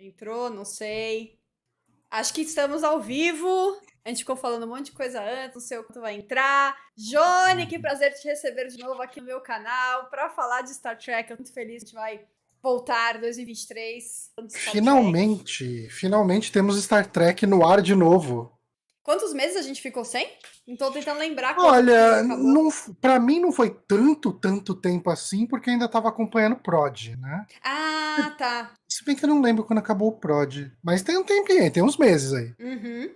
Entrou, não sei. Acho que estamos ao vivo. A gente ficou falando um monte de coisa antes, não sei o que vai entrar. Johnny, que prazer te receber de novo aqui no meu canal para falar de Star Trek. Eu tô muito feliz, a gente vai voltar 2023. Finalmente, finalmente temos Star Trek no ar de novo. Quantos meses a gente ficou sem? Então tentando lembrar. Olha, não, para mim não foi tanto, tanto tempo assim, porque ainda estava acompanhando o Prod, né? Ah, tá. Se bem que eu não lembro quando acabou o Prod. Mas tem um tempinho, tem uns meses aí. Uhum.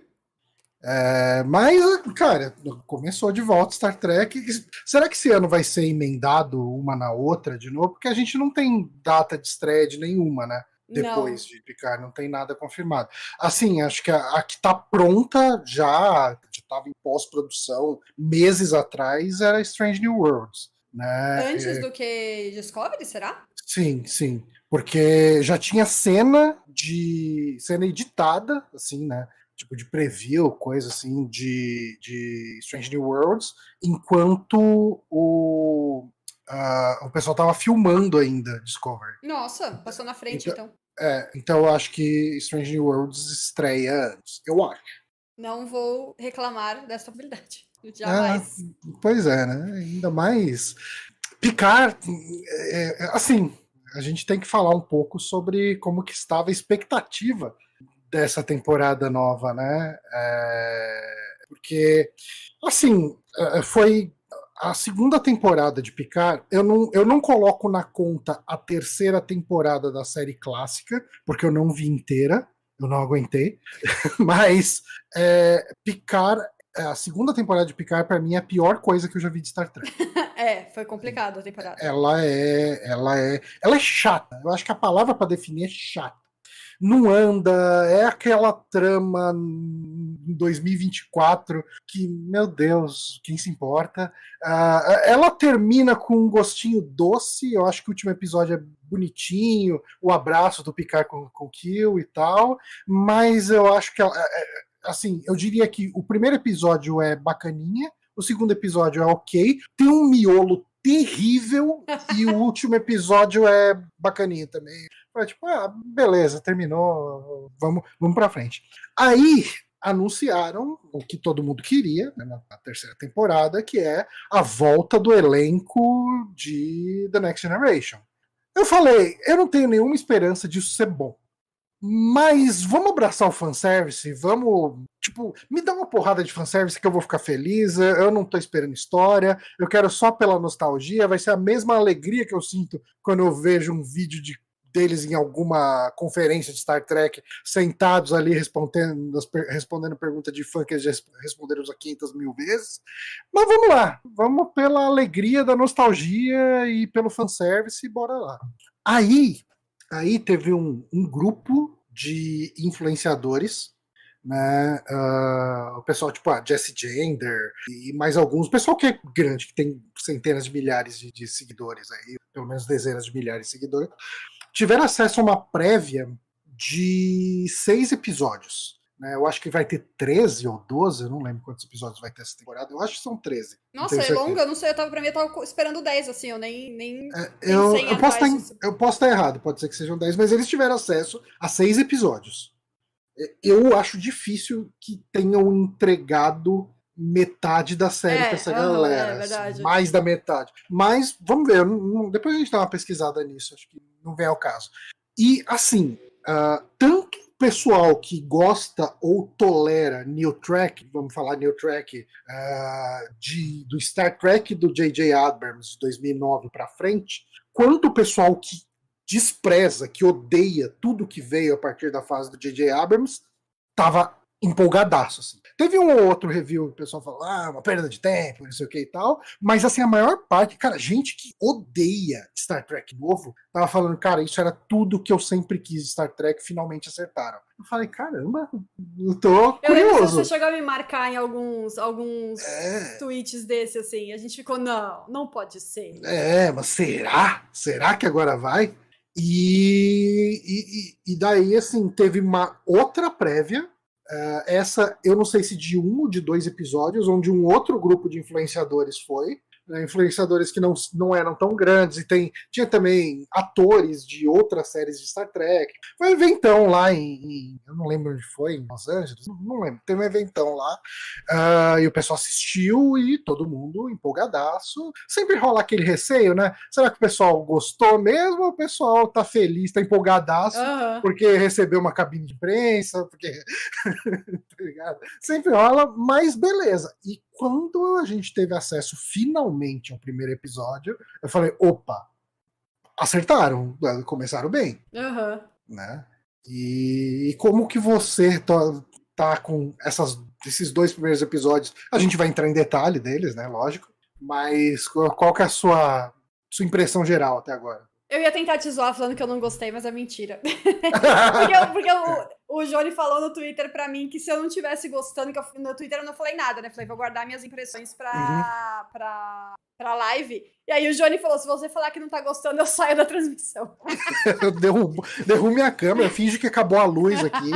É, mas, cara, começou de volta Star Trek. Será que esse ano vai ser emendado uma na outra de novo? Porque a gente não tem data de estreia de nenhuma, né? depois não. de Picard, não tem nada confirmado. Assim, acho que a, a que está pronta já, estava em pós-produção meses atrás, era Strange New Worlds. Né? Antes é... do que Discovery, será? Sim, sim. Porque já tinha cena de. cena editada, assim, né? Tipo de preview, coisa assim, de, de Strange New Worlds, enquanto o, Uh, o pessoal tava filmando ainda Discovery. Nossa, passou na frente então. então. É, então eu acho que Strange New Worlds estreia antes, eu acho. Não vou reclamar dessa habilidade. Jamais. É, pois é, né? Ainda mais. Picard, é, é, assim, a gente tem que falar um pouco sobre como que estava a expectativa dessa temporada nova, né? É, porque, assim, é, foi a segunda temporada de Picard, eu não, eu não coloco na conta a terceira temporada da série clássica, porque eu não vi inteira, eu não aguentei. Mas é, Picard, é, a segunda temporada de Picard, para mim, é a pior coisa que eu já vi de Star Trek. é, foi complicado a temporada. Ela é, ela é, ela é chata. Eu acho que a palavra para definir é chata não anda, é aquela trama em 2024 que, meu Deus, quem se importa? Uh, ela termina com um gostinho doce, eu acho que o último episódio é bonitinho, o abraço do Picard com, com Kill e tal, mas eu acho que, ela, é, é, assim, eu diria que o primeiro episódio é bacaninha, o segundo episódio é ok, tem um miolo terrível e o último episódio é bacaninha também. Foi tipo, ah, beleza, terminou, vamos, vamos pra frente. Aí anunciaram o que todo mundo queria né, na terceira temporada, que é a volta do elenco de The Next Generation. Eu falei, eu não tenho nenhuma esperança disso ser bom. Mas vamos abraçar o fanservice, vamos. Tipo, me dá uma porrada de fanservice que eu vou ficar feliz. Eu não tô esperando história, eu quero só pela nostalgia. Vai ser a mesma alegria que eu sinto quando eu vejo um vídeo de deles em alguma conferência de Star Trek, sentados ali respondendo, respondendo pergunta de fã que eles já responderam uns 500 mil vezes. Mas vamos lá, vamos pela alegria da nostalgia e pelo fanservice e bora lá. Aí, aí teve um, um grupo de influenciadores né? Uh, o pessoal tipo a ah, Jesse Gender e mais alguns, o pessoal que é grande, que tem centenas de milhares de, de, seguidores aí, pelo menos dezenas de milhares de seguidores, tiveram acesso a uma prévia de seis episódios. Né? Eu acho que vai ter 13 ou 12, eu não lembro quantos episódios vai ter essa temporada. Eu acho que são 13. Nossa, é longa? Eu não sei, eu tava, pra mim eu tava esperando 10, assim, eu nem. nem, é, eu, eu, posso estar, tá eu posso estar errado, pode ser que sejam 10, mas eles tiveram acesso a seis episódios. Eu acho difícil que tenham entregado metade da série é, pra essa galera. É assim, mais da metade. Mas, vamos ver, depois a gente dá uma pesquisada nisso, acho que não vem ao caso. E, assim, uh, tanto pessoal que gosta ou tolera New Track, vamos falar New Track, uh, de, do Star Trek do J.J. Abrams de 2009 para frente, quanto o pessoal que despreza, que odeia tudo que veio a partir da fase do J.J. Abrams, tava empolgadaço, assim. Teve um ou outro review que o pessoal falou, ah, uma perda de tempo, não sei o que e tal, mas assim, a maior parte, cara, gente que odeia Star Trek novo, tava falando, cara, isso era tudo que eu sempre quis Star Trek, finalmente acertaram. Eu falei, caramba, eu tô curioso. Eu você chegou a me marcar em alguns, alguns é... tweets desse, assim, a gente ficou, não, não pode ser. É, mas será? Será que agora vai? E, e, e daí, assim, teve uma outra prévia essa, eu não sei se de um ou de dois episódios, onde um outro grupo de influenciadores foi, né, influenciadores que não, não eram tão grandes, e tem, tinha também atores de outras séries de Star Trek. Foi um eventão lá em, em eu não lembro onde foi, em Los Angeles, não lembro, teve um eventão lá, uh, e o pessoal assistiu e todo mundo empolgadaço. Sempre rola aquele receio, né? Será que o pessoal gostou mesmo ou o pessoal tá feliz, tá empolgadaço, uhum. porque recebeu uma cabine de imprensa, porque. tá ligado? Sempre rola, mas beleza. E quando a gente teve acesso finalmente ao primeiro episódio, eu falei, opa, acertaram, começaram bem. Uhum. Né? E, e, como que você tá, tá com essas, esses dois primeiros episódios? A gente vai entrar em detalhe deles, né? Lógico. Mas qual que é a sua, sua impressão geral até agora? Eu ia tentar te zoar falando que eu não gostei, mas é mentira. porque, eu, porque o, o Johnny falou no Twitter pra mim que se eu não tivesse gostando, que eu, no Twitter eu não falei nada, né? Falei, vou guardar minhas impressões pra, uhum. pra, pra live. E aí o Johnny falou: se você falar que não tá gostando, eu saio da transmissão. eu derrubo, derrubo minha câmera, finge que acabou a luz aqui.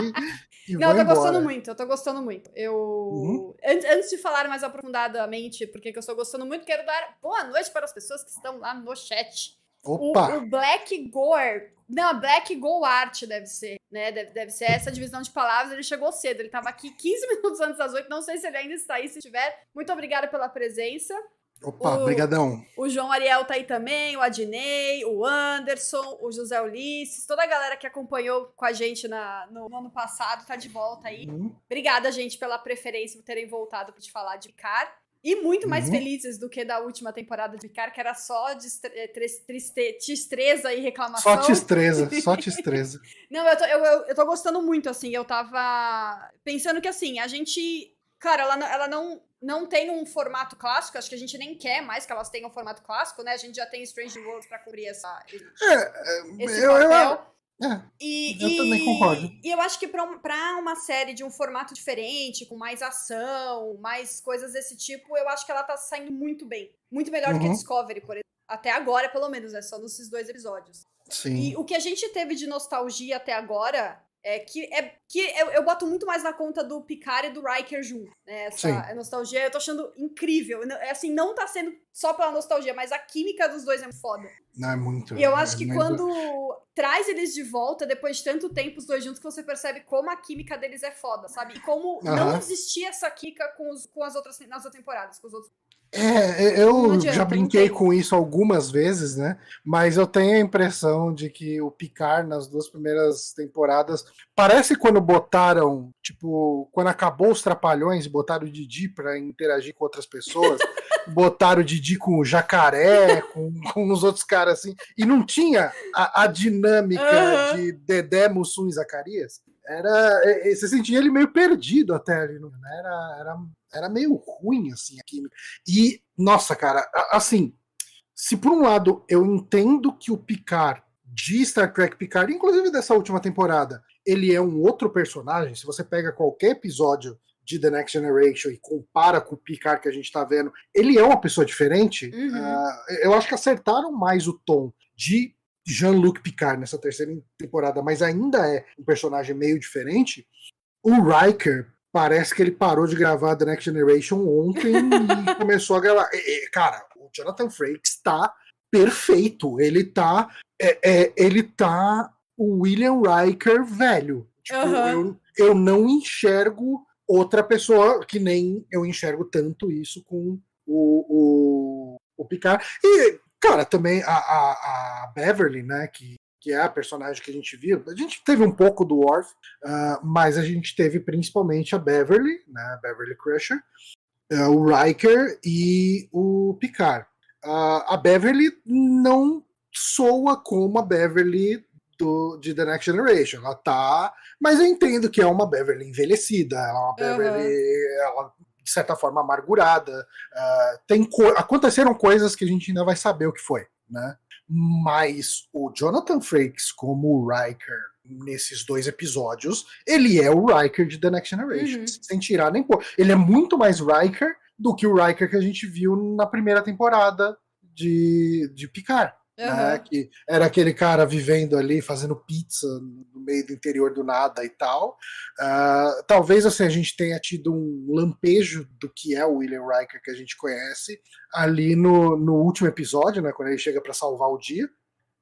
Não, eu tô embora. gostando muito, eu tô gostando muito. Eu. Uhum. Antes de falar mais aprofundadamente porque que eu estou gostando muito, quero dar boa noite para as pessoas que estão lá no chat. Opa! O, o Black Gore. Não, Black Go Art deve ser, né? Deve, deve ser essa divisão de palavras. Ele chegou cedo, ele tava aqui 15 minutos antes das 8. Não sei se ele ainda está aí. Se estiver, muito obrigada pela presença. Opa, o, brigadão. O João Ariel tá aí também, o Adnei, o Anderson, o José Ulisses, toda a galera que acompanhou com a gente na, no, no ano passado tá de volta aí. Uhum. Obrigada, gente, pela preferência por terem voltado pra te falar de Car. E muito mais uhum. felizes do que da última temporada de Picard, que era só eh, tristeza e reclamação. Só tistreza, só tistreza. Não, eu tô, eu, eu, eu tô gostando muito, assim. Eu tava pensando que, assim, a gente. Claro, ela, ela não, não tem um formato clássico, acho que a gente nem quer mais que elas tenham um formato clássico, né? A gente já tem Strange Worlds pra cobrir essa, é, esse eu, papel. Eu, é, e, eu e, também concordo. E eu acho que pra, pra uma série de um formato diferente, com mais ação, mais coisas desse tipo, eu acho que ela tá saindo muito bem. Muito melhor uhum. do que Discovery, por exemplo. Até agora, pelo menos, é só nesses dois episódios. Sim. E o que a gente teve de nostalgia até agora é que, é, que eu, eu boto muito mais na conta do Picard e do Riker junto, né? Essa nostalgia eu tô achando incrível. É assim, não tá sendo só pela nostalgia, mas a química dos dois é foda. Não, é muito. E eu acho é que muito... quando traz eles de volta, depois de tanto tempo, os dois juntos, que você percebe como a química deles é foda, sabe? E como não existia essa química com, os, com as outras nas outras temporadas, com os outros é, eu já brinquei com isso algumas vezes, né? Mas eu tenho a impressão de que o Picard nas duas primeiras temporadas parece quando botaram, tipo, quando acabou os Trapalhões e botaram o Didi para interagir com outras pessoas, botaram o Didi com o Jacaré, com, com os outros caras assim, e não tinha a, a dinâmica uhum. de Dedé, Mussum e Zacarias era. Você sentia ele meio perdido até ali, né? Era, era, era meio ruim, assim, a química. E, nossa, cara, assim, se por um lado eu entendo que o Picard de Star Trek Picard, inclusive dessa última temporada, ele é um outro personagem. Se você pega qualquer episódio de The Next Generation e compara com o Picard que a gente tá vendo, ele é uma pessoa diferente. Uhum. Uh, eu acho que acertaram mais o tom de Jean-Luc Picard nessa terceira temporada, mas ainda é um personagem meio diferente. O Riker parece que ele parou de gravar The Next Generation ontem e começou a gravar. cara, o Jonathan Frakes está perfeito. Ele tá, é, é, ele tá o William Riker velho. Tipo, uhum. eu, eu não enxergo outra pessoa que nem eu enxergo tanto isso com o, o, o Picard. E Cara, também a, a, a, Beverly, né, que, que é a personagem que a gente viu, a gente teve um pouco do Worf, uh, mas a gente teve principalmente a Beverly, né, a Beverly Crusher, uh, o Riker e o Picard. Uh, a Beverly não soa como a Beverly do, de The Next Generation. Ela tá. Mas eu entendo que é uma Beverly envelhecida, ela é uma Beverly. Uhum. Ela de certa forma, amargurada. Tem co aconteceram coisas que a gente ainda vai saber o que foi, né? Mas o Jonathan Frakes como o Riker nesses dois episódios, ele é o Riker de The Next Generation, uhum. sem tirar nem pôr. Ele é muito mais Riker do que o Riker que a gente viu na primeira temporada de, de Picard. Uhum. Né, que era aquele cara vivendo ali, fazendo pizza no meio do interior do nada e tal. Uh, talvez assim, a gente tenha tido um lampejo do que é o William Riker que a gente conhece ali no, no último episódio, né, quando ele chega para salvar o dia.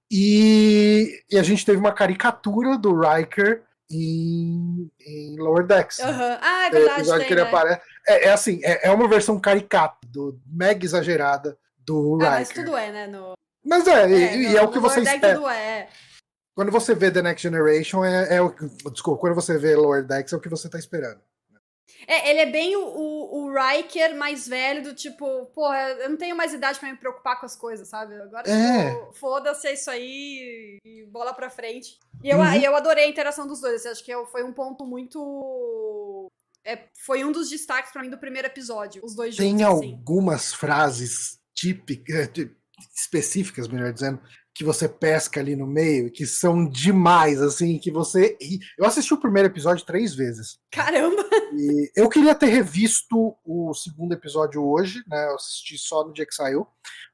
E, e, a gente teve uma caricatura do Riker em, em Lower Decks. Uhum. Ah, é verdade. Episódio que ele né? aparece. É, é, assim, é, é, uma versão caricata, do, mega exagerada do ah, Riker. Mas tudo é, né? No... Mas é, é e, no, é o que você espera. É. Quando você vê The Next Generation, é, é o Desculpa, quando você vê Lower Decks, é o que você tá esperando. É, ele é bem o, o, o, Riker mais velho, do tipo, porra, eu não tenho mais idade para me preocupar com as coisas, sabe? Agora, é. tipo, foda-se, é isso aí, e bola pra frente. E eu, uhum. eu adorei a interação dos dois, assim, acho que foi um ponto muito. É, foi um dos destaques para mim do primeiro episódio, os dois Tem juntos. Tem assim. algumas frases típicas, específicas, melhor dizendo, que você pesca ali no meio, que são demais, assim, que você. Eu assisti o primeiro episódio três vezes. Caramba! E eu queria ter revisto o segundo episódio hoje, né? Eu assisti só no dia que saiu,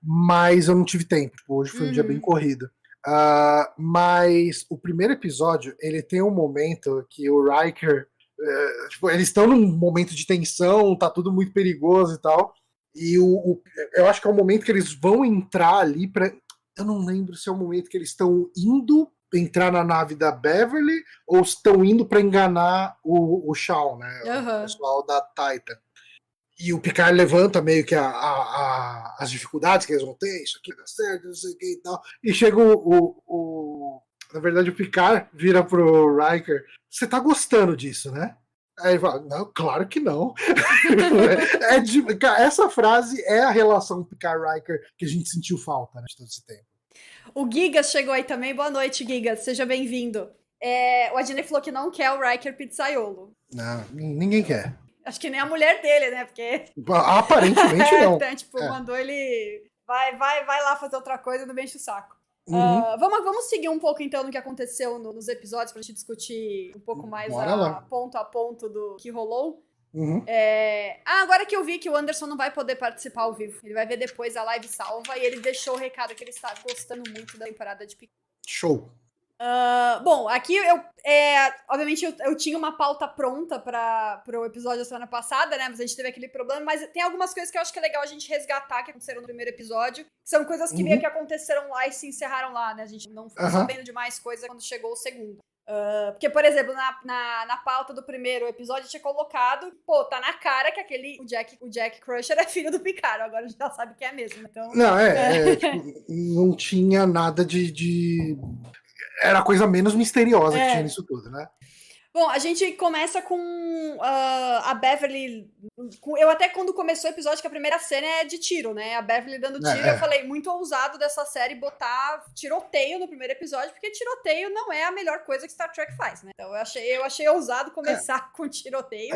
mas eu não tive tempo. Tipo, hoje foi um dia bem uhum. corrido. Uh, mas o primeiro episódio, ele tem um momento que o Riker. Uh, tipo, eles estão num momento de tensão, tá tudo muito perigoso e tal. E o, o, eu acho que é o momento que eles vão entrar ali para eu não lembro se é o momento que eles estão indo entrar na nave da Beverly ou estão indo para enganar o, o Shaw, né? Uhum. O pessoal da Titan. E o Picard levanta meio que a, a, a, as dificuldades que eles vão ter, isso aqui dá certo, não sei o que e tal. E chega o, o, o, Na verdade, o Picard vira pro Riker. Você tá gostando disso, né? Aí ele fala, não, claro que não. é de, essa frase é a relação Picard-Riker que a gente sentiu falta né, de todo esse tempo. O Gigas chegou aí também. Boa noite, Gigas. Seja bem-vindo. É, o Adney falou que não quer o Riker pizzaiolo. Não, ninguém quer. Acho que nem a mulher dele, né? Porque. Aparentemente não. então, tipo, é. mandou ele. Vai, vai, vai lá fazer outra coisa, não me enche o saco. Uhum. Uh, vamos, vamos seguir um pouco então no que aconteceu no, nos episódios pra gente discutir um pouco mais a, ponto a ponto do que rolou. Uhum. É... Ah, agora que eu vi que o Anderson não vai poder participar ao vivo. Ele vai ver depois a live salva e ele deixou o recado que ele está gostando muito da temporada de Pique. Show. Uh, bom, aqui eu. É, obviamente eu, eu, tinha uma pauta pronta para o episódio da semana passada, né? Mas a gente teve aquele problema. Mas tem algumas coisas que eu acho que é legal a gente resgatar que aconteceram no primeiro episódio. São coisas que uhum. meio que aconteceram lá e se encerraram lá, né? A gente não ficou uhum. sabendo de mais coisa quando chegou o segundo. Uh, porque, por exemplo, na, na, na, pauta do primeiro episódio tinha colocado, pô, tá na cara que aquele, o Jack, o Jack Crusher é filho do Picard, agora a gente já sabe que é mesmo, então... Não, é, é. é tipo, não tinha nada de, de... Era a coisa menos misteriosa é. que tinha nisso tudo, né? Bom, a gente começa com uh, a Beverly. Com, eu até quando começou o episódio, que a primeira cena é de tiro, né? A Beverly dando é, tiro. É, eu falei, muito ousado dessa série botar tiroteio no primeiro episódio, porque tiroteio não é a melhor coisa que Star Trek faz, né? Então eu achei, eu achei ousado começar é. com tiroteio.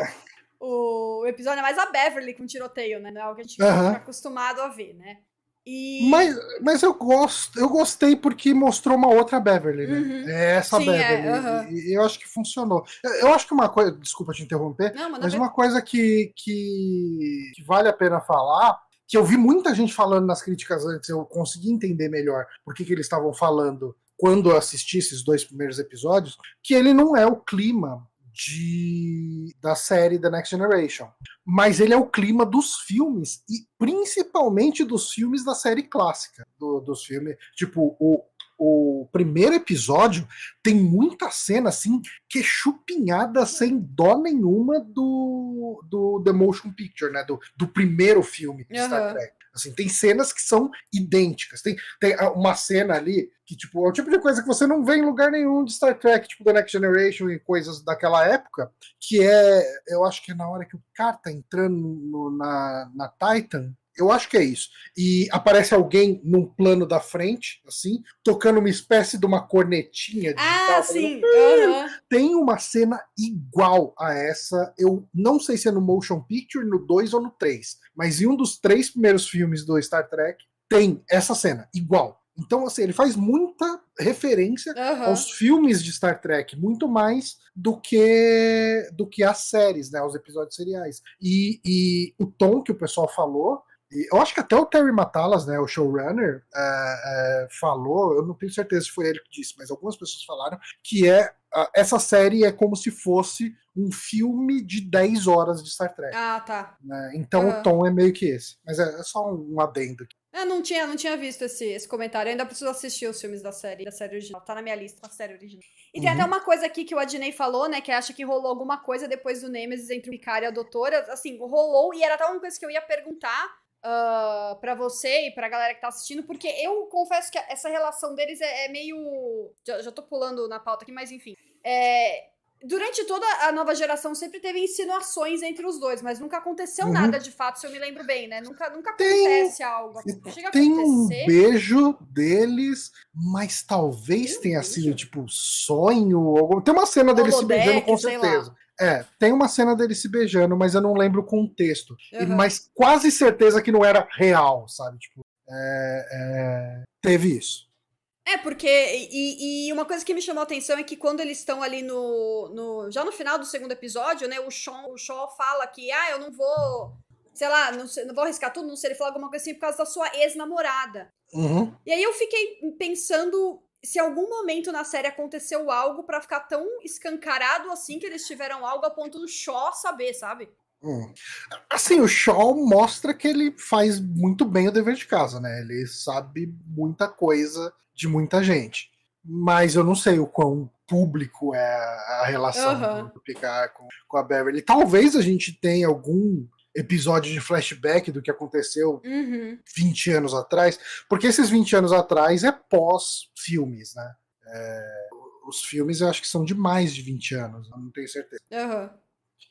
O episódio é mais a Beverly com tiroteio, né? Não é algo que a gente uhum. fica acostumado a ver, né? E... Mas, mas eu gosto, eu gostei porque mostrou uma outra Beverly, né? Uhum. É essa Sim, é, Beverly. É, uhum. e, eu acho que funcionou. Eu acho que uma coisa, desculpa te interromper, Não, mas uma coisa que, que, que, vale a pena falar, que eu vi muita gente falando nas críticas antes, eu consegui entender melhor por que, que eles estavam falando quando eu assisti esses dois primeiros episódios, que ele não é o clima de, da série The Next Generation. Mas ele é o clima dos filmes, e principalmente dos filmes da série clássica. Do, dos filmes. Tipo, o, o primeiro episódio tem muita cena assim que é chupinhada sem dó nenhuma do, do The Motion Picture, né? Do, do primeiro filme de uhum. Star Trek. Assim, tem cenas que são idênticas. Tem, tem uma cena ali que, tipo, é o tipo de coisa que você não vê em lugar nenhum de Star Trek, tipo The Next Generation e coisas daquela época, que é, eu acho que é na hora que o cara tá entrando no, na, na Titan, eu acho que é isso. E aparece alguém num plano da frente, assim, tocando uma espécie de uma cornetinha digital. Ah, sim. Uhum. Tem uma cena igual a essa. Eu não sei se é no Motion Picture, no 2 ou no 3, mas em um dos três primeiros filmes do Star Trek tem essa cena, igual. Então, assim, ele faz muita referência uhum. aos filmes de Star Trek, muito mais do que do que as séries, né, os episódios seriais. E, e o tom que o pessoal falou eu acho que até o Terry Matalas, né, o showrunner, é, é, falou, eu não tenho certeza se foi ele que disse, mas algumas pessoas falaram que é essa série é como se fosse um filme de 10 horas de Star Trek. Ah, tá. Né? Então uhum. o tom é meio que esse. Mas é, é só um adendo aqui. Eu não tinha, não tinha visto esse, esse comentário. Eu ainda preciso assistir os filmes da série, da série original. Tá na minha lista, a série original. E tem uhum. até uma coisa aqui que o Adnei falou, né? Que acha que rolou alguma coisa depois do Nemesis entre o Picard e a Doutora. Assim, rolou. E era até uma coisa que eu ia perguntar uh, ah, para você e pra galera que tá assistindo, porque eu confesso que essa relação deles é, é meio. Já, já tô pulando na pauta aqui, mas enfim. É, durante toda a nova geração sempre teve insinuações entre os dois, mas nunca aconteceu uhum. nada de fato, se eu me lembro bem, né? Nunca, nunca acontece tem, algo. Chega tem um beijo deles, mas talvez Meu tenha beijo. sido tipo sonho. Ou... Tem uma cena deles se beijando com certeza. É, tem uma cena deles se beijando, mas eu não lembro o contexto. Uhum. Mas quase certeza que não era real, sabe? Tipo, é, é... teve isso. É, porque. E, e, uma coisa que me chamou a atenção é que quando eles estão ali no, no. Já no final do segundo episódio, né? O Sean, o Shaw fala que, ah, eu não vou. Sei lá, não, não vou arriscar tudo, não sei. Ele fala alguma coisa assim por causa da sua ex-namorada. Uhum. E aí eu fiquei pensando se algum momento na série aconteceu algo para ficar tão escancarado assim que eles tiveram algo a ponto do Shaw saber, sabe? Hum. Assim, o Shaw mostra que ele faz muito bem o dever de casa, né? Ele sabe muita coisa de muita gente. Mas eu não sei o quão público é a relação uhum. do Picard com, com a Beverly. Talvez a gente tenha algum episódio de flashback do que aconteceu uhum. 20 anos atrás, porque esses 20 anos atrás é pós-filmes, né? É, os filmes eu acho que são de mais de 20 anos, não tenho certeza. Uhum.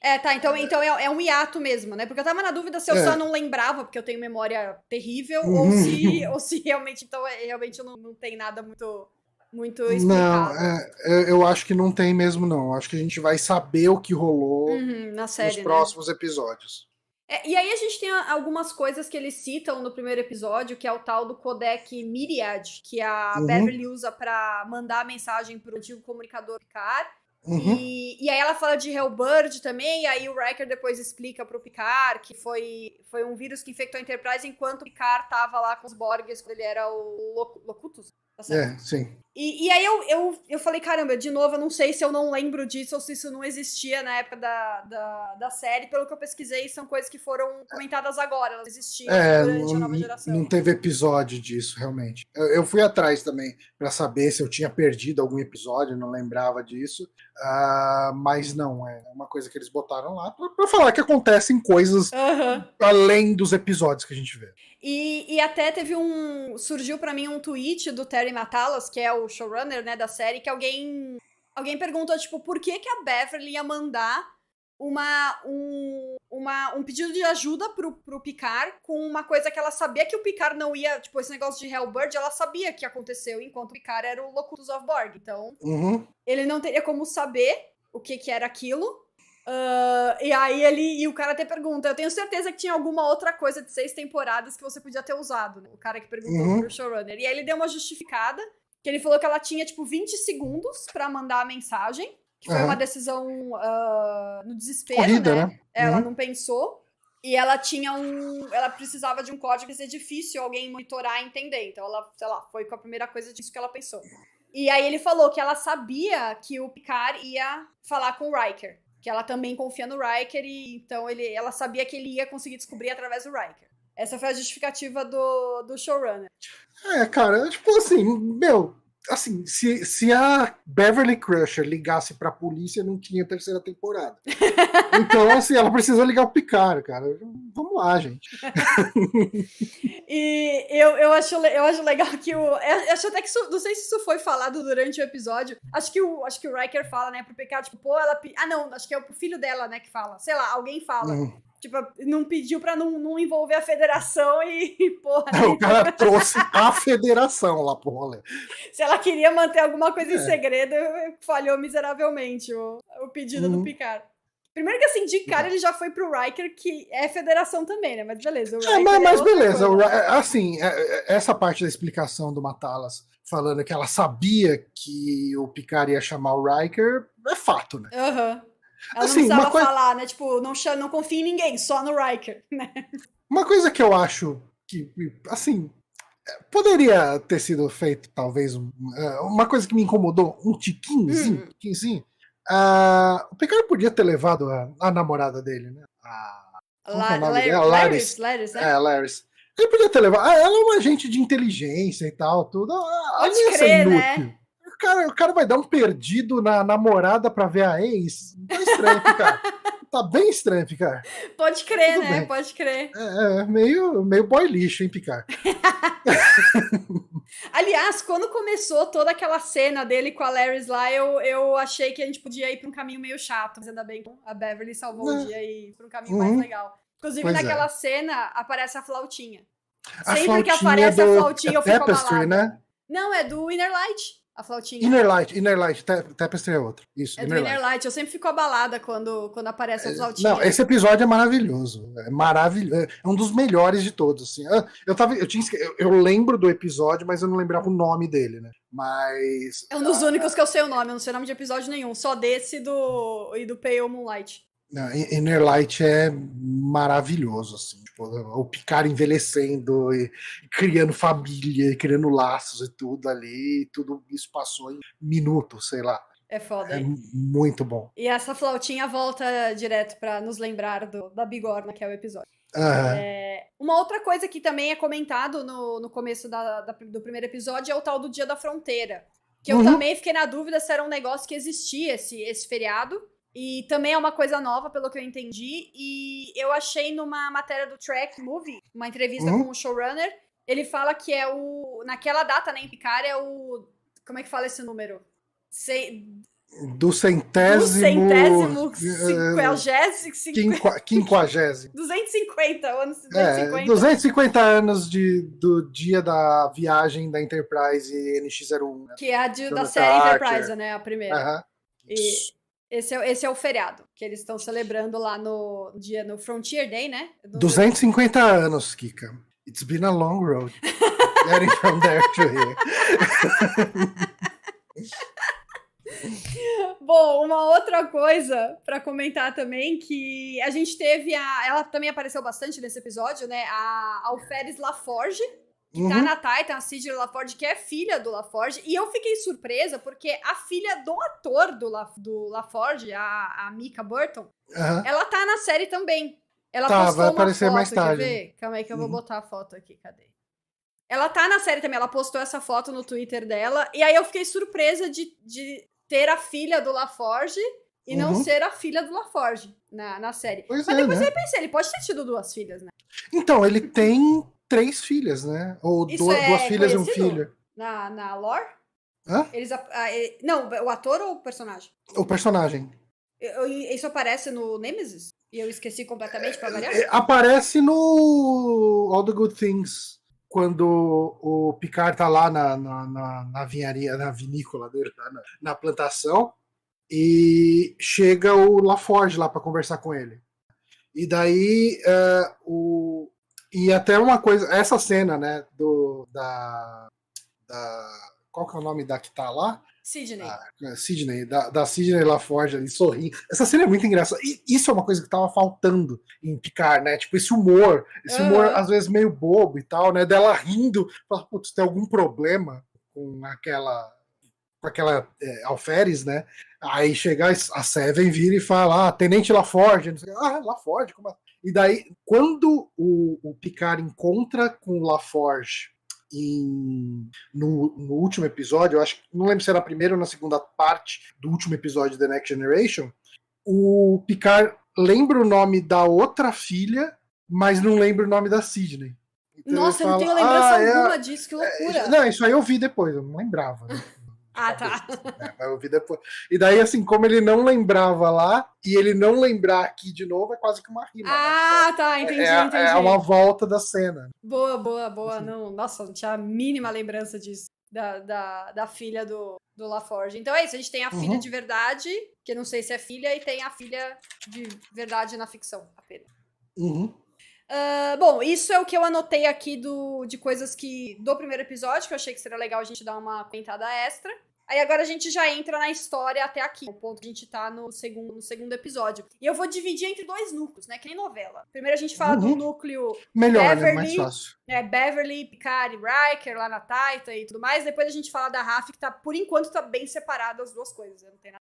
É, tá, então, então é, é, um hiato mesmo, né? Porque eu tava na dúvida se eu é. só não lembrava, porque eu tenho memória terrível, ou, uhum. se, ou se realmente, então, é, realmente não, não tem nada muito, muito explicado. Não, é, eu acho que não tem mesmo, não. Acho que a gente vai saber o que rolou uhum, série, nos né? próximos né? episódios. É, e aí a gente tem algumas coisas que eles citam no primeiro episódio, que é o tal do codec Myriad, que a uhum. Beverly usa para mandar mensagem pro antigo comunicador Picard. Uhum. E, e aí ela fala de Hellbird também, e aí o Riker depois explica pro Picard que foi, foi um vírus que infectou a Enterprise enquanto o Picard tava lá com os Borgs, quando ele era o Locutus. Tá é, sim. E, e aí eu, eu, eu falei, caramba, de novo, eu não sei se eu não lembro disso ou se isso não existia na época da, da, da série. Pelo que eu pesquisei, são coisas que foram comentadas agora, elas existiam é, durante não, a nova geração. Não teve episódio disso, realmente. Eu, eu fui atrás também para saber se eu tinha perdido algum episódio, não lembrava disso. Uh, mas não, é uma coisa que eles botaram lá para falar que acontecem coisas uhum. além dos episódios que a gente vê. E, e até teve um. Surgiu para mim um tweet do Terry Matalas, que é o showrunner né, da série, que alguém. Alguém perguntou, tipo, por que, que a Beverly ia mandar uma, um, uma, um pedido de ajuda pro, pro Picard com uma coisa que ela sabia que o Picard não ia. Tipo, esse negócio de Hellbird, ela sabia que aconteceu enquanto o Picard era o Locutus of Borg. Então, uhum. ele não teria como saber o que, que era aquilo. Uh, e aí ele e o cara até pergunta: Eu tenho certeza que tinha alguma outra coisa de seis temporadas que você podia ter usado, né? O cara que perguntou uhum. pro showrunner. E aí ele deu uma justificada, que ele falou que ela tinha, tipo, 20 segundos para mandar a mensagem. Que foi uhum. uma decisão uh, no desespero, Corrida, né? né? Ela uhum. não pensou. E ela tinha um. Ela precisava de um código que ser difícil alguém monitorar e entender. Então ela, sei lá, foi com a primeira coisa disso que ela pensou. E aí ele falou que ela sabia que o Picard ia falar com o Riker que ela também confia no Riker e então ele, ela sabia que ele ia conseguir descobrir através do Riker. Essa foi a justificativa do, do showrunner. É, cara, tipo assim, meu, assim, se, se a Beverly Crusher ligasse pra polícia, não tinha terceira temporada. Então, assim, ela precisa ligar o Picard, cara. Vamos lá, gente. e eu, eu, acho, eu acho legal que o. Eu acho até que isso, não sei se isso foi falado durante o episódio. Acho que o, acho que o Riker fala, né, pro Picard, tipo, pô, ela. Ah, não, acho que é o filho dela, né, que fala. Sei lá, alguém fala. Uhum. Tipo, não pediu pra não, não envolver a federação e, porra. Não, o cara trouxe a federação lá pro rolê. Se ela queria manter alguma coisa é. em segredo, falhou miseravelmente o, o pedido uhum. do Picard. Primeiro que assim, de cara ele já foi pro Riker, que é federação também, né? Mas beleza. é, mas, mas é beleza. O, assim, essa parte da explicação do Matalas falando que ela sabia que o Picard ia chamar o Riker é fato, né? Aham. Uhum. Ela assim, não precisava coisa... falar, né? Tipo, não, não confia em ninguém, só no Riker, né? Uma coisa que eu acho que, assim, poderia ter sido feito, talvez, é, uma coisa que me incomodou, um tiquinzinho, hum. tiquinzinho. Uh, o Picard podia ter levado a, a namorada dele, né? A, La, Larry, Laris, Laris, né? É, Laris. Ele podia ter levado. Ah, ela é uma agente de inteligência e tal, tudo. Ah, Pode crer, né? O cara, o cara vai dar um perdido na namorada pra ver a ex. Tá estranho, cara. tá bem estranho, Picar. Pode crer, Tudo né? Bem. Pode crer. É, é, meio, meio boy lixo, hein, Picar? Aliás, quando começou toda aquela cena dele com a Larry lá, eu, eu achei que a gente podia ir pra um caminho meio chato. Mas ainda bem que a Beverly salvou o dia e ir pra um caminho uhum. mais legal. Inclusive, pois naquela é. cena aparece a flautinha. A Sempre flautinha que aparece a flautinha, eu fico Tapestry, abalada. né? Não, é do Inner Light a flautinha. Inner Light, Inner Light, Tapestry é outro. Isso, é Inner do Inner Light. Light. Eu sempre fico abalada quando, quando aparece a é, flautinha. Não, esse episódio é maravilhoso. É maravilhoso. É um dos melhores de todos. Assim. Eu, tava, eu, tinha, eu, eu lembro do episódio, mas eu não lembrava o nome dele, né? Mas. É um dos únicos que eu sei o nome, eu não sei o nome de episódio nenhum. Só desse do, e do Pale Moonlight. Inner Light é maravilhoso, assim, tipo, o Picard envelhecendo e criando família, e criando laços e tudo ali, e tudo isso passou em minutos, sei lá. É foda. É muito bom. E essa flautinha volta direto para nos lembrar do, da bigorna, que é o episódio. Uhum. É, uma outra coisa que também é comentado no, no começo da, da, do primeiro episódio é o tal do Dia da Fronteira. Que eu uhum. também fiquei na dúvida se era um negócio que existia, esse, esse feriado. E também é uma coisa nova, pelo que eu entendi. E eu achei numa matéria do Track Movie, uma entrevista uhum. com o showrunner, ele fala que é o. Naquela data, né, em Picard, é o. Como é que fala esse número? Do centésimo. Do centésimo. Cinquagésimo. Quinquagésimo. 250 anos. 250. É, 250 anos de, do dia da viagem da Enterprise NX-01. Né? Que é a de, da série Enterprise, né? A primeira. Uh -huh. E esse é, esse é o feriado que eles estão celebrando lá no dia no Frontier Day, né? No 250 anos, Kika. It's been a long road. Getting from there to here. Bom, uma outra coisa para comentar também que a gente teve a, ela também apareceu bastante nesse episódio, né? A Alferes Laforge, que tá uhum. tá na Titan, a Sidney LaForge, que é filha do LaForge. E eu fiquei surpresa porque a filha do ator do, La, do LaForge, a, a Mika Burton, uhum. ela tá na série também. Ela tá, vai aparecer foto, mais tarde. Quer ver? Calma aí que eu vou uhum. botar a foto aqui, cadê? Ela tá na série também, ela postou essa foto no Twitter dela. E aí eu fiquei surpresa de, de ter a filha do LaForge e não uhum. ser a filha do LaForge na, na série. Pois Mas é, depois né? eu pensei, ele pode ter tido duas filhas, né? Então, ele tem três filhas, né? Ou duas, é duas filhas e um filho. Na, na lore? Hã? Eles, não, o ator ou o personagem? O personagem. Isso aparece no Nemesis? E eu esqueci completamente pra variar? É, aparece no All the Good Things. Quando o Picard tá lá na, na, na, na vinharia, na vinícola dele, na, na plantação, e chega o LaForge lá para conversar com ele. E daí uh, o, e até uma coisa, essa cena, né, do, da, da qual que é o nome da que tá lá? Sidney. Ah, é, Sidney, da, da Sidney LaForge ali sorrindo. Essa cena é muito engraçada. E isso é uma coisa que tava faltando em Picard, né? Tipo, esse humor, esse humor uhum. às vezes meio bobo e tal, né? Dela rindo, fala, putz, tem algum problema com aquela com aquela é, alferes, né? Aí chega a Seven vira e fala, ah, Tenente LaForge, ah, LaForge, como assim? E daí, quando o, o Picard encontra com o LaForge em, no, no, último episódio, eu acho não lembro se era a primeira ou na segunda parte do último episódio de The Next Generation, o Picard lembra o nome da outra filha, mas não lembra o nome da Sidney. Então Nossa, eu não tenho lembrança ah, é alguma é, disso, que loucura. É, não, isso aí eu vi depois, eu não lembrava. Né? Ah, tá. Mas eu vi depois. E daí, assim, como ele não lembrava lá, e ele não lembrar aqui de novo, é quase que uma rima. Né? Ah, né? tá, entendi, é, entendi. É uma volta da cena. Boa, boa, boa. Assim. Não, nossa, não tinha a mínima lembrança disso. Da, da, da filha do, do LaForge. Então é isso, a gente tem a filha uhum. de verdade, que não sei se é filha, e tem a filha de verdade na ficção, apenas. Uhum. Uh, bom, isso é o que eu anotei aqui do, de coisas que do primeiro episódio, que eu achei que seria legal a gente dar uma comentada extra. Aí agora a gente já entra na história até aqui, o ponto que a gente tá no segundo, no segundo episódio. E eu vou dividir entre dois núcleos, né? Que nem novela. Primeiro a gente fala Uhum. do núcleo Melhor, né? Beverly- Mais fácil. né, Beverly, Picard e Riker lá na Taita e tudo mais. Depois a gente fala da Raf, que tá, por enquanto, tá bem separado as duas coisas. né, Não tem nada.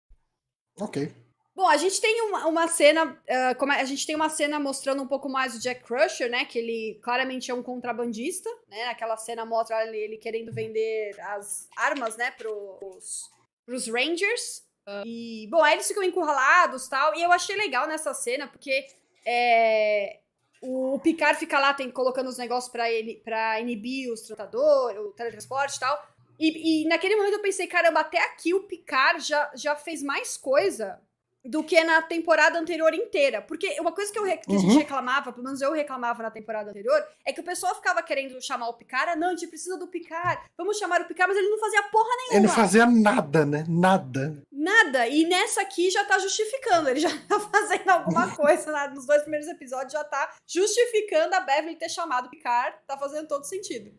Ok. Bom, a gente tem uma, uma cena. ah, como é- a gente tem uma cena mostrando um pouco mais o Jack Crusher, né? Que ele claramente é um contrabandista, né? Aquela cena mostra ele, ele querendo vender as armas, né, pros, pros Rangers. Ah, e, bom, aí eles ficam encurralados tal. E eu achei legal nessa cena, porque é, o Picard fica lá tem, colocando os negócios pra, ele, pra inibir os tratadores, o teletransporte e tal. E, e naquele momento eu pensei, caramba, até aqui o Picard já, já fez mais coisa do que na temporada anterior inteira. Porque uma coisa que, eu, que a gente Uhum. reclamava, pelo menos eu reclamava na temporada anterior, é que o pessoal ficava querendo chamar o Picard, ah, não, a gente precisa do Picard, vamos chamar o Picard, mas ele não fazia porra Ele nenhuma. não fazia nada, né? Nada. Nada. E nessa aqui já tá justificando. Ele já tá fazendo alguma coisa na- nos dois primeiros episódios, já tá justificando a Beverly ter chamado o Picard. Tá fazendo todo sentido.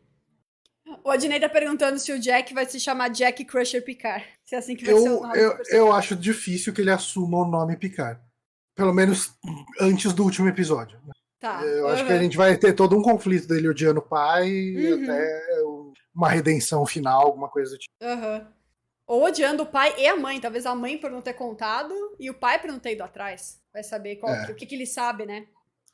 O Adnei tá perguntando se o Jack vai se chamar Jack Crusher Picard. Se é assim que vai ser o Eu, nome eu, eu acho difícil que ele assuma o nome Picard. Pelo menos antes do último episódio. Tá. Eu acho que a gente vai ter todo um conflito dele odiando o pai Uhum. até uma redenção final, alguma coisa do tipo. Aham. Ou odiando o pai e a mãe. Talvez a mãe por não ter contado e o pai por não ter ido atrás. Vai saber qual, É. o que, que ele sabe, né?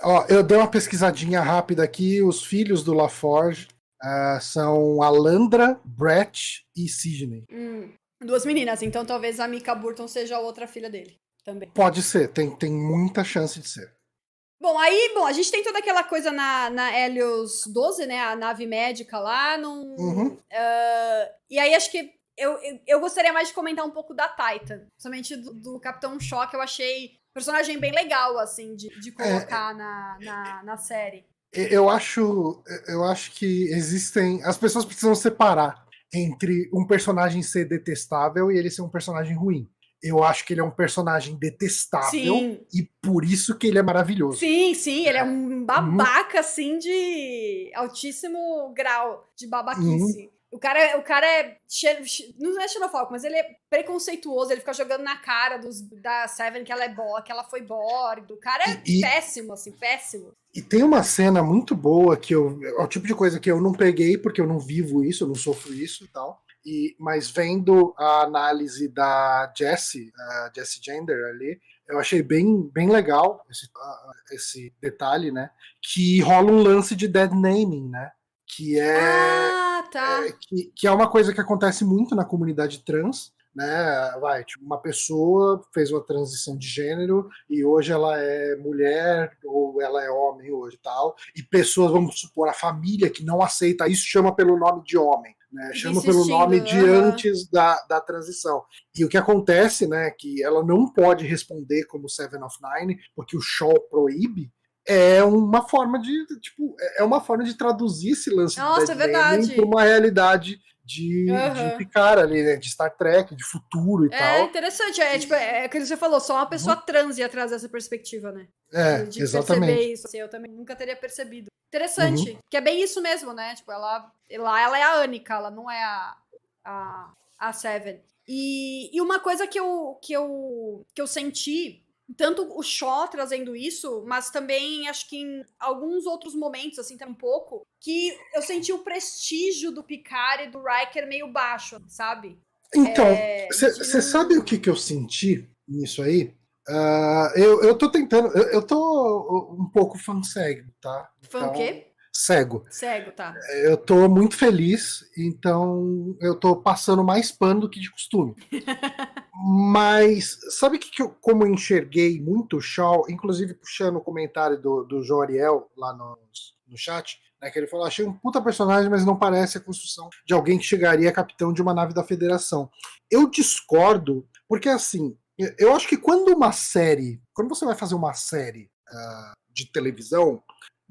Ó, eu dei uma pesquisadinha rápida aqui. Os filhos do LaForge ah, são Alandra, Brett e Sidney. Hum. Duas meninas, então talvez a Mika Burton seja a outra filha dele também. Pode ser, tem, tem muita chance de ser. Bom, aí, bom, a gente tem toda aquela coisa na, na Helios 12, né? A nave médica lá. Num, Uhum. ah, e aí acho que eu, eu, eu gostaria mais de comentar um pouco da Titan. Principalmente do, do Capitão Shock, eu achei personagem bem legal, assim, de, de colocar na, na, na série. Eu acho, eu acho que existem. As pessoas precisam separar entre um personagem ser detestável e ele ser um personagem ruim. Eu acho que ele é um personagem detestável Sim, e por isso que ele é maravilhoso. sim, sim. Ele é um babaca, assim, de altíssimo grau de babaquice. O cara, é- o cara é. Não é xenofóbico, mas ele é preconceituoso. Ele fica jogando na cara dos, da Seven que ela é bo, que ela foi Borg. O cara é e- péssimo, assim, péssimo. E tem uma cena muito boa que eu. É o tipo de coisa que eu não peguei, porque eu não vivo isso, eu não sofro isso e tal. E, mas vendo a análise da Jessie, a Jessie Gender ali, eu achei bem, bem legal esse, esse detalhe, né? Que rola um lance de dead naming, né? Que é. ah, tá. é, que, que é uma coisa que acontece muito na comunidade trans, né? Vai, tipo, uma pessoa fez uma transição de gênero e hoje ela é mulher ou ela é homem hoje e tal, e pessoas, vamos supor, a família que não aceita isso chama pelo nome de homem. Né, chama pelo nome de antes da, da transição. E o que acontece, né, que ela não pode responder como Seven of Nine, porque o Shaw proíbe, é uma forma de, tipo, é uma forma de traduzir esse lance Nossa, é verdade. para uma realidade de, Aham. de Picard ali, né, de Star Trek, de futuro e É tal. interessante. É, tipo, é aquilo que você falou, só uma pessoa trans ia trazer essa perspectiva, né? É, de exatamente. perceber isso. Assim, eu também nunca teria percebido. Interessante. Que é bem isso mesmo, né? Tipo, ela, lá ela é a Anika, ela não é a, a, a Seven. E, e uma coisa que eu, que, eu, que eu senti, tanto o Shaw trazendo isso, mas também acho que em alguns outros momentos, assim, também um pouco, que eu senti o prestígio do Picard e do Riker meio baixo, sabe? Então, É, você de- sabe o que, que eu senti nisso aí? Ah, eu, eu tô tentando, eu, eu tô um pouco fã cego, tá? Foi o quê? Cego. Cego, tá. Eu tô muito feliz, então eu tô passando mais pano do que de costume. Mas sabe que, que eu, como eu enxerguei muito o Shaw, inclusive puxando o comentário do, do João Ariel lá no, no chat, né, que ele falou: achei um puta personagem, mas não parece a construção de alguém que chegaria capitão de uma nave da Federação. Eu discordo, porque assim, eu- acho que quando uma série, quando você vai fazer uma série ah, de televisão,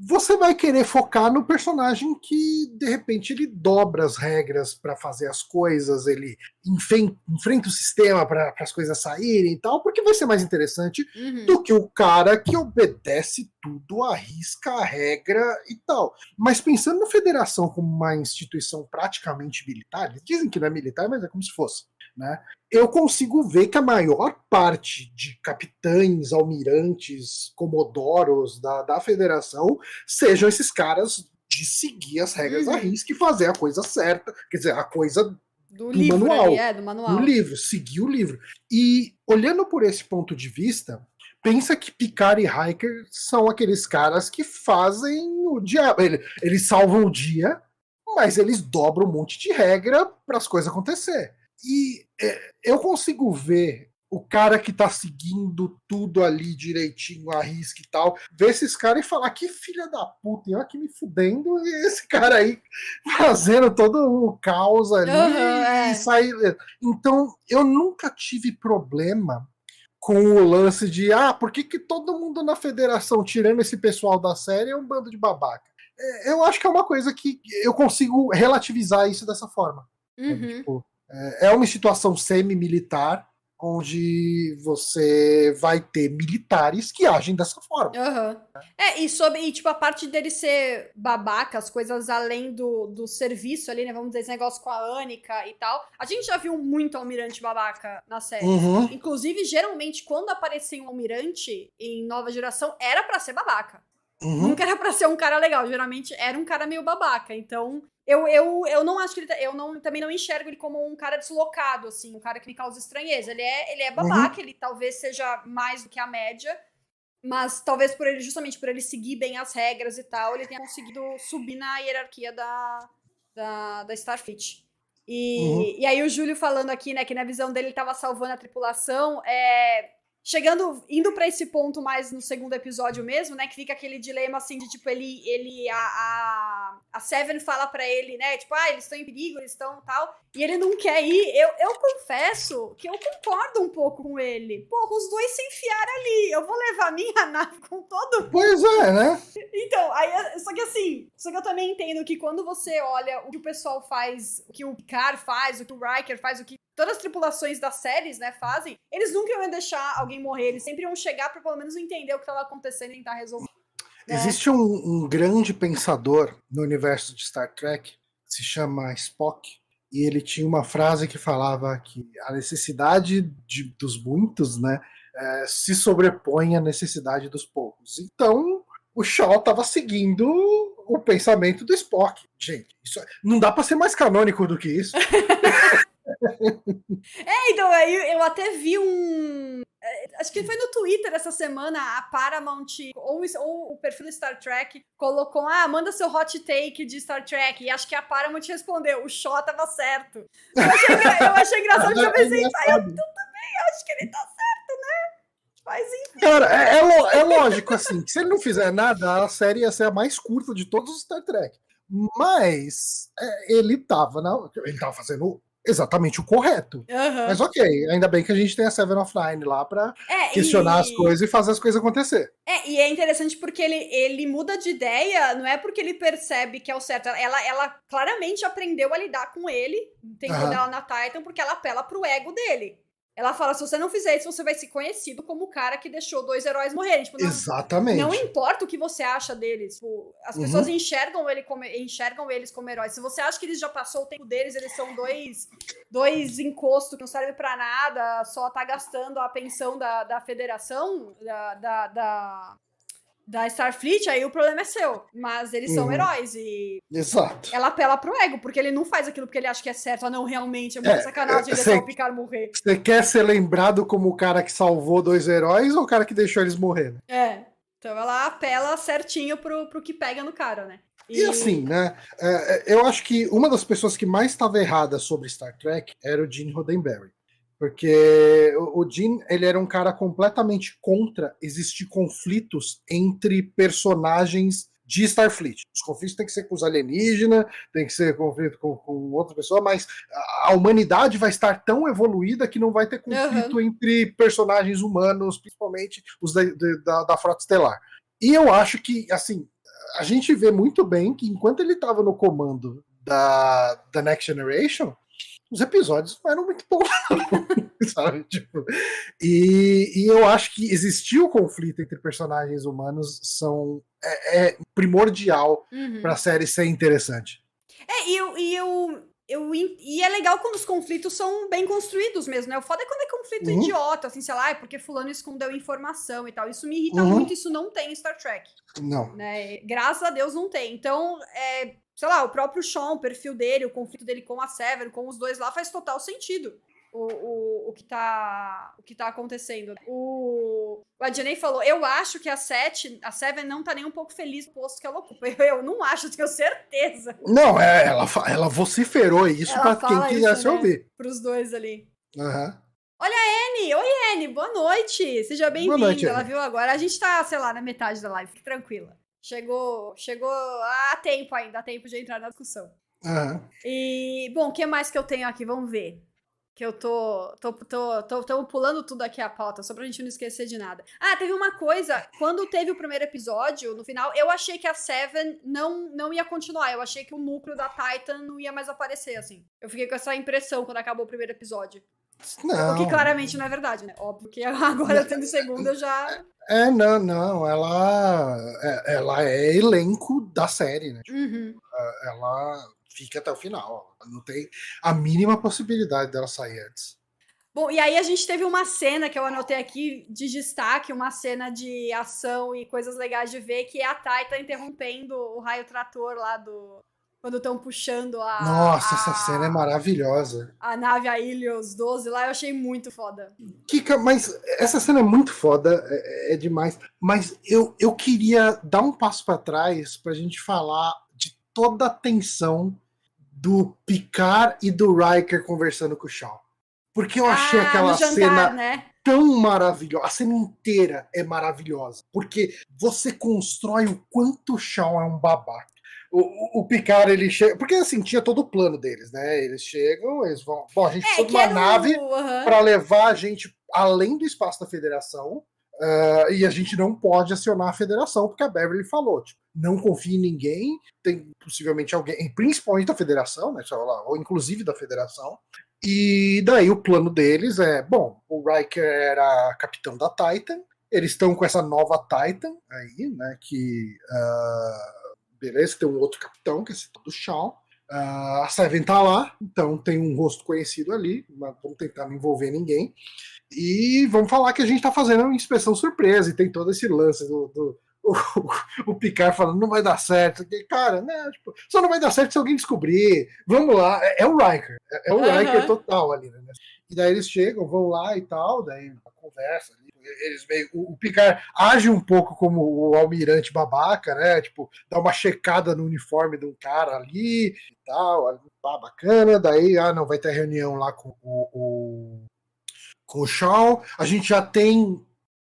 você vai querer focar no personagem que de repente ele dobra as regras para fazer as coisas, ele enfrenta o sistema para as coisas saírem e tal, porque vai ser mais interessante Uhum. do que o cara que obedece tudo, arrisca a regra e tal. Mas pensando na federação como uma instituição praticamente militar, eles dizem que não é militar, mas é como se fosse. Né? Eu consigo ver que a maior parte de capitães, almirantes, comodoros da, da federação sejam esses caras de seguir as regras uhum. à risca e fazer a coisa certa, quer dizer, a coisa do, do livro, manual, ali, é, do manual. Do livro, seguir o livro. E olhando por esse ponto de vista, pensa que Picard e Hiker são aqueles caras que fazem o diabo. Eles, eles salvam o dia, mas eles dobram um monte de regra para as coisas acontecer. E é, eu consigo ver o cara que tá seguindo tudo ali direitinho, a risca e tal, ver esses caras e falar que filha da puta, eu aqui me fudendo, e esse cara aí fazendo todo o caos ali uhum, e é. sair. Então, eu nunca tive problema com o lance de ah, por que, que todo mundo na federação, tirando esse pessoal da série, é um bando de babaca? É, eu acho que é uma coisa que eu consigo relativizar isso dessa forma. Uhum. Tipo, é, é uma situação semi-militar onde você vai ter militares que agem dessa forma. Uhum. É, e sobre, e, tipo, a parte dele ser babaca, as coisas além do, do serviço ali, né? Vamos dizer, esse negócio com a Anica e tal. A gente já viu muito almirante babaca na série. Uhum. Inclusive, geralmente, quando aparecia um almirante em nova geração, era para ser babaca. Uhum. Nunca era pra ser um cara legal. Geralmente era um cara meio babaca. Então, eu, eu, eu não acho que ele. Tá, eu não, também não enxergo ele como um cara deslocado, assim, um cara que me causa estranheza. Ele é, ele é babaca, uhum. ele talvez seja mais do que a média. Mas talvez por ele, justamente por ele seguir bem as regras e tal, ele tenha conseguido subir na hierarquia da, da, da Starfleet. E, uhum. e aí o Júlio falando aqui, né, que na visão dele ele tava salvando a tripulação. É, chegando, indo para esse ponto mais no segundo episódio mesmo, né, que fica aquele dilema assim de tipo ele ele a a, a Seven fala para ele, né, tipo, ah, eles estão em perigo, eles estão tal, e ele não quer ir. Eu, eu confesso que eu concordo um pouco com ele. Porra, os dois se enfiaram ali. Eu vou levar minha nave com todo Pois é, né? Então, aí, só que assim, só que eu também entendo que quando você olha o que o pessoal faz, o que o Picard faz, o que o Riker faz, o que todas as tripulações das séries, né, fazem, eles nunca iam deixar alguém morrer, eles sempre iam chegar para pelo menos entender o que estava acontecendo e tentar resolver. Né? Existe um, um, grande pensador no universo de Star Trek, se chama Spock, e ele tinha uma frase que falava que a necessidade de, dos muitos, né, é, se sobrepõe à necessidade dos poucos. Então, o Shaw estava seguindo o pensamento do Spock. Gente, isso é, não dá para ser mais canônico do que isso. é, então, aí eu até vi um. É, acho que foi no Twitter essa semana, a Paramount, ou, ou o perfil Star Trek, colocou: ah, manda seu hot take de Star Trek. E acho que a Paramount respondeu: o Shaw tava certo. Eu achei, eu achei engraçado, eu pensei, ah, eu, também acho que ele tá certo, né? Mas enfim. Cara, é, é, é lógico, assim, que se ele não fizer nada, a série ia ser a mais curta de todos os Star Trek. Mas é, ele tava na, ele tava fazendo exatamente o correto. Uhum. Mas ok, ainda bem que a gente tem a Seven of Nine lá pra é, questionar e... as coisas e fazer as coisas acontecer. É, e é interessante porque ele, ele muda de ideia, não é porque ele percebe que é o certo. Ela, ela claramente aprendeu a lidar com ele, no tempo uhum. dela na Titan, porque ela apela pro ego dele. Ela fala: se você não fizer isso, você vai ser conhecido como o cara que deixou dois heróis morrerem. Tipo, não, Exatamente. Não importa o que você acha deles. Tipo, as uhum. pessoas enxergam, ele como, enxergam eles como heróis. Se você acha que eles já passou o tempo deles, eles são dois, dois encostos que não servem para nada, só tá gastando a pensão da, da federação, da, da, da da Starfleet, aí o problema é seu. Mas eles são uhum. heróis e. Exato. Ela apela pro ego, porque ele não faz aquilo porque ele acha que é certo. Ah, não, realmente é muito é, sacanagem deixar o Picard morrer. Você quer ser lembrado como o cara que salvou dois heróis ou o cara que deixou eles morrer? É. Então ela apela certinho pro, pro que pega no cara, né? E, e assim, né? É, é eu acho que uma das pessoas que mais estava errada sobre Star Trek era o Gene Roddenberry. Porque o Jim, ele era um cara completamente contra existir conflitos entre personagens de Starfleet. Os conflitos têm que ser com os alienígenas, tem que ser conflito com, com outra pessoa, mas a humanidade vai estar tão evoluída que não vai ter conflito uhum. entre personagens humanos, principalmente os da, da, da Frota Estelar. E eu acho que, assim, a gente vê muito bem que enquanto ele estava no comando da, da Next Generation, os episódios não eram muito bons, sabe? Tipo, e, e, eu acho que existir o conflito entre personagens humanos são, é, é primordial uhum. para a série ser interessante. É, e eu, e eu eu, e é legal quando os conflitos são bem construídos mesmo, né? O foda é quando é conflito Uhum. idiota, assim, sei lá, é porque fulano escondeu informação e tal. Isso me irrita Uhum. muito, isso não tem em Star Trek, Não. né? Graças a Deus não tem. Então, é, sei lá, o próprio Sean, o perfil dele, o conflito dele com a Seven, com os dois lá, faz total sentido. O, o, o, que tá, o que tá acontecendo. O, o Adjanei falou: Eu acho que a Sete, a Seven não tá nem um pouco feliz no posto que ela ocupa. Eu não acho, tenho certeza. Não, é, ela, ela vociferou isso Ela pra quem quisesse isso, né? ouvir. Pros dois ali. Aham. Anne, oi Anne, boa noite. Seja bem-vinda. Ela viu agora. A gente tá, sei lá, na metade da live, fique tranquila. Chegou, chegou a tempo ainda, a tempo de entrar na discussão. Aham. E, bom, o que mais que eu tenho aqui? Vamos ver. Que eu tô. tô, tô, tô, tô pulando tudo aqui a pauta, só pra gente não esquecer de nada. Ah, teve uma coisa. Quando teve o primeiro episódio, no final, eu achei que a Seven não, não ia continuar. Eu achei que o núcleo da Titan não ia mais aparecer, assim. Eu fiquei com essa impressão quando acabou o primeiro episódio. Não. O que claramente não é verdade, né? Óbvio que agora tendo eu já. É, não, não. Ela é, ela é elenco da série, né? Uhum. Ela fica até o final. Não tem a mínima possibilidade dela sair antes. Bom, e aí a gente teve uma cena que eu anotei aqui de destaque, uma cena de ação e coisas legais de ver, que é a Taita interrompendo o raio trator lá do. Quando estão puxando a. Nossa, a, essa cena é maravilhosa. A nave, a Ilios 12 lá, eu achei muito foda. Kika, mas essa cena é muito foda, é, é demais. Mas eu, eu queria dar um passo para trás pra gente falar de toda a tensão do Picard e do Riker conversando com o Shaw. Porque eu achei ah, aquela jantar, cena né? tão maravilhosa. A cena inteira é maravilhosa. Porque você constrói o quanto o Shaw é um babaca. O, o, Picard, ele chega. Porque assim, tinha todo o plano deles, né? Eles chegam, eles vão. Bom, a gente É, precisa de que uma nave aham. para levar a gente além do espaço da federação. ah, e a gente não pode acionar a federação, porque a Beverly falou: tipo, não confie em ninguém, tem possivelmente alguém, principalmente da federação, né? lá, ou inclusive da federação. E daí o plano deles é: bom, o Riker era capitão da Titan, eles estão com essa nova Titan aí, né? Que. ah, beleza, tem um outro capitão, que é do Shaw. Ah, a Seven tá lá, então tem um rosto conhecido ali, mas vamos tentar não envolver ninguém. E vamos falar que a gente tá fazendo uma inspeção surpresa e tem todo esse lance do. do o, o Picard falando, não vai dar certo. Cara, né, tipo, só não vai dar certo se alguém descobrir. Vamos lá, é, é o Riker, é, é o Aham. Riker total ali, né? E daí eles chegam, vão lá e tal, daí a conversa ali. Eles meio, o, o Picard age um pouco como o almirante babaca, né? Tipo, dá uma checada no uniforme de um cara ali e tal, pá, bacana. Daí, ah, não, vai ter reunião lá com o, com o Shaw. A gente já tem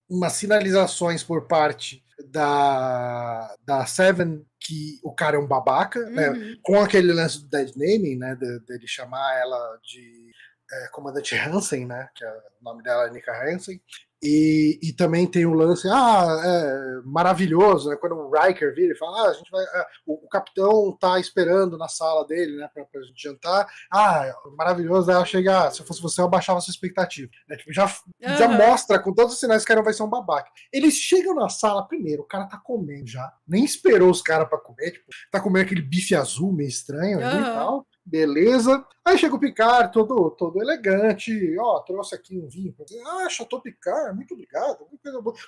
umas sinalizações por parte da, da Seven que o cara é um babaca, né? Uhum. Com aquele lance do dead naming, né? de- Dele chamar ela de é, comandante Hansen, né? Que é, o nome dela é Nika Hansen. E, e também tem o lance, ah, é maravilhoso, né? Quando o Riker vira e fala, ah, a gente vai. ah, o, o capitão tá esperando na sala dele, né? Pra, pra gente jantar. Ah, maravilhoso. Aí ela chega, ah, se eu fosse você, eu abaixava a sua expectativa. Né, tipo, já, já Aham. mostra com todos os sinais que o cara vai ser um babaca. Eles chegam na sala, primeiro, o cara tá comendo já. Nem esperou os caras pra comer, tipo, tá comendo aquele bife azul meio estranho ali e tal. Beleza. Aí chega o Picard, todo, todo elegante. Ó, trouxe aqui um vinho. Ah, Chateau Picard, muito obrigado.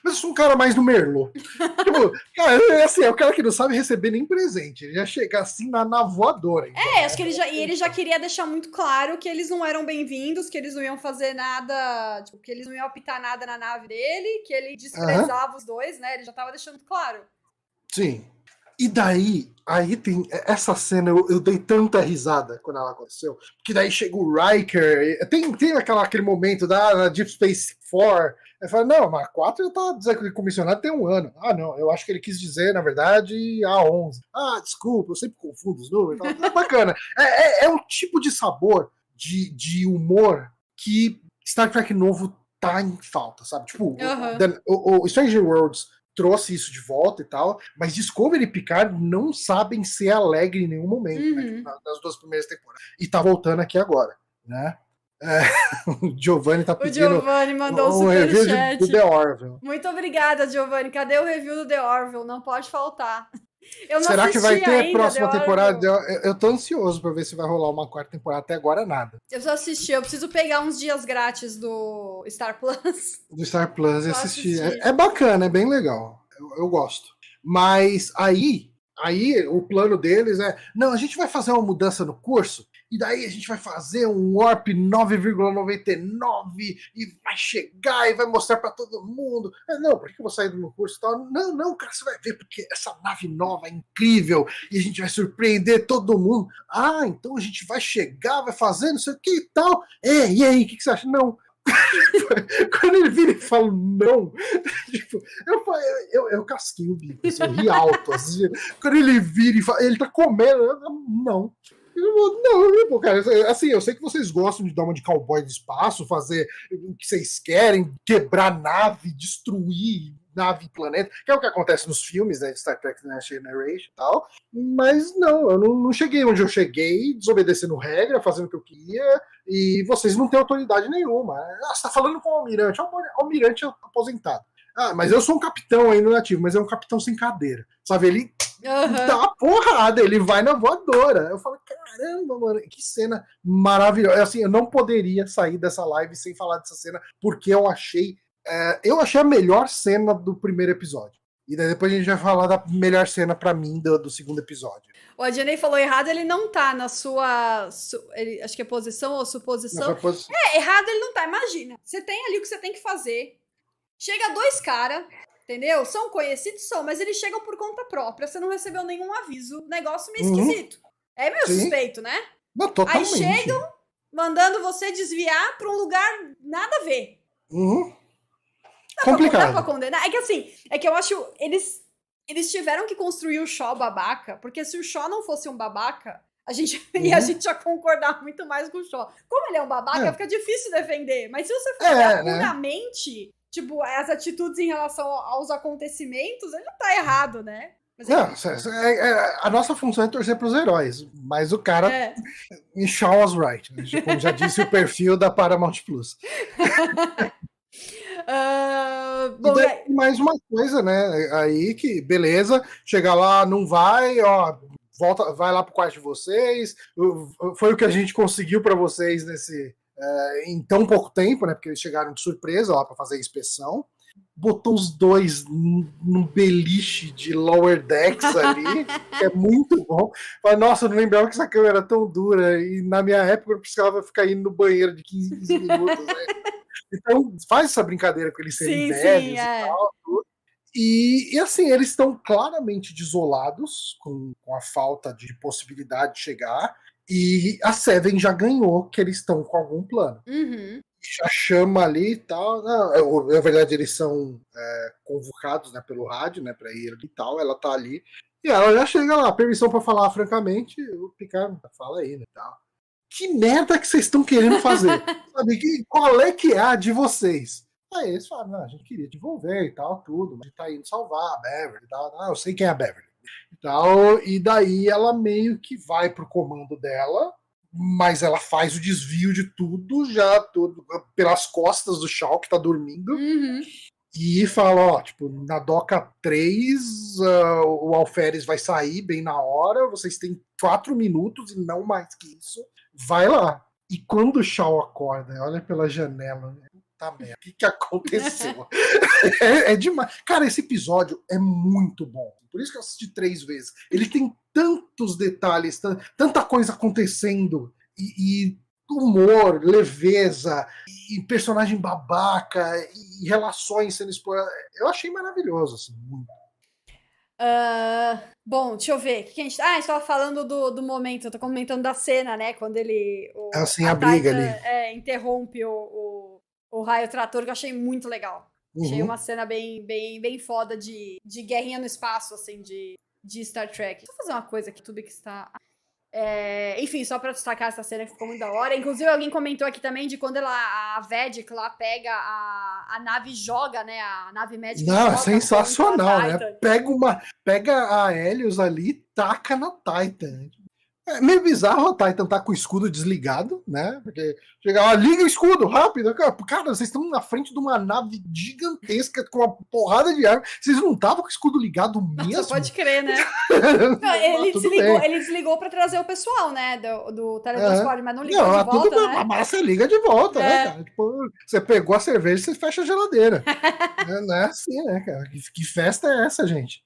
Mas eu sou um cara mais no Merlot. tipo, cara, é assim, é o cara que não sabe receber nem presente. Ele já chega assim na, na voadora. então, É, acho que ele já, e ele já queria deixar muito claro que eles não eram bem-vindos, que eles não iam fazer nada, tipo, que eles não iam apitar nada na nave dele, que ele desprezava os dois, né? Ele já tava deixando claro. Sim. E daí, aí tem essa cena, eu, eu dei tanta risada quando ela aconteceu, que daí chega o Riker, tem, tem aquela, aquele momento da na Deep Space 4, ele fala, não, mas a 4 já tá decomissionado tem um ano. Ah, não, eu acho que ele quis dizer, na verdade, a 11. Ah, desculpa, eu sempre confundo os números. É bacana. É, é, é um tipo de sabor, de, de humor, que Star Trek novo tá em falta, sabe? Tipo. The- o, o Stranger Worlds trouxe isso de volta e tal, mas Discovery e Picard não sabem ser alegre em nenhum momento, né, Uhum. na- nas duas primeiras temporadas. E tá voltando aqui agora, né? É, o Giovanni tá O pedindo Giovanni mandou um um review do The Orville. Muito obrigada, Giovanni. Cadê o review do The Orville? Não pode faltar. Será que vai ter ainda, próxima temporada? Eu, eu tô ansioso pra ver se vai rolar uma quarta temporada. Até agora, nada. Eu só assisti. Eu preciso pegar uns dias grátis do Star Plus. Do Star Plus e assistir. É, é, bacana, é bem legal. Eu, eu gosto. Mas aí, aí o plano deles é: não, a gente vai fazer uma mudança no curso e daí a gente vai fazer um Warp 9,99 e vai chegar e vai mostrar para todo mundo. Ah, não, por que eu vou sair do meu curso e tal? Não, não, cara, você vai ver, porque essa nave nova é incrível e a gente vai surpreender todo mundo. Ah, então a gente vai chegar, vai fazer não sei o que e tal. É, e aí, o que, que você acha? Não, Quando ele vira e fala não, tipo, eu, eu, eu casquei o bico, assim, eu ri alto. Assim, quando ele vira e fala, ele tá comendo, eu, não. Cara, assim, eu sei que vocês gostam de dar uma de cowboy de espaço, fazer o que vocês querem, quebrar nave, destruir nave planeta, que é o que acontece nos filmes né, de Star Trek Next Generation e tal. Mas não, eu não, não cheguei onde eu cheguei, desobedecendo regra, fazendo o que eu queria, e vocês não têm autoridade nenhuma. Ah, você tá falando com o almirante, é o almirante aposentado. Ah, mas eu sou um capitão aí no nativo, mas é um capitão sem cadeira. Sabe, ele uhum. dá uma porrada, ele vai na voadora. Eu falo, caramba, mano, que cena maravilhosa. Assim, eu não poderia sair dessa live sem falar dessa cena, porque eu achei. É, eu achei a melhor cena do primeiro episódio. E daí depois a gente vai falar da melhor cena para mim do, do, segundo episódio. O Adnei falou errado, ele não tá na sua. Su, ele, acho que é posição ou suposição. Posi... É, errado ele não tá. Imagina. Você tem ali o que você tem que fazer. Chega dois caras, entendeu? São conhecidos, são, mas eles chegam por conta própria. Você não recebeu nenhum aviso. Negócio meio uhum. esquisito. É meio Sim. suspeito, né? Não, totalmente. Aí chegam mandando você desviar pra um lugar nada a ver. Uhum. Dá Complicado. Pra, dá pra condenar. É que assim, é que eu acho. Eles, eles tiveram que construir o Shaw babaca, porque se o Shaw não fosse um babaca, a gente uhum. e a gente ia concordar muito mais com o Shaw. Como ele é um babaca, é. fica difícil defender. Mas se você for é, né? Tipo, as atitudes em relação aos acontecimentos, ele não tá errado, né? Mas não, é, é, a nossa função é torcer para os heróis, mas o cara é. Shaw was right, né? como já disse o perfil da Paramount Plus. uh, bom, daí, é mais uma coisa, né? Aí que, beleza, chega lá, não vai, ó, volta, vai lá pro quarto de vocês. Foi o que a gente conseguiu para vocês nesse, é, em tão pouco tempo, né? Porque eles chegaram de surpresa lá para fazer a inspeção. Botou os dois num beliche de lower decks ali, que é muito bom. Falei, nossa, eu não lembrava que essa câmera era tão dura. E na minha época eu precisava ficar indo no banheiro de 15, 15 minutos. Né? Então faz essa brincadeira com eles serem velhos é. e tal. Tudo. E, e, assim, eles estão claramente desolados com, com a falta de possibilidade de chegar. E a Seven já ganhou que eles estão com algum plano. Uhum. Já chama ali e tal. Não, na verdade, eles são é, convocados né, pelo rádio né, para ir e tal. Ela tá ali. E ela já chega lá, permissão para falar francamente. O Picard fala aí, né? Tal. Que merda que vocês estão querendo fazer? Sabe? Que, qual é que é a de vocês? Aí eles falam, não, a gente queria devolver e tal, tudo, mas a gente tá indo salvar a Beverly e tal. Ah, eu sei quem é a Beverly e tal. E daí ela meio que vai pro comando dela, mas ela faz o desvio de tudo já tudo, pelas costas do Shaw que tá dormindo. Uhum. E fala, ó, tipo, na doca 3, uh, ah, o Alferes vai sair bem na hora, vocês têm quatro minutos e não mais que isso. Vai lá. E quando o Shaw acorda, olha pela janela, Puta merda, o que, que aconteceu? é, é, demais. Cara, esse episódio é muito bom. Por isso que eu assisti três vezes. Ele tem tantos detalhes, tanta coisa acontecendo. E, e humor, leveza, e personagem babaca, e relações sendo exploradas. Eu achei maravilhoso, assim, muito. Uh, bom, deixa eu ver. Que que a gente... Ah, a gente tava falando do, do momento, eu tô comentando da cena, né? Quando ele. O, assim, a, a briga ali. É, interrompe o, o, o raio trator, que eu achei muito legal. Uhum. Achei uma cena bem, bem, bem foda de, de guerrinha no espaço, assim, de, de Star Trek. Deixa eu fazer uma coisa aqui, tudo que está. É, enfim, só pra destacar essa cena que ficou muito da hora. Inclusive, alguém comentou aqui também de quando ela, a Vedic lá pega a, a nave joga, né? A nave médica. Não, é sensacional, né? Pega, uma, pega a Helios ali e taca na Titan. É meio bizarro a Titan tá com o escudo desligado, né? Porque chega lá, liga o escudo, rápido. Cara, vocês estão na frente de uma nave gigantesca com uma porrada de arma. Vocês não estavam com o escudo ligado mesmo? Nossa, pode crer, né? não, ele, desligou, ele desligou pra trazer o pessoal, né? Do, do teletransporte, é. mas não ligou não, de volta, tudo, né? Mas você liga de volta, né, é. né, cara? Tipo, você pegou a cerveja e você fecha a geladeira. é, não é assim, né, cara? Que, que festa é essa, gente?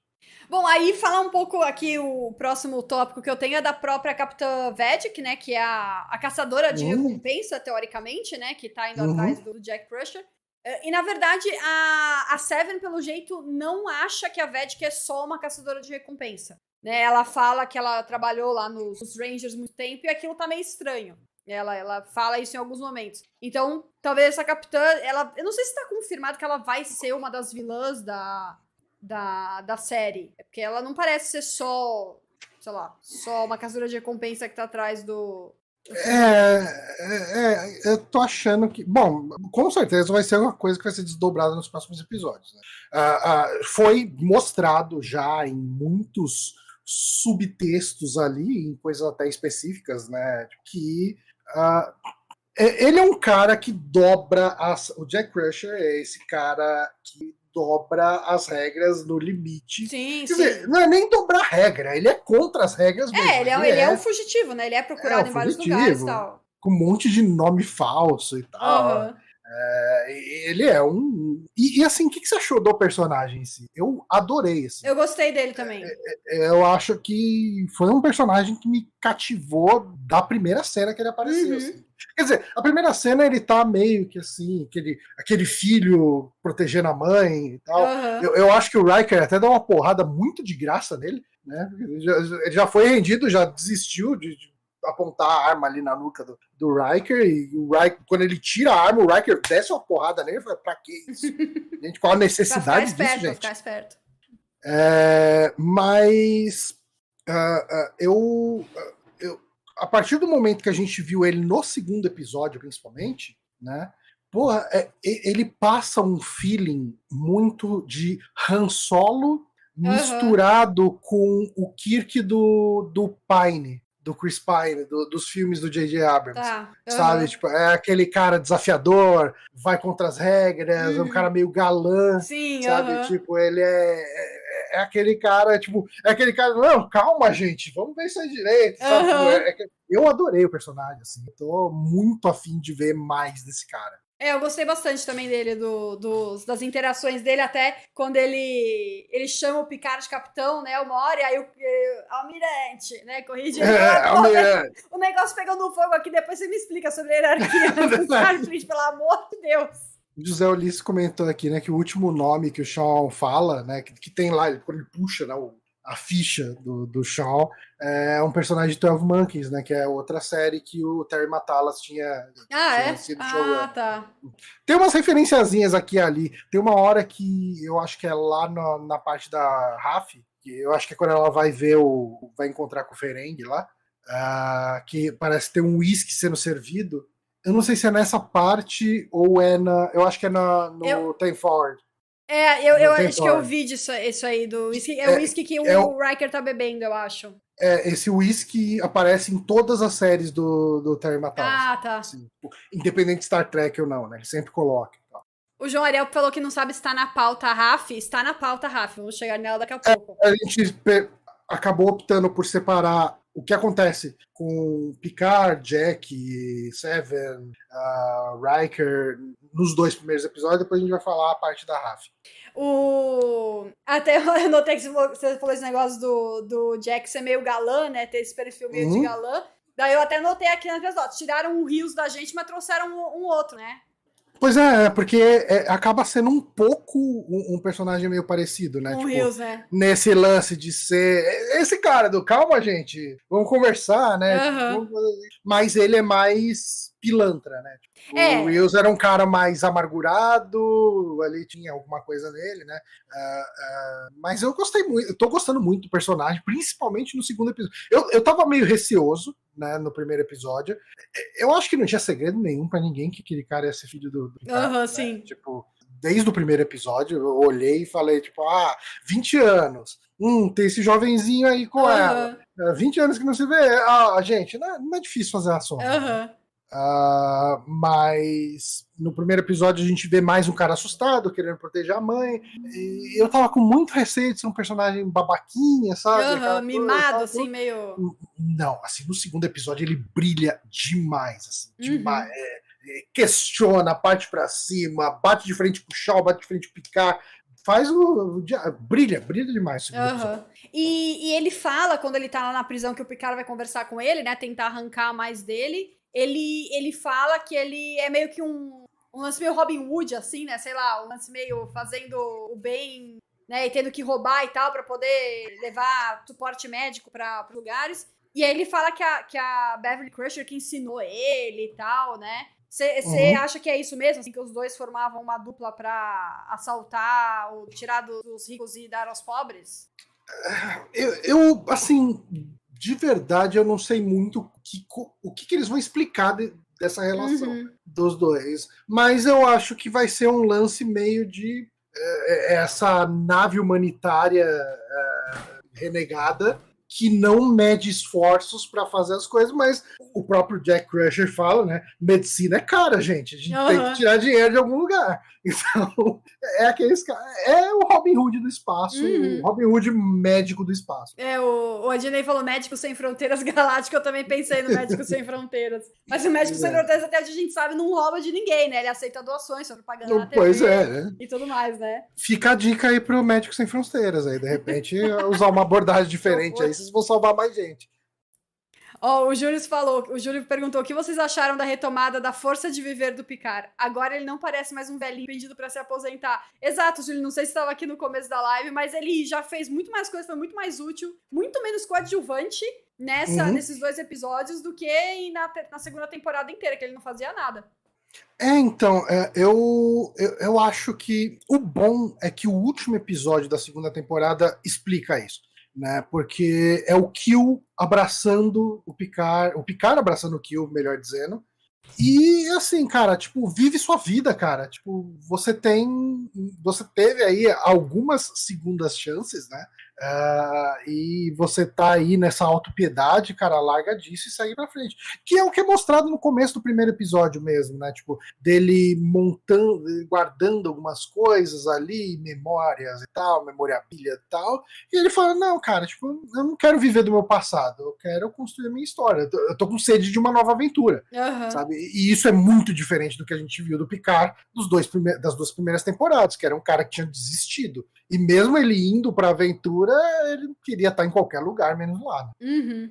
Bom, aí falar um pouco aqui o próximo tópico que eu tenho é da própria Capitã Vedic, né? Que é a, a caçadora de uhum. recompensa, teoricamente, né? Que tá indo uhum. atrás do Jack Crusher. Eh, e na verdade, a, a Seven, pelo jeito, não acha que a Vedic é só uma caçadora de recompensa. Né? Ela fala que ela trabalhou lá nos, nos Rangers muito tempo e aquilo tá meio estranho. Ela, ela fala isso em alguns momentos. Então, talvez essa capitã, ela. Eu não sei se tá confirmado que ela vai ser uma das vilãs da, da, da série. É porque ela não parece ser só, sei lá, só uma caçadora de recompensa que tá atrás do. É, é, é, eu tô achando que. Bom, com certeza vai ser uma coisa que vai ser desdobrada nos próximos episódios. Né? Uh, uh, foi mostrado já em muitos subtextos ali, em coisas até específicas, né? Que uh, ele é um cara que dobra as. O Jack Crusher é esse cara que dobra as regras no limite. Sim, Quer sim. Dizer, não é nem dobrar regra, ele é contra as regras mesmo. É, ele é, ele é, é um fugitivo, né? Ele é procurado é, em vários lugares e tal. Com um monte de nome falso e tal. Uhum. É, ele é um. E, e assim, o que, que, você achou do personagem em si? Eu adorei. Assim. Eu gostei dele também. É, é, eu acho que foi um personagem que me cativou da primeira cena que ele apareceu. Uhum. Assim. Quer dizer, a primeira cena ele tá meio que assim, aquele, aquele filho protegendo a mãe e tal. Uhum. Eu, eu, acho que o Riker até dá uma porrada muito de graça nele, né? Ele já, ele já foi rendido, já desistiu de, de apontar a arma ali na nuca do, do Riker, e o Riker, quando ele tira a arma, o Riker desce uma porrada nele e fala, pra que isso? gente, qual a necessidade disso, esperto, gente? Ficar esperto. É, mas uh, uh, eu, uh, eu, a partir do momento que a gente viu ele no segundo episódio, principalmente, né? Porra, é, ele passa um feeling muito de Han Solo misturado uhum. com o Kirk do, do Pine, do Chris Pine, do, dos filmes do J.J. Abrams. Tá. Uhum. Sabe? Tipo, é aquele cara desafiador, vai contra as regras, uhum. é um cara meio galã. Sim, sabe? Uhum. Tipo, ele é, é, é, aquele cara, tipo, é aquele cara, não, calma, gente, vamos ver isso aí direito. Tipo, é, é eu adorei o personagem, assim. tô muito afim de ver mais desse cara. É, eu gostei bastante também dele, do, dos, das interações dele, até quando ele ele chama o Picard de capitão, né, uma hora, e aí o, almirante, né, corrige. É. O negócio pegando fogo aqui, depois você me explica sobre a hierarquia do Starfleet, pelo amor de Deus. José Ulisses comentou aqui, né, que o último nome que o Sean fala, né, que, que tem lá, quando ele puxa, né, o, a ficha do, do Shaw é um personagem de 12 Monkeys, né? Que é outra série que o Terry Matalas tinha, ah, tinha é? sido ah, tá. Tem umas referenciazinhas aqui e ali. Tem uma hora que eu acho que é lá no, na parte da Raf, que eu acho que é quando ela vai ver o. vai encontrar com o Ferengue lá. Uh, que parece ter um uísque sendo servido. Eu não sei se é nessa parte ou é na. Eu acho que é na, no eu... Time Forward. É, eu, eu acho que eu vi disso, isso aí do whisky. É, é o whisky que é o, o Riker tá bebendo, eu acho. É, esse whisky aparece em todas as séries do, do Terry. Ah, tá. Assim, independente de Star Trek ou não, né? Ele sempre coloca. O João Ariel falou que não sabe se está na pauta RAF. Está na pauta RAF. Vamos chegar nela daqui a pouco. É, a gente acabou optando por separar o que acontece com Picard, Jack, Seven, uh, Riker nos dois primeiros episódios, depois a gente vai falar a parte da Raf. O... Até eu notei que você falou esse negócio do, do Jack ser meio galã, né? Ter esse perfil meio uhum. de galã. Daí eu até notei aqui na episódio, tiraram um rios da gente, mas trouxeram um, um outro, né? Pois é, é, porque é, acaba sendo um pouco um, um, personagem meio parecido, né? Um tipo, Rios, né? Nesse lance de ser. Esse cara do calma, gente, vamos conversar, né? Uhum. Tipo, mas ele é mais pilantra, né? É. O Wills era um cara mais amargurado, ali tinha alguma coisa nele, né? Uh, uh, mas eu gostei muito, eu tô gostando muito do personagem, principalmente no segundo episódio. Eu, eu tava meio receoso, né, no primeiro episódio. Eu acho que não tinha segredo nenhum para ninguém que aquele cara ia ser filho do. Aham, uhum, né? sim. Tipo, desde o primeiro episódio, eu olhei e falei, tipo, ah, 20 anos. Hum, tem esse jovenzinho aí com uhum. ela. 20 anos que não se vê. Ah, gente, não é, não é difícil fazer a sombra. Aham. Ah, mas no primeiro episódio a gente vê mais um cara assustado, querendo proteger a mãe. E eu tava com muito receio de ser um personagem babaquinha, sabe? Coisa, mimado, assim, meio. Não, assim, no segundo episódio ele brilha demais, assim, Uhum. demais. É, é, questiona, parte pra cima, bate de frente pro chão, bate de frente pro picar. Faz o. brilha, brilha demais. Aham. E, e ele fala, quando ele tá lá na prisão, que o Picard vai conversar com ele, né? Tentar arrancar mais dele. Ele, ele fala que ele é meio que um, um lance meio Robin Hood, assim, né? Sei lá, um lance meio fazendo o bem, né? E tendo que roubar e tal pra poder levar suporte médico pra pra lugares. E aí ele fala que a, que a Beverly Crusher que ensinou ele e tal, né? Você Uhum. acha que é isso mesmo? Assim, que os dois formavam uma dupla pra assaltar ou tirar do- dos ricos e dar aos pobres? Eu, eu, assim, de verdade, eu não sei muito o que, o que, que eles vão explicar de- dessa relação Uhum. dos dois. Mas eu acho que vai ser um lance meio de é, é, essa nave humanitária é, renegada que não mede esforços para fazer as coisas, mas o próprio Jack Crusher fala, né? Medicina é cara, gente. A gente tem Aham. que tirar dinheiro de algum lugar. Então, é aqueles caras. É o Robin Hood do espaço, Uhum. o Robin Hood médico do espaço. É, o, o Adnei falou Médicos Sem Fronteiras Galáctico, eu também pensei no Médicos Sem Fronteiras. Mas o Médicos Sem É. Fronteiras, até a gente sabe, não rouba de ninguém, né? Ele aceita doações, só propaganda na TV Pois é, né? e tudo mais, né? Fica a dica aí pro Médico Sem Fronteiras aí, de repente, usar uma abordagem diferente aí, vocês vão salvar mais gente. Ó, o Júlio falou, o Júlio perguntou o que vocês acharam da retomada da força de viver do Picard. Agora ele não parece mais um velhinho pedido pra se aposentar. Exato, Júlio, não sei se estava aqui no começo da live, mas ele já fez muito mais coisas, foi muito mais útil, muito menos coadjuvante nessa, Uhum. nesses dois episódios do que na, na segunda temporada inteira, que ele não fazia nada. É, então, é, eu, eu, eu acho que o bom é que o último episódio da segunda temporada explica isso, né? Porque é o Kill abraçando o Picard, o Picard abraçando o Kill, melhor dizendo. E assim, cara, tipo, vive sua vida, cara. Tipo, você tem. Você teve aí algumas segundas chances, né? Ah, e você tá aí nessa autopiedade, cara, larga disso e segue pra frente. Que é o que é mostrado no começo do primeiro episódio mesmo, né? Tipo, dele montando, guardando algumas coisas ali, memórias e tal, memoriabilha e tal. E ele fala: Não, cara, tipo, eu não quero viver do meu passado, eu quero construir a minha história. Eu tô, eu tô com sede de uma nova aventura, Aham. sabe? E isso é muito diferente do que a gente viu do Picard dos dois das duas primeiras temporadas, que era um cara que tinha desistido. E mesmo ele indo pra aventura, ele queria estar em qualquer lugar, menos lá. né? Uhum.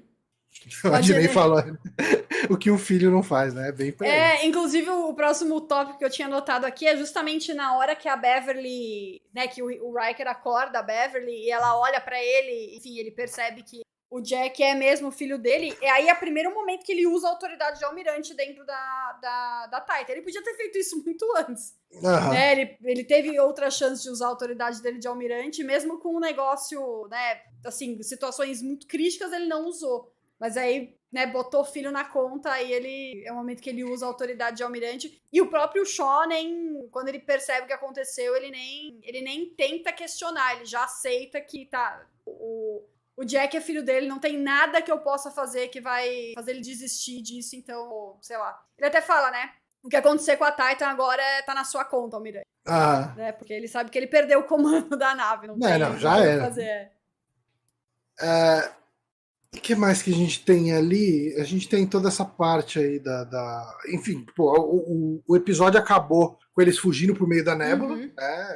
A falou o que um filho não faz, né? Bem pra. É, inclusive o próximo tópico que eu tinha anotado aqui é justamente na hora que a Beverly, né, que o, o Riker acorda a Beverly e ela olha pra ele, enfim, ele percebe que o Jack é mesmo filho dele. E aí é o primeiro momento que ele usa a autoridade de almirante dentro da, da, da Titan. Ele podia ter feito isso muito antes. Aham. né? Ele, ele teve outra chance de usar a autoridade dele de almirante, mesmo com um negócio, né? Assim, situações muito críticas, ele não usou. Mas aí, né, botou o filho na conta, aí ele. É o momento que ele usa a autoridade de almirante. E o próprio Shaw, nem. Quando ele percebe o que aconteceu, ele nem, ele nem tenta questionar, ele já aceita que tá. O, o Jack é filho dele, não tem nada que eu possa fazer que vai fazer ele desistir disso, então, sei lá. Ele até fala, né? O que acontecer com a Titan agora é, tá na sua conta, Almirante. Aham. Né? Porque ele sabe que ele perdeu o comando da nave. Não, Não, tem não, já era. fazer. É, O que mais que a gente tem ali? A gente tem toda essa parte aí da. da- enfim, pô, o, o- episódio acabou com eles fugindo por meio da nébula, Uhum. né?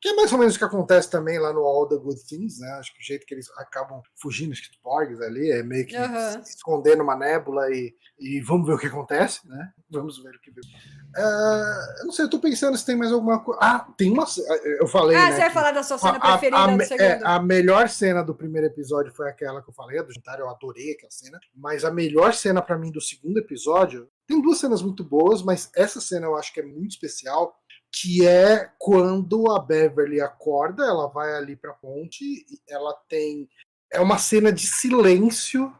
Que é mais ou menos o que acontece também lá no All the Good Things, né? Acho que o jeito que eles acabam fugindo, acho que ali, é meio que Aham. se esconder numa nébula e, e vamos ver o que acontece, né? Vamos ver o que vem. Ah, eu não sei, eu tô pensando se tem mais alguma coisa. Ah, tem uma. Eu falei. Ah, né, você vai que- falar da sua cena a, preferida a- do me- segundo. é, a melhor cena do primeiro episódio foi aquela que eu falei, a do jantar, eu adorei aquela cena. Mas a melhor cena pra mim do segundo episódio, tem duas cenas muito boas, mas essa cena eu acho que é muito especial, que é quando a Beverly acorda, ela vai ali pra ponte, e ela tem é uma cena de silêncio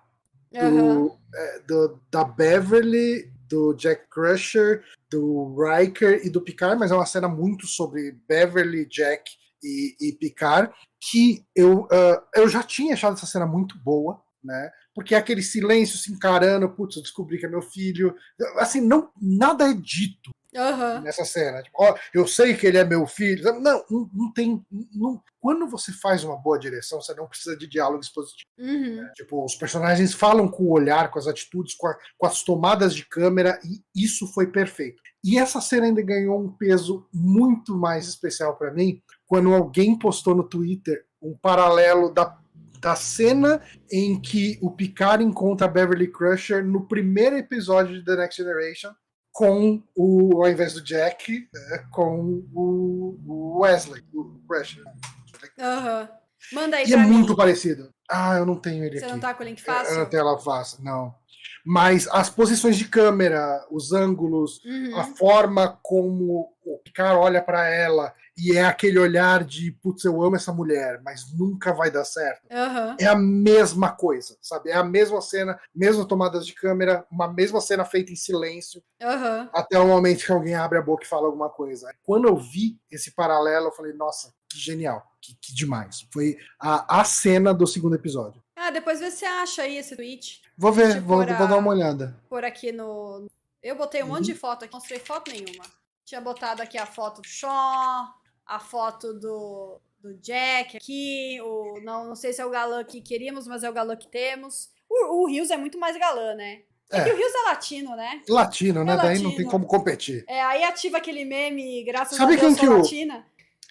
do, é, do- da Beverly, do Jack Crusher, do Riker e do Picard, mas é uma cena muito sobre Beverly, Jack e, e Picard, que eu, ah, eu já tinha achado essa cena muito boa. né? Porque é aquele silêncio se encarando, putz, eu descobri que é meu filho. Assim, não, nada é dito Aham. nessa cena. Tipo, ó, eu sei que ele é meu filho. Não, não, não tem. Não, quando você faz uma boa direção, você não precisa de diálogo expositivo. Uhum. Tipo, os personagens falam com o olhar, com as atitudes, com, a- com as tomadas de câmera, e isso foi perfeito. E essa cena ainda ganhou um peso muito mais especial pra mim quando alguém postou no Twitter um paralelo da, da cena em que o Picard encontra a Beverly Crusher no primeiro episódio de The Next Generation com o, ao invés do Jack, é, com o, Wesley, o Crusher. Aham. Manda aí E é mim. muito parecido. Ah, eu não tenho ele Você aqui. não tá com o link Eu fácil? não tenho ela fácil, não. Mas as posições de câmera, os ângulos, Uhum. a forma como o Picard olha pra ela e é aquele olhar de putz, eu amo essa mulher, mas nunca vai dar certo. Aham. É a mesma coisa, sabe? É a mesma cena, mesmas tomadas de câmera, uma mesma cena feita em silêncio, Aham. até o momento que alguém abre a boca e fala alguma coisa. Quando eu vi esse paralelo, eu falei, nossa, que genial, que, que demais. Foi a, a cena do segundo episódio. Ah, depois vê se você acha aí esse tweet. Vou ver, vou, a- vou dar uma olhada. Por aqui no. Eu botei um monte Uhum. de foto aqui, não mostrei foto nenhuma. Tinha botado aqui a foto do Sean, a foto do, do Jack aqui, o, não, não sei se é o galã que queríamos, mas é o galã que temos. O, o Rios é muito mais galã, né? É, É. que o Rios é latino, né? Latino, né? É Daí não latino. tem como competir. É, aí ativa aquele meme, graças Sabe a Deus, quem que latina.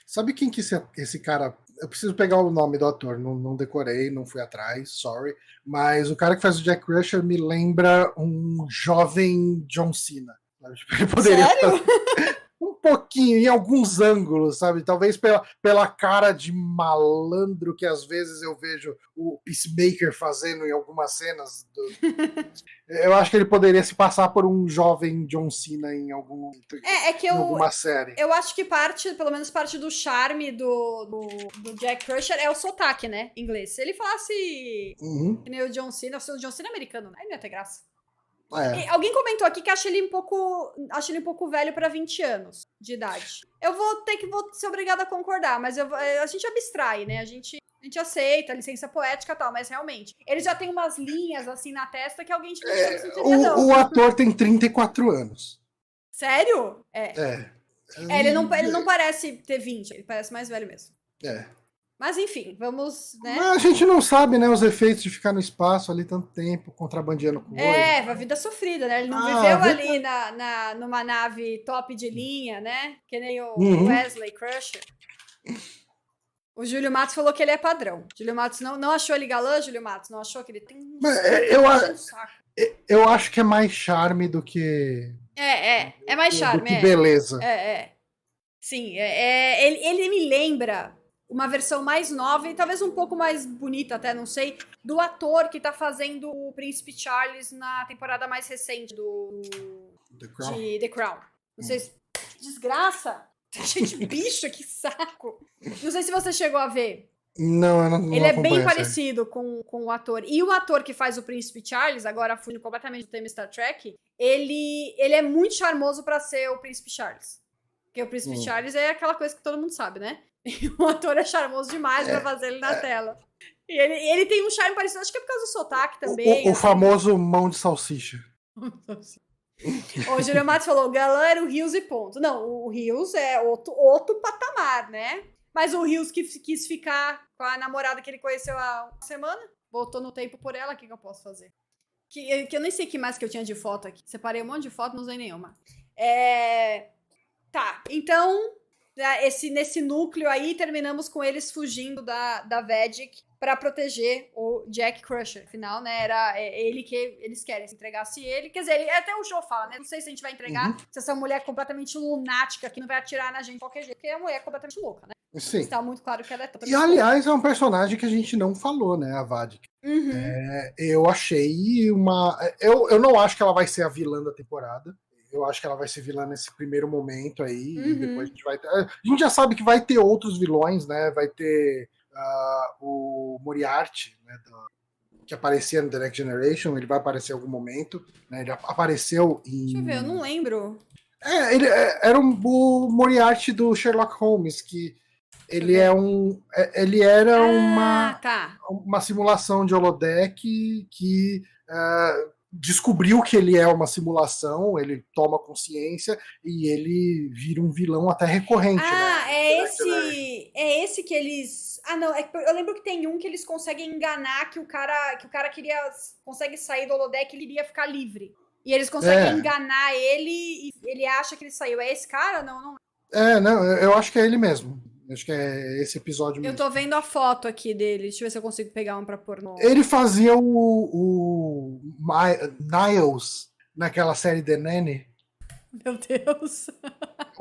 Sabe quem que esse, esse cara. Eu preciso pegar o nome do ator, não, não decorei, não fui atrás, sorry. Mas o cara que faz o Jack Crusher me lembra um jovem John Cena. Ele poderia Sério? fazer pouquinho, em alguns ângulos, sabe? Talvez pela, pela cara de malandro que às vezes eu vejo o Peacemaker fazendo em algumas cenas. do- eu acho que ele poderia se passar por um jovem John Cena em algum É, é que em eu, alguma série. eu acho que parte, pelo menos parte do charme do, do, do Jack Crusher é o sotaque, né? Inglês. Se ele falasse Uhum, que nem o John Cena, o John Cena é americano, né? Aí não ia ter graça. É. Alguém comentou aqui que acha ele um pouco. Acha ele um pouco velho pra 20 anos de idade. Eu vou ter que vou ser obrigada a concordar, mas eu, vou- a gente abstrai, né? A gente, a gente aceita, licença poética e tal, mas realmente. Ele já tem umas linhas assim na testa que alguém tipo, É, sentiria, não. o, o ator tem 34 anos. Sério? É. É. É, ele, não, ele não parece ter 20, ele parece mais velho mesmo. É. Mas enfim, vamos, né? Mas a gente não sabe, né, os efeitos de ficar no espaço ali tanto tempo, contrabandeando coisa. É, a vida sofrida, né? Ele não Ah, viveu verdade. ali na, na, numa nave top de linha, né? Que nem o Uhum. Wesley Crusher. O Júlio Matos falou que ele é padrão. Júlio Matos não, não achou ele galã, Júlio Matos? Não achou que ele tem um é, eu, a- eu acho que é mais charme do que, É, é. É mais do charme, que é. beleza. É, é. Sim, é, é- ele, ele me lembra uma versão mais nova e talvez um pouco mais bonita até, não sei, do ator que tá fazendo o Príncipe Charles na temporada mais recente do The Crown. de The Crown. Não sei se... Desgraça! Tá cheio de bicho, que saco! Não sei se você chegou a ver. Não, eu não, não Ele é bem parecido com, com o ator. E o ator que faz o Príncipe Charles, agora fugindo completamente do tema Star Trek, ele, ele é muito charmoso pra ser o Príncipe Charles. Porque o Príncipe Hum. Charles é aquela coisa que todo mundo sabe, né? O ator é charmoso demais pra fazer ele na tela. E ele, ele tem um charme parecido, acho que é por causa do sotaque também. O, o assim. famoso mão de salsicha. O Júlio Matos falou, galã era o Rios e ponto. Não, o Rios é outro, outro patamar, né? Mas o Rios que quis ficar com a namorada que ele conheceu há uma semana, voltou no tempo por ela, o que, que eu posso fazer? Que, que eu nem sei que mais que eu tinha de foto aqui. Separei um monte de foto, não usei nenhuma. É... Tá, então, esse, nesse núcleo aí, terminamos com eles fugindo da, da Vedic pra proteger o Jack Crusher. Afinal, né, era é, ele que eles querem, se entregasse ele. Quer dizer, ele, até o Joe fala, né, não sei se a gente vai entregar Uhum. se essa mulher é completamente lunática que não vai atirar na gente de qualquer jeito, porque a mulher é completamente louca, né? Sim. Está muito claro que ela é E aliás, é um personagem que a gente não falou, né, a Vadik. Uhum. É, eu achei uma. Eu, eu não acho que ela vai ser a vilã da temporada. Eu acho que ela vai ser vilã nesse primeiro momento aí. Uhum. E depois a gente vai ter. A gente já sabe que vai ter outros vilões, né? Vai ter ah, o Moriarty, né? do- que aparecia no The Next Generation. Ele vai aparecer em algum momento. Né, ele apareceu em. Deixa eu ver, eu não lembro. É, ele é- era um, o Moriarty do Sherlock Holmes, que Ele é um. é- Ele era Ah, uma, tá. uma simulação de holodeck que ah, descobriu que ele é uma simulação, ele toma consciência e ele vira um vilão até recorrente, Ah, né? é esse. É esse que eles. Ah, não. é eu lembro que tem um que eles conseguem enganar que o cara. Que o cara queria. Consegue sair do holodeck e ele iria ficar livre. E eles conseguem É. enganar ele e ele acha que ele saiu. É esse cara? Não, não. É, não, eu acho que é ele mesmo. Acho que é esse episódio Eu mesmo. tô vendo a foto aqui dele. Deixa eu ver se eu consigo pegar um pra pôr no. Ele fazia o, o Mi- Niles naquela série The Nanny. Meu Deus.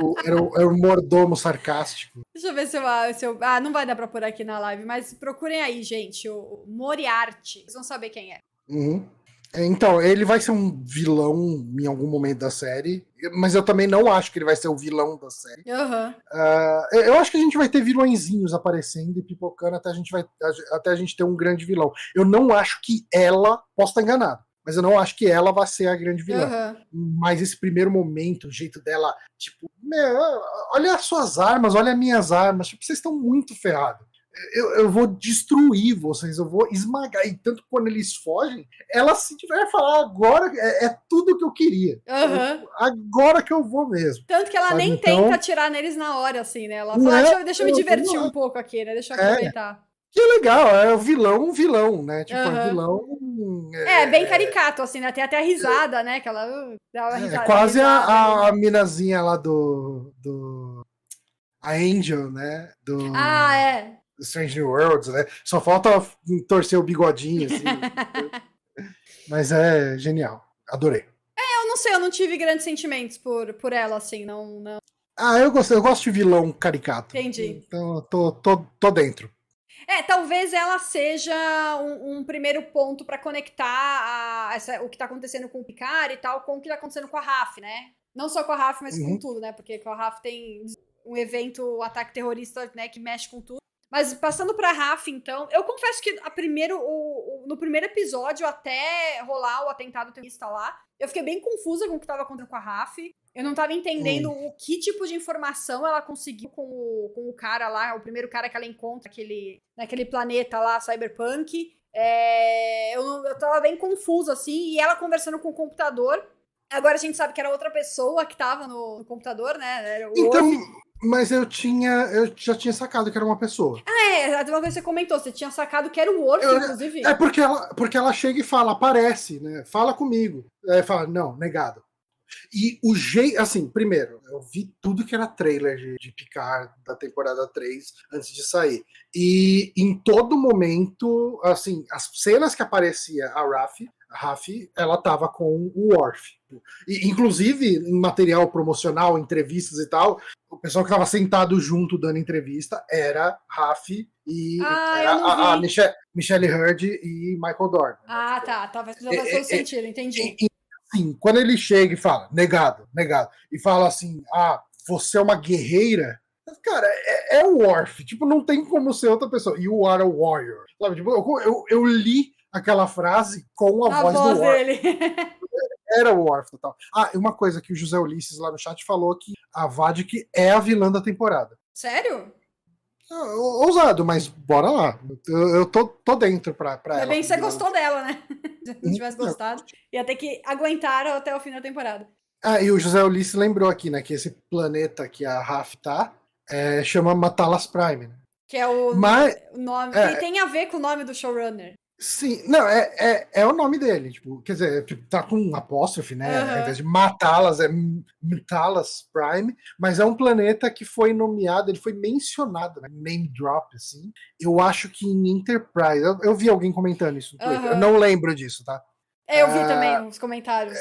O- era, o, era o mordomo sarcástico. Deixa eu ver se eu, se eu. Ah, não vai dar pra pôr aqui na live, mas procurem aí, gente. O Moriarty. Vocês vão saber quem é. Uhum. Então, ele vai ser um vilão em algum momento da série, mas eu também não acho que ele vai ser o vilão da série. Aham. Ah, eu acho que a gente vai ter vilõezinhos aparecendo e pipocando até a gente, vai, até a gente ter um grande vilão. Eu não acho que ela, posso estar enganado, mas eu não acho que ela vai ser a grande vilã. Aham. Mas esse primeiro momento, o jeito dela, tipo, meu, olha as suas armas, olha as minhas armas, tipo, vocês estão muito ferrados. Eu, eu vou destruir vocês, eu vou esmagar. E tanto quando eles fogem, ela se tiver falar agora, é, é tudo que eu queria. Aham. Agora que eu vou mesmo. Tanto que ela Sabe, nem então- tenta atirar neles na hora, assim, né? Ela fala, "Ah, deixa, eu- deixa eu me eu- divertir não. um pouco aqui, né? Deixa eu É. aproveitar. Que legal, é o vilão, um vilão, né? Tipo, Aham. é vilão. É, bem caricato, assim, né? Tem até a risada, né? Que ela uh, dá uma É, risada. quase risada, a, a, né? a minazinha lá do. do a Angel, né? Do, Ah, é. Strange New Worlds, né? Só falta torcer o bigodinho, assim. Mas é genial. Adorei. Eu não sei, eu não tive grandes sentimentos por, por ela, assim, não, não. Ah, eu gosto, eu gosto de vilão caricato. Entendi. Então tô, tô, tô dentro. É, talvez ela seja um, um primeiro ponto pra conectar a- essa- o que tá acontecendo com o Picard e tal com o que tá acontecendo com a Raf, né? Não só com a Raf, mas com Uhum. tudo, né? Porque com a Raf tem um evento, um ataque terrorista, né, que mexe com tudo. Mas passando pra Raf, então, eu confesso que a primeiro, o- o- no primeiro episódio, até rolar o atentado terrorista lá, eu fiquei bem confusa com o que tava acontecendo com a Raf. Eu não tava entendendo o que tipo de informação ela conseguiu com o, com o cara lá, o primeiro cara que ela encontra aquele, naquele planeta lá, Cyberpunk. É, eu, eu tava bem confusa, assim, e ela conversando com o computador. Agora a gente sabe que era outra pessoa que tava no, no computador, né? Era o Então, Wolf. mas eu tinha. Eu já tinha sacado que era uma pessoa. É, uma coisa que você comentou, você tinha sacado que era o Worf, Eu- inclusive. É porque ela, porque ela chega e fala, aparece, né? Fala comigo. Aí fala, não, negado. E o jeito, assim, primeiro, eu vi tudo que era trailer de, de Picard da temporada 3 antes de sair. E em todo momento, assim, as cenas que aparecia a Raf, a Raf, ela tava com o Worf. E, inclusive, em material promocional, entrevistas e tal, o pessoal que tava sentado junto dando entrevista era Raf e Ah, era não a, a. Michelle, Michelle Hurd e Michael Dorn. Ah, tá, tá, faz, faz É, todo é, sentido, entendi. E, assim, quando ele chega e fala, negado, negado, e fala assim, ah, você é uma guerreira, cara, é, é o Worf, tipo, não tem como ser outra pessoa. You are a warrior. Sabe, tipo, eu, eu, eu li aquela frase com a, A voz, voz do dele. Era o Worf total. Ah, e uma coisa que o José Ulisses lá no chat falou que a Vadik é a vilã da temporada. Sério? Ah, Ousado, mas bora lá. Eu, eu tô, tô dentro pra, pra Ainda ela. bem que você gostou dela, né? Se não tivesse Não. gostado, ia ter que aguentar até o fim da temporada. Ah, e o José Ulisses lembrou aqui, né, que esse planeta que a Raf tá é, chama Matalas Prime. Né? Que é o, Mas, o nome. é. que tem a ver com o nome do showrunner. Sim, não, é, é, é o nome dele, tipo, quer dizer, tipo, tá com um apóstrofe, né, Aham. ao invés de Matalas, é Matalas Prime, mas é um planeta que foi nomeado, ele foi mencionado, né, name drop, assim, eu acho que em Enterprise, eu, eu vi alguém comentando isso no Twitter, eu Aham. não lembro disso, tá? É, eu vi Ah, também os comentários.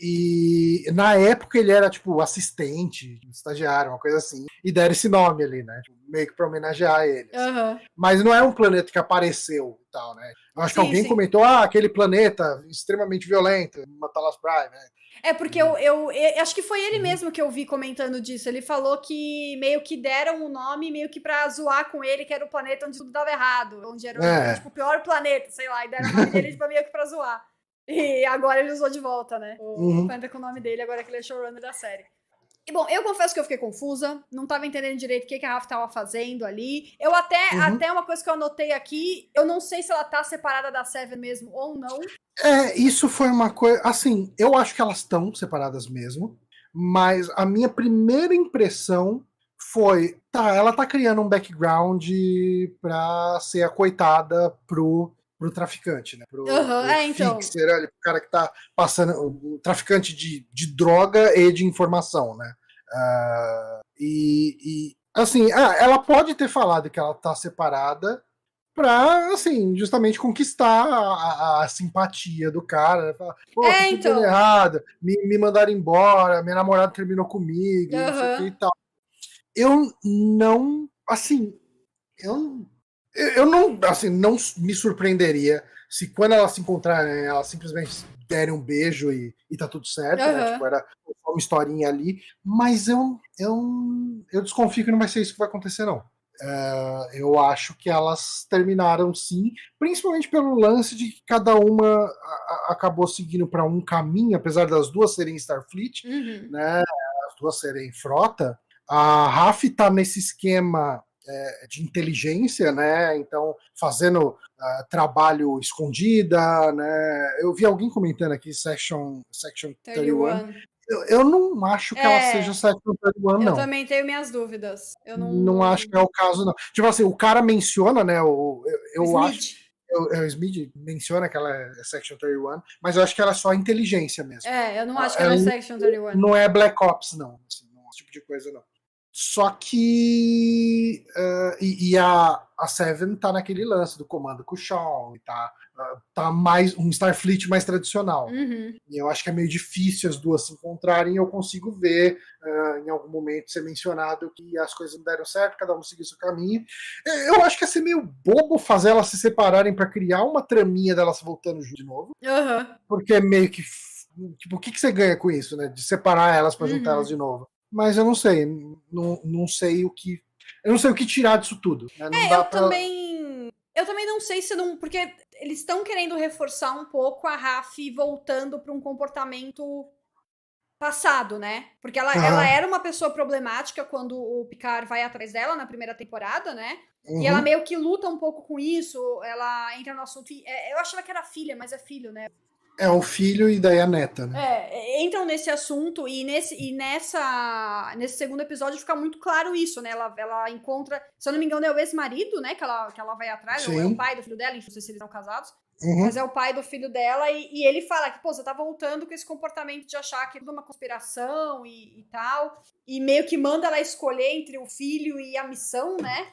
E na época ele era tipo assistente, estagiário, uma coisa assim, e deram esse nome ali, né? tipo, meio que pra homenagear ele. Aham. Mas não é um planeta que apareceu e tal, né? Eu acho Sim, que alguém sim. comentou, ah, aquele planeta extremamente violento, Matalas Prime, né? É porque eu, eu, eu- acho que foi ele mesmo que eu vi comentando disso. Ele falou que meio que deram o nome meio que pra zoar com ele, que era o planeta onde tudo dava errado, onde era É. tipo, o pior planeta, sei lá, e deram o nome dele tipo, meio que pra zoar. E agora ele usou de volta, né? O Uhum. planeta com o nome dele, agora que ele é showrunner da série. E, bom, eu confesso que eu fiquei confusa, não tava entendendo direito o que, que a Rafa tava fazendo ali. Eu até, Uhum. até uma coisa que eu anotei aqui, eu não sei se ela tá separada da Seven mesmo ou não. É, isso foi uma coisa. Assim, eu acho que elas estão separadas mesmo, mas a minha primeira impressão foi: tá, ela tá criando um background pra ser a coitada pro, pro traficante, né? Pro, Aham, pro é, então. fixer ali, pro cara que tá passando. O traficante de, de droga e de informação, né? Ah, e, e, assim, ah, ela pode ter falado que ela tá separada pra, assim, justamente conquistar a, a- a simpatia do cara. né? Falar, Pô, É, então. errado, me, me mandaram embora, minha namorada terminou comigo, não sei o que e tal. Eu não, assim, eu, eu não, assim, não me surpreenderia se quando elas se encontrarem, elas simplesmente derem um beijo e, e tá tudo certo, né? Aham. Tipo, era uma historinha ali, mas eu, eu, eu desconfio que não vai ser isso que vai acontecer, não. É, eu acho que elas terminaram sim, principalmente pelo lance de que cada uma a- a- acabou seguindo para um caminho, apesar das duas serem Starfleet, Uhum. né, as duas serem frota. A RAF tá nesse esquema é, de inteligência, né? Então, fazendo ah, trabalho escondida, né? Eu vi alguém comentando aqui Section, section 31. 31. Eu, eu não acho que ela É. seja Section 31, Eu não. também tenho minhas dúvidas. Eu não. Não acho que é o caso, não. Tipo assim, o cara menciona, né? O, eu eu Smith. acho. eu- eu- o Smith menciona que ela é Section 31, mas eu acho que ela é só inteligência mesmo. É, eu não acho que ela é Ela- Section 31. Não é Black Ops, não. Assim, não é esse tipo de coisa, não. Só que. ah, e, e a, a Seven tá naquele lance do comando com o Sean, e tá, ah, tá mais um Starfleet mais tradicional. Uhum. E eu acho que é meio difícil as duas se encontrarem. Eu consigo ver ah, em algum momento ser mencionado que as coisas não deram certo, cada um seguiu seu caminho. É, Eu acho que ia ser meio bobo fazer elas se separarem para criar uma traminha delas voltando de novo Aham. porque é meio que. Tipo, o que, que você ganha com isso, né? De separar elas para juntar Uhum. elas de novo. Mas eu não sei. Não, não sei o que. Eu não sei o que tirar disso tudo. né? Não É, dá eu pra- também. Eu também não sei se não. Porque eles estão querendo reforçar um pouco a Raf voltando para um comportamento passado, né? Porque ela, ela era uma pessoa problemática quando o Picard vai atrás dela na primeira temporada, né? Uhum. E ela meio que luta um pouco com isso. Ela entra no assunto. e- é, Eu achava que era filha, mas é filho, né? É o filho e daí a neta, né? É, entram nesse assunto e, nesse, e nessa, nesse segundo episódio fica muito claro isso, né? Ela, ela encontra, se eu não me engano, é o ex-marido, né? Que ela, que ela vai atrás, ou é o pai do filho dela, não sei se eles são casados. Uhum. Mas é o pai do filho dela, e, e ele fala que, pô, você tá voltando com esse comportamento de achar que é tudo uma conspiração e, e tal. E meio que manda ela escolher entre o filho e a missão, né?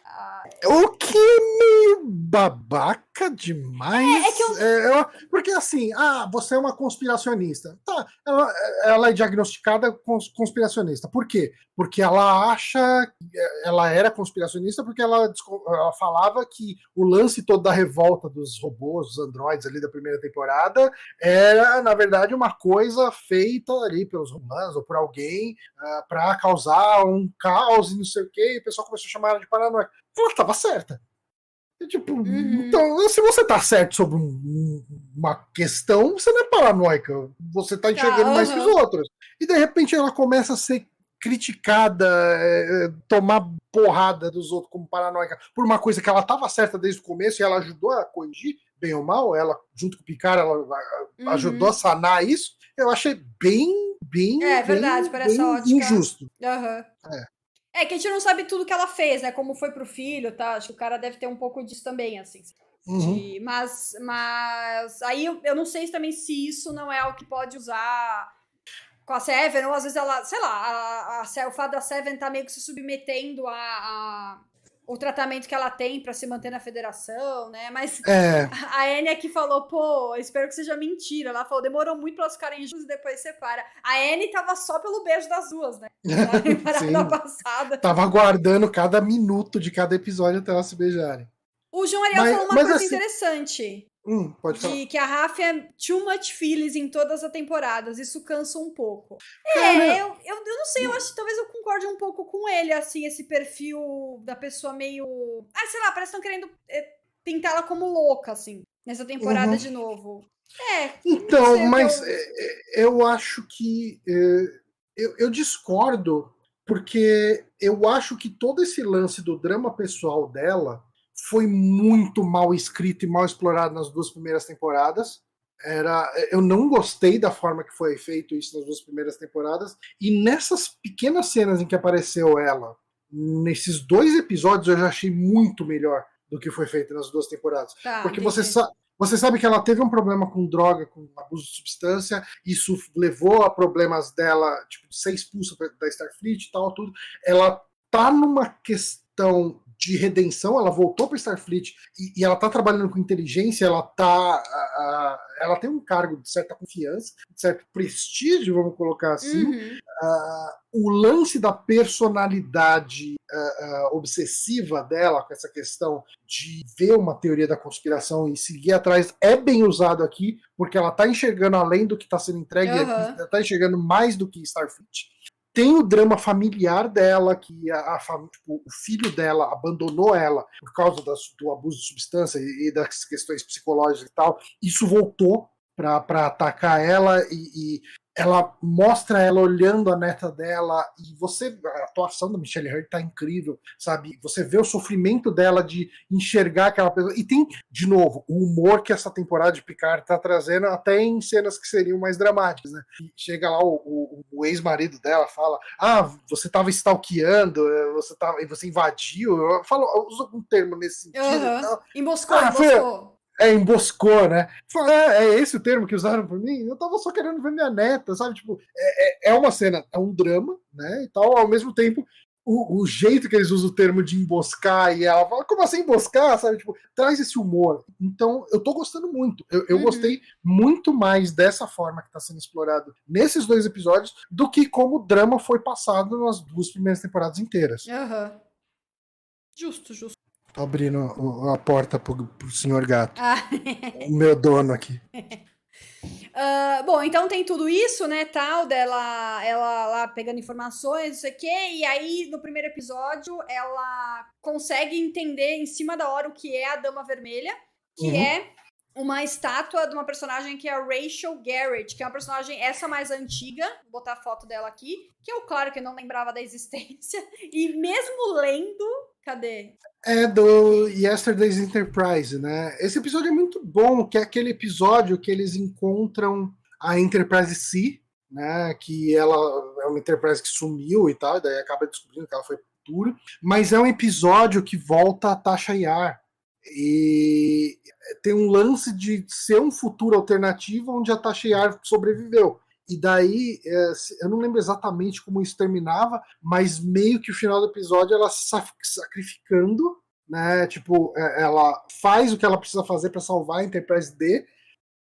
O que é meio babaca demais. É, é que eu- É, porque assim, ah, você é uma conspiracionista. Tá, ela, ela é diagnosticada cons- conspiracionista. Por quê? Porque ela acha. Ela era conspiracionista porque ela, ela falava que o lance todo da revolta dos robôs, dos androides ali da primeira temporada, era, na verdade, uma coisa feita ali pelos romanos ou por alguém ah, para causar um caos e não sei o quê, e o pessoal começou a chamar ela de paranoica. Ela estava certa. E, tipo, Uhum. então, se você tá certo sobre um- um- uma questão, você não é paranoica. Você tá enxergando mais que os outros. E de repente ela começa a ser criticada, é, é, tomar porrada dos outros como paranoica por uma coisa que ela estava certa desde o começo e ela ajudou a corrigir, bem ou mal, ela, junto com o Picard, ela uhum. ajudou a sanar isso. Eu achei bem, bem, É, bem- verdade, bem ótica. injusto. Aham. É. que a gente não sabe tudo que ela fez, né? Como foi pro filho, tá? Acho que o cara deve ter um pouco disso também, assim. Uhum. de- mas, mas aí eu, eu não sei também se isso não é algo que pode usar com a Seven, ou às vezes ela, sei lá, a, a, Se- o fato da Seven tá meio que se submetendo a, a- o tratamento que ela tem pra se manter na federação, né? Mas É, a Anne aqui falou, pô, espero que seja mentira. Ela falou, demorou muito pra elas ficarem juntas e depois separa. A Anne tava só pelo beijo das duas, né? Na passada. tava aguardando cada minuto de cada episódio até elas se beijarem. O João Ariel Mas- falou uma coisa assim- interessante. Hum, pode falar. De que a Rafa é too much feelings em todas as temporadas. Isso cansa um pouco. Cara, É, eu, eu, eu não sei, eu acho que talvez eu concorde um pouco com ele, assim, esse perfil da pessoa meio. Ah, sei lá, parece que estão querendo é, pintá-la como louca, assim, nessa temporada Uhum. de novo. É. Então, sei, mas eu- é, é, eu acho que é, eu, eu discordo, porque eu acho que todo esse lance do drama pessoal dela foi muito mal escrito e mal explorado nas duas primeiras temporadas. Era, eu não gostei da forma que foi feito isso nas duas primeiras temporadas. E nessas pequenas cenas em que apareceu ela, nesses dois episódios, eu já achei muito melhor do que foi feito nas duas temporadas. Tá, Porque entendi. você, sa você sabe que ela teve um problema com droga, com abuso de substância, isso levou a problemas dela, tipo, de ser expulsa da Starfleet e tal, tudo. Ela tá numa questão de redenção, ela voltou para Starfleet e, e, ela tá trabalhando com inteligência, ela tá. Uh, ela tem um cargo de certa confiança, de certo prestígio, vamos colocar assim. Uhum. Uh, o lance da personalidade uh, obsessiva dela, com essa questão de ver uma teoria da conspiração e seguir atrás, é bem usado aqui, porque ela tá enxergando além do que está sendo entregue, Uhum. ela tá enxergando mais do que Starfleet tem o drama familiar dela, que a, a tipo, o filho dela abandonou ela por causa das, do abuso de substância e, e, das questões psicológicas e tal. Isso voltou para atacar ela e, e, ela mostra ela olhando a neta dela e você a atuação da Michelle Hurd tá incrível, sabe? Você vê o sofrimento dela de enxergar aquela pessoa e tem de novo o humor que essa temporada de Picard tá trazendo até em cenas que seriam mais dramáticas, né? E chega lá o, o, o ex-marido dela fala: "Ah, você tava stalkeando, você tava e você invadiu". Eu falo, eu uso algum termo nesse sentido. Uhum. Emboscou, Ah, foi- emboscou. É, emboscou, né? É, é esse o termo que usaram por mim? Eu tava só querendo ver minha neta, sabe? Tipo, é, é, é uma cena, é um drama, né? E tal, ao mesmo tempo, o, o jeito que eles usam o termo de emboscar e ela fala, como assim emboscar? Sabe? Tipo, traz esse humor. Então, eu tô gostando muito. Eu, eu Uhum. gostei muito mais dessa forma que tá sendo explorado nesses dois episódios do que como o drama foi passado nas duas primeiras temporadas inteiras. Aham. Justo, justo. Tô abrindo a porta pro, pro senhor gato, Ah. o meu dono aqui. Ah, bom, então tem tudo isso, né, tal, dela ela lá pegando informações, não sei o quê, e aí no primeiro episódio ela consegue entender em cima da hora o que é a Dama Vermelha, que Uhum. é uma estátua de uma personagem que é a Rachel Garrett, que é uma personagem essa mais antiga, vou botar a foto dela aqui, que eu, claro, que não lembrava da existência, e mesmo lendo, cadê? É do Yesterday's Enterprise, né? Esse episódio é muito bom, que é aquele episódio que eles encontram a Enterprise C, né? Que ela é uma Enterprise que sumiu e tal, e daí acaba descobrindo que ela foi futuro. Mas é um episódio que volta a Tasha Yar. E tem um lance de ser um futuro alternativo onde a Tasha Yar sobreviveu. E daí, é, eu não lembro exatamente como isso terminava, mas meio que o final do episódio ela se sa- sacrificando, né? Tipo, é, ela faz o que ela precisa fazer para salvar a Enterprise D,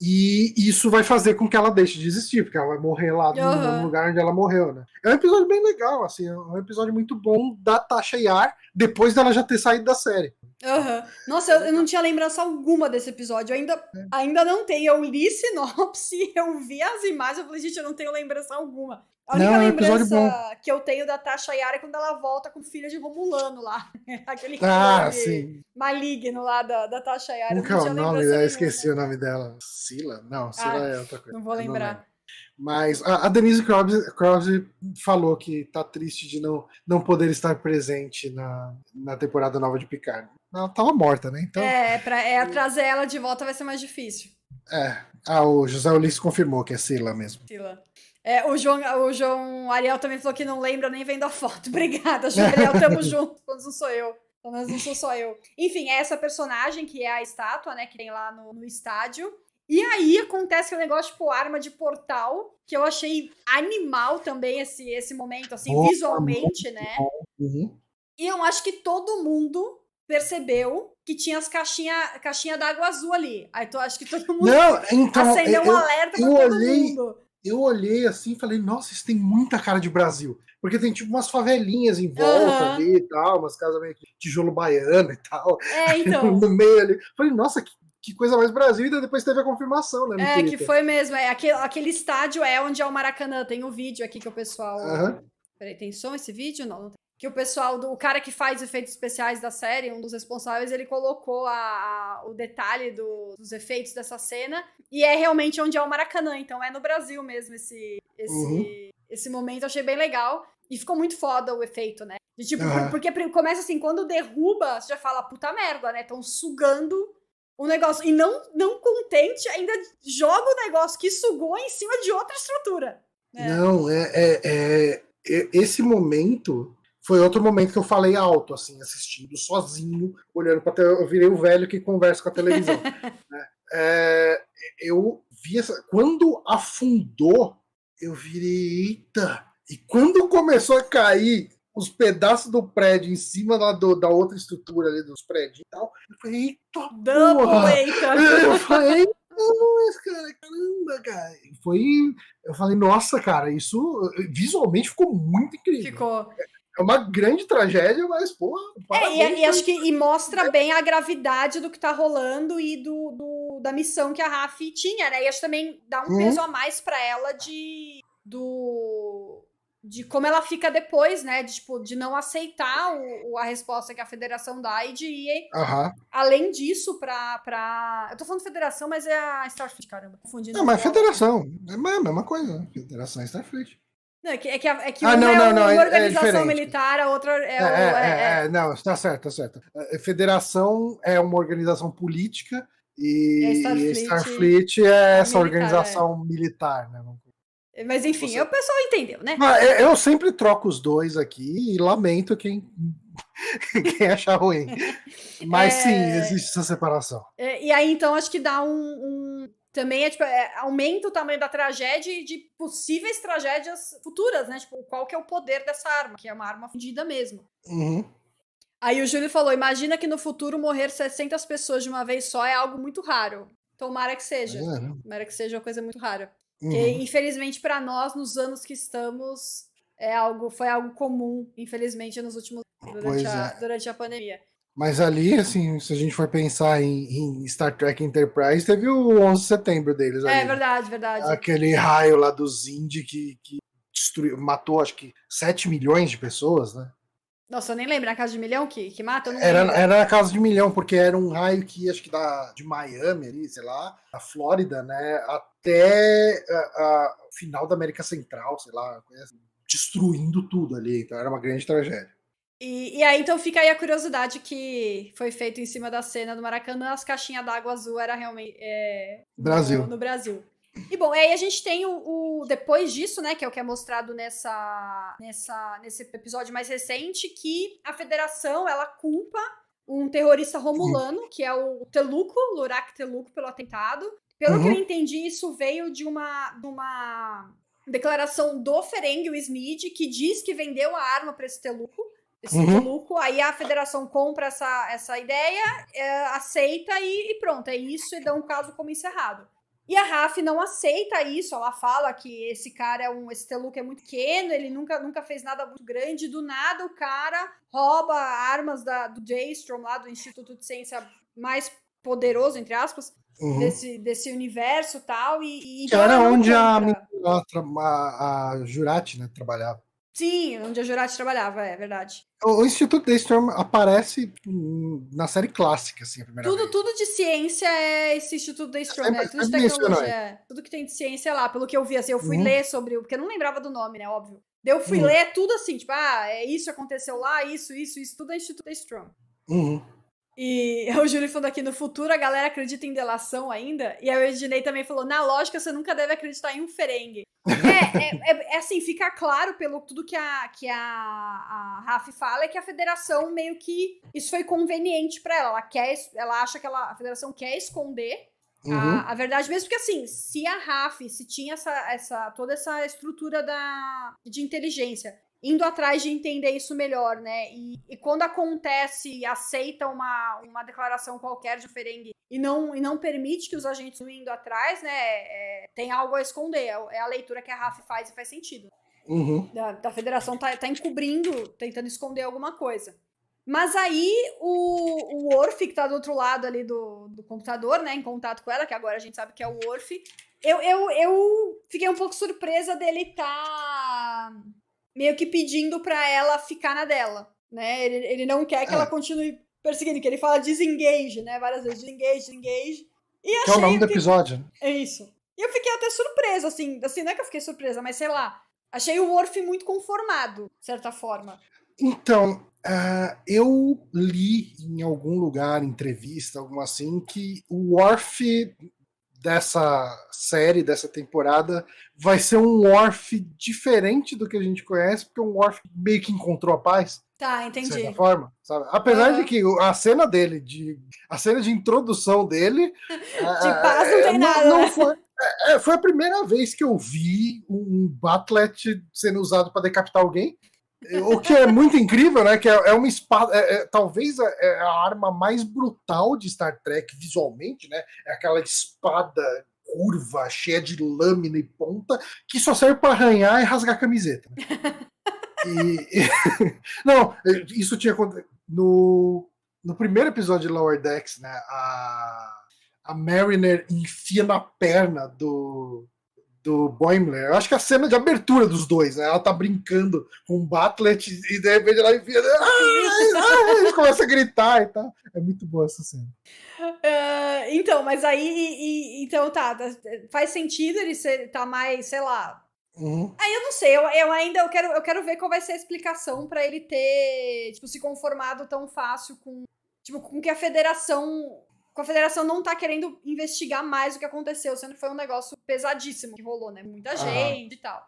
e isso vai fazer com que ela deixe de existir, porque ela vai morrer lá no Aham. mesmo lugar onde ela morreu, né? É um episódio bem legal, assim, é um episódio muito bom da Tasha Yar, depois dela já ter saído da série. Aham. Nossa, eu, eu não tinha lembrança alguma desse episódio. Eu ainda, É. ainda não tenho. Eu li sinopse, eu vi as imagens, eu falei, gente, eu não tenho lembrança alguma. A única Não, é lembrança que eu tenho da Tasha Yara é quando ela volta com o filho de Romulano lá. Aquele Ah, sim. maligno lá da, da Tasha Yara. Que é não o nome? nenhuma. esqueci o nome dela. Sila? Não, Sila Ah, é outra coisa. Não vou lembrar. lembro. Mas a, a Denise Krause falou que tá triste de não, não poder estar presente na, na temporada nova de Picard. Ela tava morta, né? Então, é. É, pra, é, trazer ela de volta vai ser mais difícil. Ah, o José Ulisses confirmou que é Sila mesmo. Sila. É, o, João, o João Ariel também falou que não lembra nem vendo a foto. Obrigada, João Ariel, tamo junto, quando não sou eu. Pelo menos não sou só eu. Enfim, é essa personagem que é a estátua, né, que tem lá no, no estádio. E aí acontece aquele negócio, tipo, arma de portal, que eu achei animal também esse, esse momento, assim, Opa, visualmente, né? Uhum. E eu acho que todo mundo percebeu que tinha as caixinhas caixinha d'água azul ali. Aí tu acho que todo mundo Não, então, acendeu um eu, alerta pra eu todo olhei- mundo. Eu olhei assim e falei, nossa, isso tem muita cara de Brasil. Porque tem tipo umas favelinhas em volta Aham. ali e tal, umas casas meio que tijolo baiano e tal. É, então. no meio ali. Falei, nossa, que, que coisa mais Brasil. E depois teve a confirmação, né? É, que foi mesmo. É, aquele, aquele estádio é onde é o Maracanã. Tem o vídeo aqui que o pessoal. Aham. Peraí, tem som esse vídeo? Não, não tem. Que o pessoal, do, o cara que faz efeitos especiais da série, um dos responsáveis, ele colocou a, a- o detalhe do- dos efeitos dessa cena. E é realmente onde é o Maracanã. Então é no Brasil mesmo esse, esse, Uhum. esse momento, eu achei bem legal. E ficou muito foda o efeito, né? De, tipo, Aham. porque começa assim, quando derruba, você já fala, puta merda, né? Estão sugando o negócio. E não, não contente, ainda joga o negócio que sugou em cima de outra estrutura. É. Não, é- é- é- esse momento foi outro momento que eu falei alto, assim, assistindo sozinho, olhando para eu virei o velho que conversa com a televisão. né? É, eu vi essa, quando afundou, eu virei eita. E quando começou a cair os pedaços do prédio em cima lá do- da outra estrutura ali dos prédios e tal, eu falei, eita Double porra! eita. Eu falei, mas, cara, caramba, cara. Foi. Eu falei, nossa, cara, isso visualmente ficou muito incrível. Ficou. É uma grande tragédia, mas, pô. É, e, e acho que e mostra bem a gravidade do que tá rolando e do, do- da missão que a Rafi tinha, né? E acho que também dá um Uhum. peso a mais pra ela de do de como ela fica depois, né? De, tipo, de não aceitar o, a resposta que a federação dá e de ir Aham. além disso pra, pra. Eu tô falando federação, mas é a Starfleet, caramba. Confundindo. Não, mas federação. É a mesma coisa. Federação Starfleet. Não, é que, é que, a- é que Ah, uma não, é não, uma não, é- é organização diferente. militar, a outra é, É, o. é, é- é, é. é, não, tá certo, tá certo. É, Federação é uma organização política e E a Starfleet Starfleet, é essa militar, organização militar, né? Mas enfim, Você- o pessoal entendeu, né? Eu- sempre troco os dois aqui e lamento quem, quem achar ruim. Mas É. sim, existe essa separação. É, e aí, então, acho que dá um. um- também é, tipo, é, aumenta o tamanho da tragédia e de possíveis tragédias futuras, né? Tipo, qual que é o poder dessa arma, que é uma arma fundida mesmo. Uhum. Aí o Júlio falou: imagina que no futuro morrer 600 pessoas de uma vez só é algo muito raro. Tomara que seja. É, né? Tomara que seja uma coisa muito rara. Uhum. Porque, infelizmente, pra nós, nos anos que estamos, é algo, foi algo comum, infelizmente, nos últimos durante, a, é. durante a pandemia. Mas ali, assim, se a gente for pensar em, em Star Trek Enterprise, teve o 11 de setembro deles. É né? verdade, verdade. Aquele raio lá do Zindi que, que destruiu, matou, acho que 7 milhões de pessoas, né? Nossa, eu nem lembro, na casa de milhão que, que mata? Era, lembro. era na casa de milhão, porque era um raio que acho que da, de Miami ali, sei lá, da Flórida, né? Até a- final da América Central, sei lá, assim, destruindo tudo ali. Então era uma grande tragédia. E, e aí, então, fica aí a curiosidade que foi feito em cima da cena do Maracanã, as caixinhas d'água azul era realmente é, no- Brasil. No, Brasil. E bom, aí a gente tem o, o- depois disso, né, que é o que é mostrado nessa, nessa nesse episódio mais recente, que a Federação ela culpa um terrorista romulano, que é o Teluco, Lurak Teluco, pelo atentado. Pelo que Uhum. eu entendi, isso veio de uma, de uma declaração do Ferengi, o Smith, que diz que vendeu a arma para esse Teluco. Esse Uhum. Teluco, aí a federação compra essa, essa ideia, é, aceita e, e pronto, é isso, e dá um caso como encerrado. E a Raf não aceita isso, ela fala que esse cara é um. Esse Teluco é muito pequeno, ele nunca, nunca fez nada muito grande. Do nada, o cara rouba armas da, do Daystrom, lá do Instituto de Ciência mais poderoso, entre aspas, Uhum. desse, desse universo tal, e, e Que era onde a, a, a Jurati né, trabalhava. Sim, onde a Jurati trabalhava, é verdade. O, Instituto Daystrom aparece na série clássica, assim, a primeira Tudo, vez. tudo de ciência é esse Instituto da Strom, Sempre- né? Tudo de tecnologia. é. Tudo que tem de ciência é lá, pelo que eu vi, assim, eu fui Uhum. ler sobre o. Porque eu não lembrava do nome, né? Óbvio. Daí eu fui Uhum. ler tudo assim, tipo, ah, é isso aconteceu lá, isso, isso, isso, tudo é Instituto da Strom. Uhum. E o Júlio falando aqui, no futuro a galera acredita em delação ainda. E aí o Ednei também falou, na lógica você nunca deve acreditar em um ferengue. é, é, é- é assim, fica claro pelo tudo que a, que a, a Raf fala, é que a federação meio que, isso foi conveniente pra ela. Ela quer, ela acha que ela, a federação quer esconder Uhum. a, a verdade mesmo, porque assim, se a RAF, se tinha essa, essa, toda essa estrutura da, de inteligência, indo atrás de entender isso melhor, né? E, e quando acontece e aceita uma, uma declaração qualquer de Ferengue e não, e não permite que os agentes indo atrás, né? é, tem algo a esconder. É, é a leitura que a RAF faz e faz sentido Uhum. da, da federação tá, tá encobrindo, tentando esconder alguma coisa. Mas aí o, o Orf, que tá do outro lado ali do, do computador, né, em contato com ela, que agora a gente sabe que é o Orf, eu, eu, eu fiquei um pouco surpresa dele tá meio que pedindo pra ela ficar na dela, né? Ele, ele não quer que É. ela continue perseguindo, que ele fala desengage, né, várias vezes, desengage, desengage. E Que é o nome do que- episódio. é isso. E eu fiquei até surpresa, assim, assim, não é que eu fiquei surpresa, mas sei lá. Achei o Worf muito conformado, de certa forma. Então, uh, eu li em algum lugar, entrevista, algum assim, que o Worf dessa série, dessa temporada, vai ser um Worf diferente do que a gente conhece, porque um Worf meio que encontrou a paz. Tá, entendi. De certa forma, sabe? Apesar uhum. de que a cena dele, de, a cena de introdução dele. de é, paz não tem nada. Não, não foi, é, é, foi a primeira vez que eu vi um Batlet sendo usado para decapitar alguém. O que é muito incrível, né? Que é, é uma espada. É, é, talvez é a arma mais brutal de Star Trek visualmente, né? É aquela espada curva, cheia de lâmina e ponta, que só serve para arranhar e rasgar a camiseta. E, não, isso tinha no, no primeiro episódio de Lower Decks, né? A, a Mariner enfia na perna do, do Boimler. Eu acho que a cena de abertura dos dois, né? Ela tá brincando com um Batlet e de repente ela enfia. Ah, ah, começa a gritar e tal. É muito boa essa cena. Uh, então, mas aí. E, então tá, tá, faz sentido ele ser, tá mais, sei lá. Uhum. Aí eu não sei, eu, eu ainda eu quero, eu quero ver qual vai ser a explicação para ele ter, tipo, se conformado tão fácil com, tipo, com que a federação a federação não tá querendo investigar mais o que aconteceu, sendo que foi um negócio pesadíssimo que rolou, né? Muita gente e tal.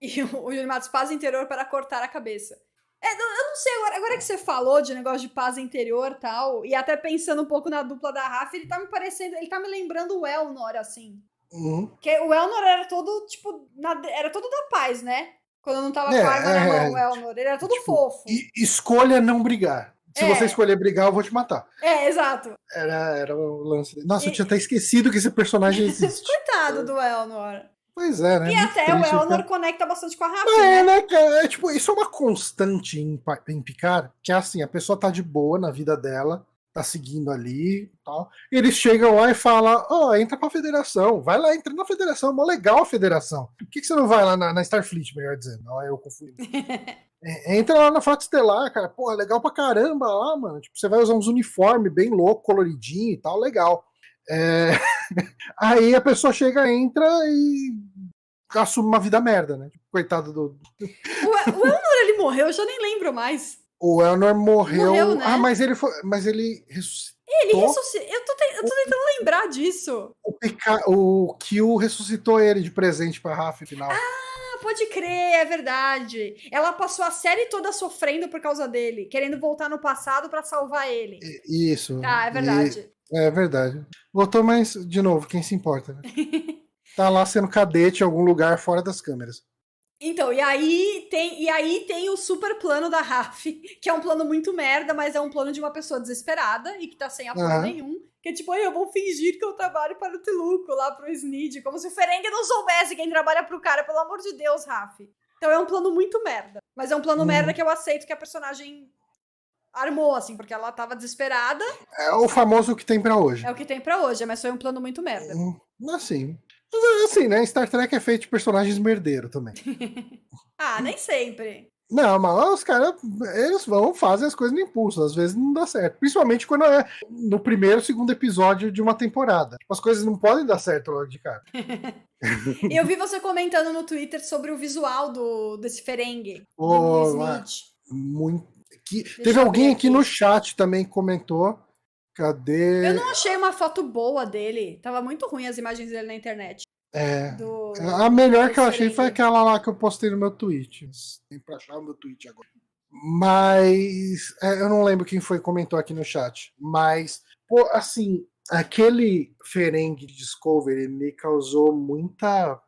E o, o Júlio Matos, paz interior para cortar a cabeça. É, eu não sei, agora, agora que você falou de negócio de paz interior e tal, e até pensando um pouco na dupla da Rafa, ele tá me parecendo, ele tá me lembrando o Elnor, assim. Uhum. Porque o Elnor era todo, tipo, na, era todo da paz, né? Quando não tava é, com a arma é, na mão, é, o Elnor. Ele era todo tipo, fofo. Escolha não brigar. Se é. você escolher brigar, eu vou te matar. É, exato. Era, era o lance dele. Nossa, e... eu tinha até esquecido que esse personagem existe. Coitado do Elnor. Pois é, né? E até triste, o Elnor conecta bastante com a Rafa. É, né, né cara? É, tipo, isso é uma constante em, em Picard, que é assim, a pessoa tá de boa na vida dela, tá seguindo ali e tal. E eles chegam lá e falam: Ó, oh, entra pra federação, vai lá, entra na federação, é mó legal a federação. Por que, que você não vai lá na, na Starfleet, melhor dizendo? Não, eu confundi. É, entra lá na Frota Estelar, cara. Pô, é legal pra caramba lá, mano. Tipo, você vai usar uns uniformes bem louco, coloridinho e tal, legal. É... Aí a pessoa chega, entra e assume uma vida merda, né? Tipo, coitado do. O, o Elnor, ele morreu, eu já nem lembro mais. O Elnor morreu. morreu né? Ah, mas ele foi. Mas ele ressuscitou. Ele ressuscitou. Eu tô, te... eu tô tentando lembrar disso. O, Pica... o Kill ressuscitou ele de presente pra Rafa final. Ah! pode crer, é verdade. Ela passou a série toda sofrendo por causa dele, querendo voltar no passado para salvar ele. Isso. Ah, é verdade. E, é verdade. Voltou, mas, de novo, quem se importa? Né? tá lá sendo cadete em algum lugar fora das câmeras. Então, e aí tem, e aí tem o super plano da Raf, que é um plano muito merda, mas é um plano de uma pessoa desesperada e que tá sem apoio uhum. nenhum. Que é tipo, eu vou fingir que eu trabalho para o Teluco, lá pro Snid, como se o Ferengue não soubesse quem trabalha pro cara, pelo amor de Deus, Raf. Então é um plano muito merda. Mas é um plano hum. merda que eu aceito que a personagem armou, assim, porque ela tava desesperada. É o famoso que tem para hoje. É o que tem para hoje, mas foi um plano muito merda. Hum, assim. Assim, né? Star Trek é feito de personagens merdeiro também. ah, nem sempre. Não, mas os caras, eles vão, fazem as coisas no impulso, às vezes não dá certo. Principalmente quando é no primeiro, segundo episódio de uma temporada. As coisas não podem dar certo logo de cara. Eu vi você comentando no Twitter sobre o visual do, desse Ferengue. Oh, muito. Que, teve alguém aqui, aqui no chat também que comentou. Cadê? Eu não achei uma foto boa dele. Tava muito ruim as imagens dele na internet. É. Do... A melhor que eu achei foi aquela lá que eu postei no meu tweet. Tem pra achar o meu tweet agora. Mas é, eu não lembro quem foi que comentou aqui no chat. Mas, pô, assim, aquele Ferengue de Discovery me causou muita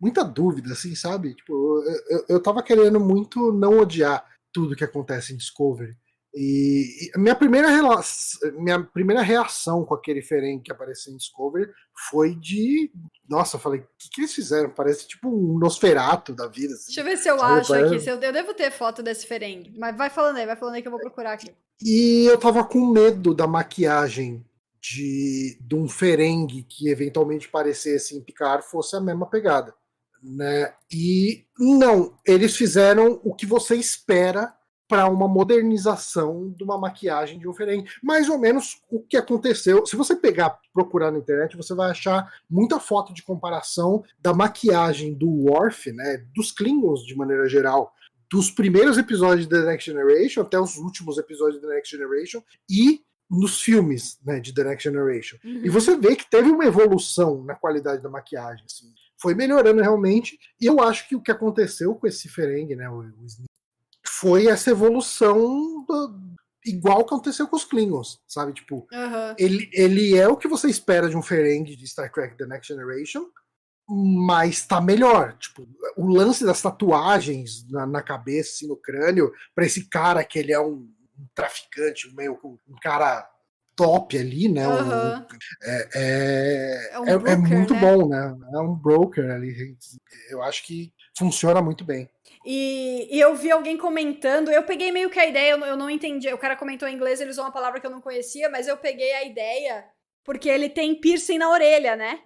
muita dúvida, assim, sabe? Tipo, eu, eu tava querendo muito não odiar tudo que acontece em Discovery. E, minha, primeira minha primeira reação com aquele Ferenc que apareceu em Discovery foi de. Nossa, eu falei, o que, que eles fizeram? Parece tipo um Nosferato da vida. Assim. Deixa eu ver se eu Sabe, acho parece... aqui. Se eu, eu devo ter foto desse Ferenc. Mas vai falando aí, vai falando aí que eu vou procurar aqui. E eu tava com medo da maquiagem de, de um Ferengue que eventualmente parecesse em Picard fosse a mesma pegada. Né? E não, eles fizeram o que você espera para uma modernização de uma maquiagem de um. Mais ou menos o que aconteceu. Se você pegar, procurar na internet, você vai achar muita foto de comparação da maquiagem do Worf, né, dos Klingons de maneira geral, dos primeiros episódios de The Next Generation até os últimos episódios de The Next Generation e nos filmes né, de The Next Generation. Uhum. E você vê que teve uma evolução na qualidade da maquiagem. Assim. Foi melhorando realmente. E eu acho que o que aconteceu com esse Ferengi, né, o, o foi essa evolução do, igual que aconteceu com os Klingons, sabe? Tipo, uhum. ele, ele é o que você espera de um Ferengi de Star Trek The Next Generation, mas tá melhor. Tipo, o lance das tatuagens na, na cabeça, assim, no crânio, para esse cara que ele é um, um traficante, meio um cara top ali, né? Uhum. Um, é, é, é, um é, broker, é, muito né? bom, né? É um broker ali. Eu acho que funciona muito bem. E, e, eu vi alguém comentando, eu peguei meio que a ideia, eu, eu não entendi. O cara comentou em inglês, ele usou uma palavra que eu não conhecia, mas eu peguei a ideia porque ele tem piercing na orelha, né?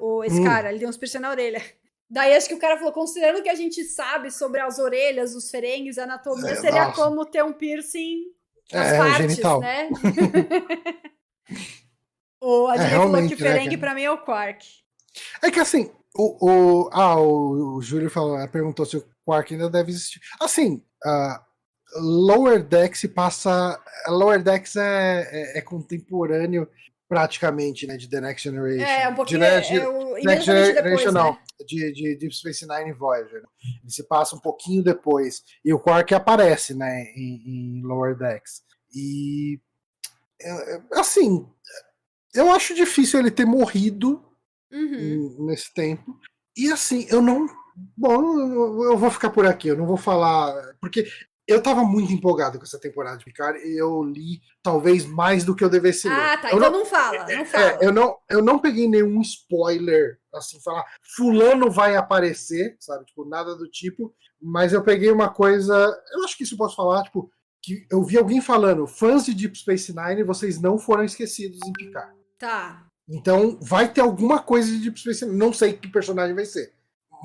O, esse hum. cara, ele tem uns piercing na orelha. Daí acho que o cara falou, considerando que a gente sabe sobre as orelhas, os ferengues, a anatomia, é, seria nossa. como ter um piercing nas é, partes, genital. né? o a é, ferengue né, pra mim é o Quark. É que assim, o, o, ah, o, o Júlio falou, perguntou se o Quark ainda deve existir. Assim, uh, Lower Decks passa. Lower Decks é, é, é, contemporâneo praticamente né, de The Next Generation. É, um pouquinho. De, é, de, o, Next Generation, depois, não. Né? De, de Deep Space Nine e Voyager. Ele se passa um pouquinho depois. E o Quark aparece né, em, em Lower Decks. E. É, é, assim. Eu acho difícil ele ter morrido uhum. nesse tempo. E assim, eu não Bom, eu vou ficar por aqui, eu não vou falar. Porque eu tava muito empolgado com essa temporada de Picard e eu li talvez mais do que eu devesse ler. Ah, tá. Eu então não, não fala, não é, fala. É, eu, não, eu não peguei nenhum spoiler, assim, falar fulano vai aparecer, sabe? Tipo, nada do tipo. Mas eu peguei uma coisa. Eu acho que isso eu posso falar, tipo, que eu vi alguém falando, fãs de Deep Space Nine, vocês não foram esquecidos em Picard. Tá. Então vai ter alguma coisa de Deep Space Nine. Não sei que personagem vai ser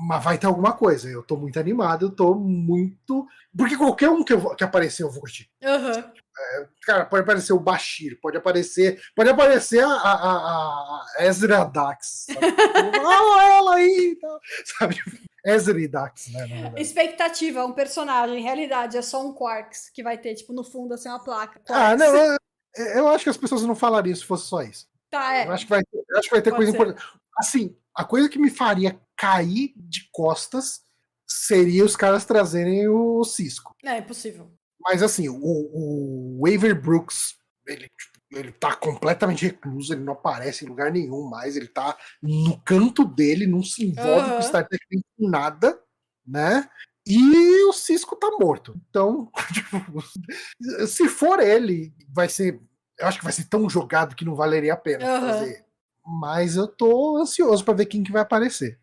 mas vai ter alguma coisa. Eu tô muito animado, eu tô muito. Porque qualquer um que, eu, que aparecer eu vou curtir. Uhum. É, cara, pode aparecer o Bashir, pode aparecer. Pode aparecer a, a, a Ezra Dax. ah, ela aí! Sabe? Ezra e Dax, né? Expectativa, um personagem. Realidade, é só um Quarks que vai ter, tipo, no fundo, assim, uma placa. Quarks. Ah, não, eu, eu, acho que as pessoas não falariam se fosse só isso. Tá, é. Eu acho que vai, acho que vai ter pode coisa ser. importante. Assim, a coisa que me faria cair de costas seria os caras trazerem o Cisco. É, impossível. Mas assim, o, o Waver Brooks, ele, tipo, ele tá completamente recluso, ele não aparece em lugar nenhum mais, ele tá no canto dele, não se envolve uhum. com Star Trek com nada, né? E o Cisco tá morto. Então, tipo, se for ele, vai ser. Eu acho que vai ser tão jogado que não valeria a pena uhum. fazer mas eu tô ansioso para ver quem que vai aparecer.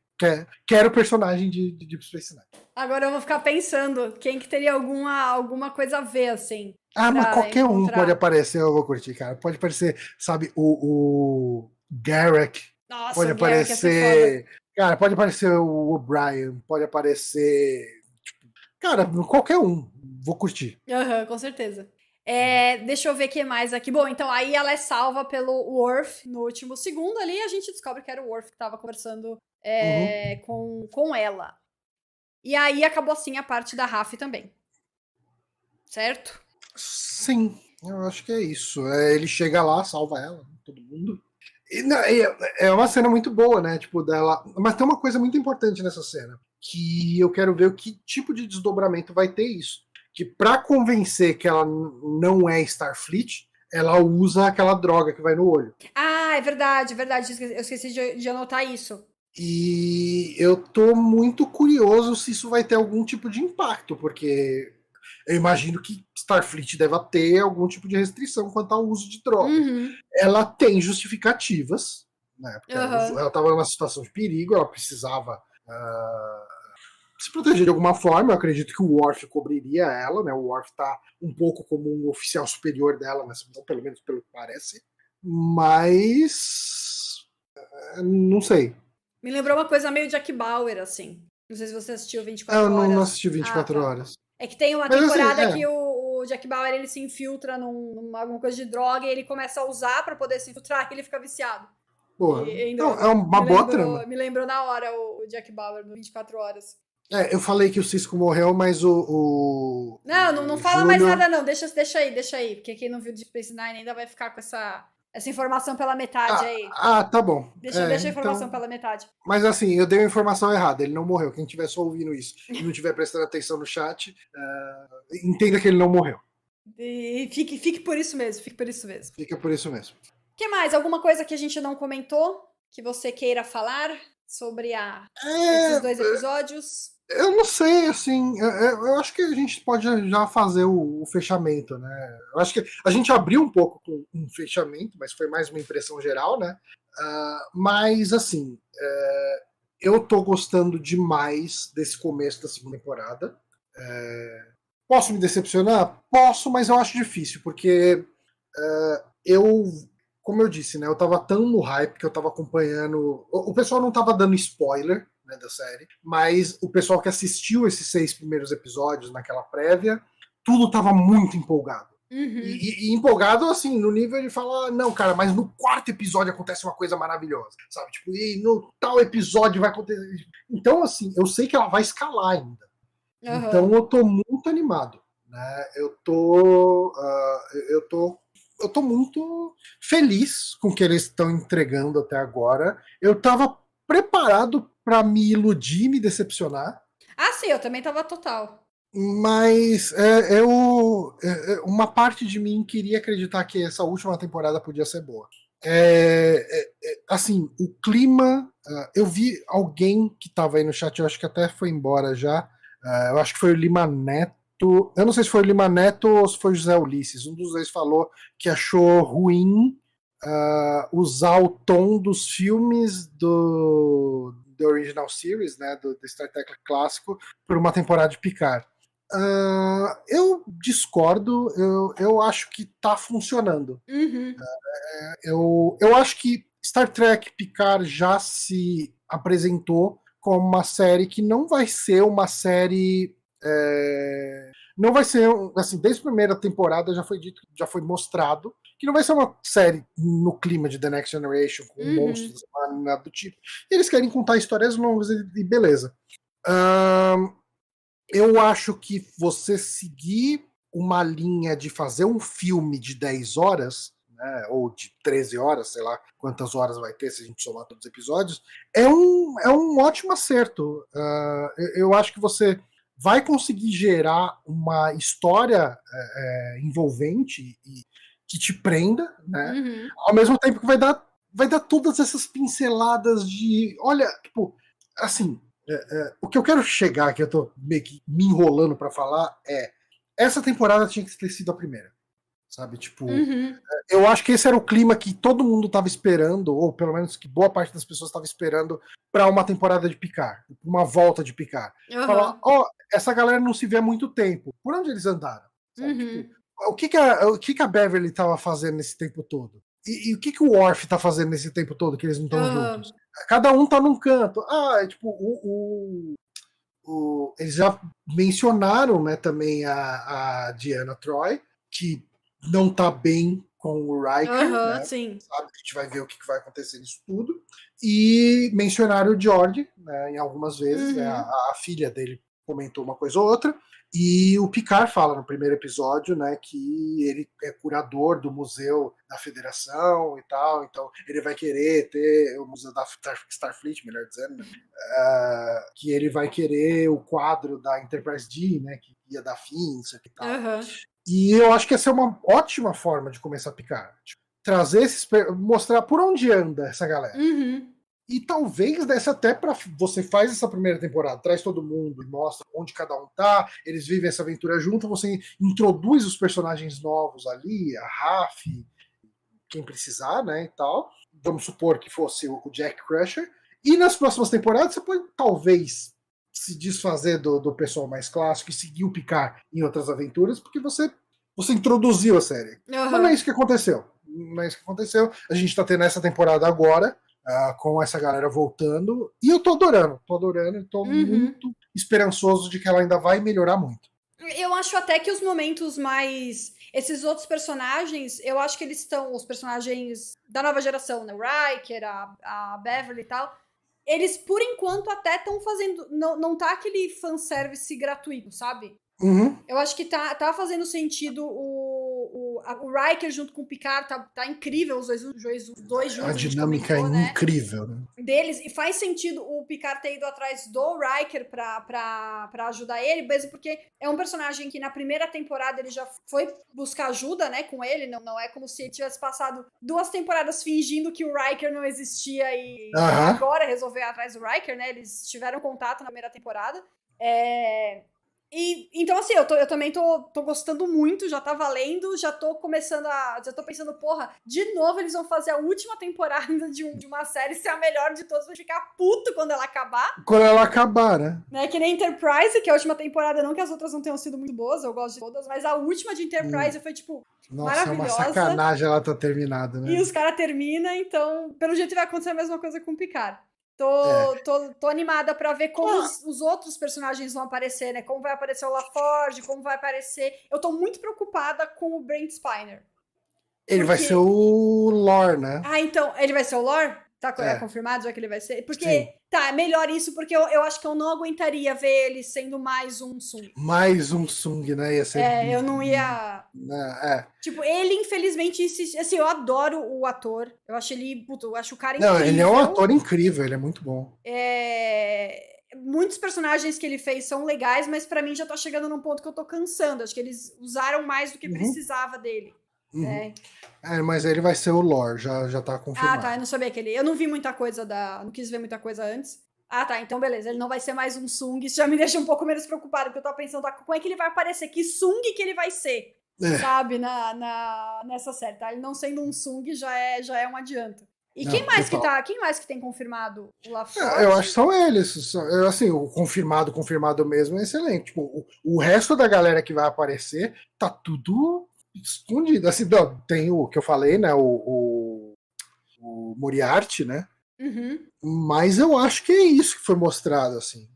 Quero o personagem de, de Deep Space Nine. Agora eu vou ficar pensando quem que teria alguma, alguma coisa a ver, assim. Ah, mas qualquer encontrar. um pode aparecer, eu vou curtir, cara. Pode aparecer, sabe, o, o Garrick. Nossa, pode é aparecer. Cara, pode aparecer o O'Brien, pode aparecer. Tipo, cara, qualquer um. Vou curtir. Aham, uhum, com certeza. É, deixa eu ver o que mais aqui. Bom, então aí ela é salva pelo Worf no último segundo ali a gente descobre que era o Worf que estava conversando é, uhum. com, com ela. E aí acabou assim a parte da Raf também. Certo? Sim, eu acho que é isso. É, ele chega lá, salva ela, todo mundo. E, não, é uma cena muito boa, né? Tipo, dela. Mas tem uma coisa muito importante nessa cena. Que eu quero ver o que tipo de desdobramento vai ter isso que para convencer que ela não é Starfleet, ela usa aquela droga que vai no olho. Ah, é verdade, é verdade. Eu esqueci de, de anotar isso. E eu tô muito curioso se isso vai ter algum tipo de impacto, porque eu imagino que Starfleet deva ter algum tipo de restrição quanto ao uso de droga. Uhum. Ela tem justificativas, né? Porque uhum. ela estava numa situação de perigo, ela precisava uh, se proteger de alguma forma. Eu acredito que o Worf cobriria ela, né? O Worf tá um pouco como um oficial superior dela nessa missão, pelo menos pelo que parece. Mas. Eh, não sei. Me lembrou uma coisa meio Jack Bauer, assim. Não sei se você assistiu 24 Horas. Eu não, não assisti 24 ah, tá. Horas. É que tem uma Mas, assim, temporada assim, é. que o, Jack Bauer ele se infiltra num, numa alguma coisa de droga e ele começa a usar para poder se infiltrar e ele fica viciado. E- ainda- Não, é uma boa lembrou- trama. Me lembrou na hora o, o Jack Bauer no 24 horas. É, eu falei que o Cisco morreu, mas o. o Não, não, não o fala mais Júnior- nada, não. Deixa, deixa aí, deixa aí. Porque quem não viu Deep Space Nine ainda vai ficar com essa, essa informação pela metade aí. Ah, tá bom. Deixa, É, deixa a informação então- pela metade. Mas assim, eu dei a informação errada, ele não morreu. Quem estiver só ouvindo isso e não estiver prestando atenção no chat, ah, entenda que ele não morreu. E fique, fique por isso mesmo, fique por isso mesmo. Fica por isso mesmo. O que mais? Alguma coisa que a gente não comentou? Que você queira falar sobre a, esses É, dois episódios? Eu não sei, assim, eu, eu- acho que a gente pode já fazer o, o fechamento, né? Eu acho que a gente abriu um pouco com um fechamento, mas foi mais uma impressão geral, né? Ah, mas, assim, é, eu tô gostando demais desse começo da segunda temporada. É, posso me decepcionar? Posso, mas eu acho difícil, porque é, eu, como eu disse, né? Eu tava tão no hype que eu tava acompanhando. O pessoal não tava dando spoiler né, da série, mas o pessoal que assistiu esses seis primeiros episódios naquela prévia, tudo tava muito empolgado. Uhum. E, e- empolgado, assim, no nível de falar, não, cara, mas no quarto episódio acontece uma coisa maravilhosa, sabe? Tipo, e no tal episódio vai acontecer. Então, assim, eu sei que ela vai escalar ainda. Aham. Então eu tô muito animado, né? Eu tô, ah, eu tô, eu tô muito feliz com o que eles estão entregando até agora. Eu tava preparado para me iludir, me decepcionar, Ah, sim, eu também tava total. mas é, eu, é, é, uma parte de mim queria acreditar que essa última temporada podia ser boa. É, é, é, assim, o clima. ah, eu vi alguém que tava aí no chat, eu acho que até foi embora já. ah, eu acho que foi o Lima Neto. Eu não sei se foi o Lima Neto ou se foi o José Ulisses. Um dos dois falou que achou ruim ah, usar o tom dos filmes do, do Original Series, né, do, do Star Trek clássico, por uma temporada de Picard. Ah, eu discordo, eu, eu acho que tá funcionando. Uhum. Eu, eu acho que Star Trek Picard já se apresentou como uma série que não vai ser uma série. é, não vai ser, um- assim, desde a primeira temporada já foi dito, já foi mostrado que não vai ser uma série no clima de The Next Generation, com Uhum. monstros, nada do tipo. Eles querem contar histórias longas e, beleza. Ahn, eu acho que você seguir uma linha de fazer um filme de 10 horas, né, ou de 13 horas, sei lá quantas horas vai ter se a gente somar todos os episódios, é um, é um ótimo acerto. Ah, eu, eu acho que você vai conseguir gerar uma história é, é, envolvente e que te prenda, né? Uhum. ao mesmo tempo que vai dar, vai dar todas essas pinceladas de. Olha, tipo, assim, é, é, o que eu quero chegar, que eu tô meio que me enrolando pra falar, é. Essa temporada tinha que ter sido a primeira. Sabe? Tipo, Uhum. eu acho que esse era o clima que todo mundo tava esperando, ou pelo menos que boa parte das pessoas estava esperando, pra uma temporada de Picard, uma volta de Picard. Aham. Falar, ó, essa galera não se vê há muito tempo. Por onde eles andaram? Uhum. Tipo, o que, que, a, o que, que a Beverly estava fazendo nesse tempo todo? E, e o que, que o Worf tá fazendo nesse tempo todo que eles não estão Aham. juntos? Cada um tá num canto. Ah, é tipo, o, o- o- eles já mencionaram né, também a, a Diana Troy, que não tá bem com o Riker, Aham, né? sim. sabe? A gente vai ver o que, que vai acontecer nisso tudo. E mencionaram o George, né, em algumas vezes, né, Uhum. a, a filha dele comentou uma coisa ou outra. E o Picard fala no primeiro episódio, né, que ele é curador do museu da Federação e tal, então ele vai querer ter o museu da Star- Starfleet, melhor dizendo, né, ah, que ele vai querer o quadro da Enterprise D, né, que ia dar fim, isso aqui e tal. Aham. E eu acho que essa é uma ótima forma de começar a picar. Tipo, trazer esses. mostrar por onde anda essa galera. Uhum. E talvez desse até para você faz essa primeira temporada, traz todo mundo e mostra onde cada um tá, eles vivem essa aventura junto, você introduz os personagens novos ali, a Raf, quem precisar, né, e tal. Vamos supor que fosse o Jack Crusher. E nas próximas temporadas você pode talvez se desfazer do, do pessoal mais clássico e seguir o Picard em outras aventuras, porque você você introduziu a série. Mas não é isso que aconteceu. Não é isso que aconteceu. A gente tá tendo essa temporada agora, ah, com essa galera voltando. E eu tô adorando, tô adorando, tô Uhum. muito esperançoso de que ela ainda vai melhorar muito. Eu acho até que os momentos mais. Esses outros personagens, eu acho que eles estão. Os personagens da nova geração, né? O Riker, a, a Beverly e tal. Eles, por enquanto, até estão fazendo. Não, não tá aquele fanservice gratuito, sabe? Uhum. Eu acho que tá, tá fazendo sentido o, o, a- o Riker junto com o Picard, tá, tá incrível os dois, os dois, os dois juntos. A gente dinâmica comentou, é né? incrível, né? deles, e faz sentido o Picard ter ido atrás do Riker pra, pra, pra ajudar ele, mesmo porque é um personagem que na primeira temporada ele já foi buscar ajuda, né, com ele, não, não é como se ele tivesse passado duas temporadas fingindo que o Riker não existia e Aham. agora resolveu ir atrás do Riker, né, eles tiveram contato na primeira temporada. É... E, então, assim, eu, tô- eu também tô, tô gostando muito, já tá valendo, já tô começando a. Já tô pensando, porra, de novo eles vão fazer a última temporada de, um, de uma série ser a melhor de todas, vai ficar puto quando ela acabar, Quando ela acabar, né? né? Que nem Enterprise, que a última temporada, não que as outras não tenham sido muito boas, eu gosto de todas, mas a última de Enterprise foi tipo. Nossa, é uma Maravilhosa. sacanagem ela tá terminada, né? E os caras terminam, então, pelo jeito vai acontecer a mesma coisa com o Picard. Tô, tô, tô animada pra ver como Ah. os, os outros personagens vão aparecer, né? Como vai aparecer o LaForge, como vai aparecer. Eu tô muito preocupada com o Brent Spiner. Ele vai porque- ser o Lore, né? Ah, então, ele vai ser o Lore? Tá é. É. confirmado já que ele vai ser? Porque, Sim. tá, é melhor isso, porque eu, eu acho que eu não aguentaria ver ele sendo mais um Sung. Mais um Sung, né? Ia ser. É, eu não ia. né, É. Tipo, ele, infelizmente, se- assim, eu adoro o ator. Eu acho ele. Puta, eu acho o cara Não, incrível. ele é um ator incrível, ele é muito bom. É, Muitos personagens que ele fez são legais, mas pra mim já tá chegando num ponto que eu tô cansando. Acho que eles usaram mais do que Uhum. precisava dele. Uhum. né? É, mas ele vai ser o Lore, já, já tá Ah, confirmado. tá. Eu não sabia que ele. Eu não vi muita coisa da. Não quis ver muita coisa antes. Ah, tá. Então, beleza. Ele não vai ser mais um Sung. Isso já me deixa um pouco menos preocupado, porque eu tô pensando, tá, como é que ele vai aparecer? Que Sung que ele vai ser? É. Sabe? Na, na, nessa série, tá? Ele não sendo um Sung já é, já é um adianto. E Não, quem mais que tá? Quem mais que tem confirmado o LaForge? É, eu acho que são eles. Assim, o confirmado, confirmado mesmo é excelente. Tipo, o, o resto da galera que vai aparecer tá tudo escondido. Assim, não, tem o que eu falei, né? O, o, o Moriarty, né? Uhum. Mas eu acho que é isso que foi mostrado, assim.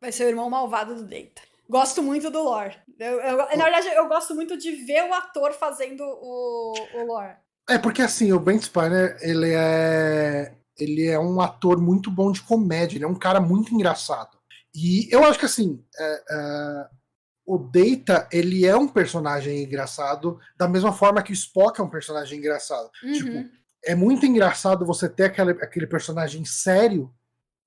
Vai ser o irmão malvado do Data. Gosto muito do lore. Eu, eu- na verdade, eu gosto muito de ver o ator fazendo o, o lore. É porque assim, o Brent Spiner, ele é ele é um ator muito bom de comédia, ele é um cara muito engraçado. E eu acho que assim, é, é, o Data, ele é um personagem engraçado da mesma forma que o Spock é um personagem engraçado. Tipo, Uhum. é muito engraçado você ter aquele, aquele personagem sério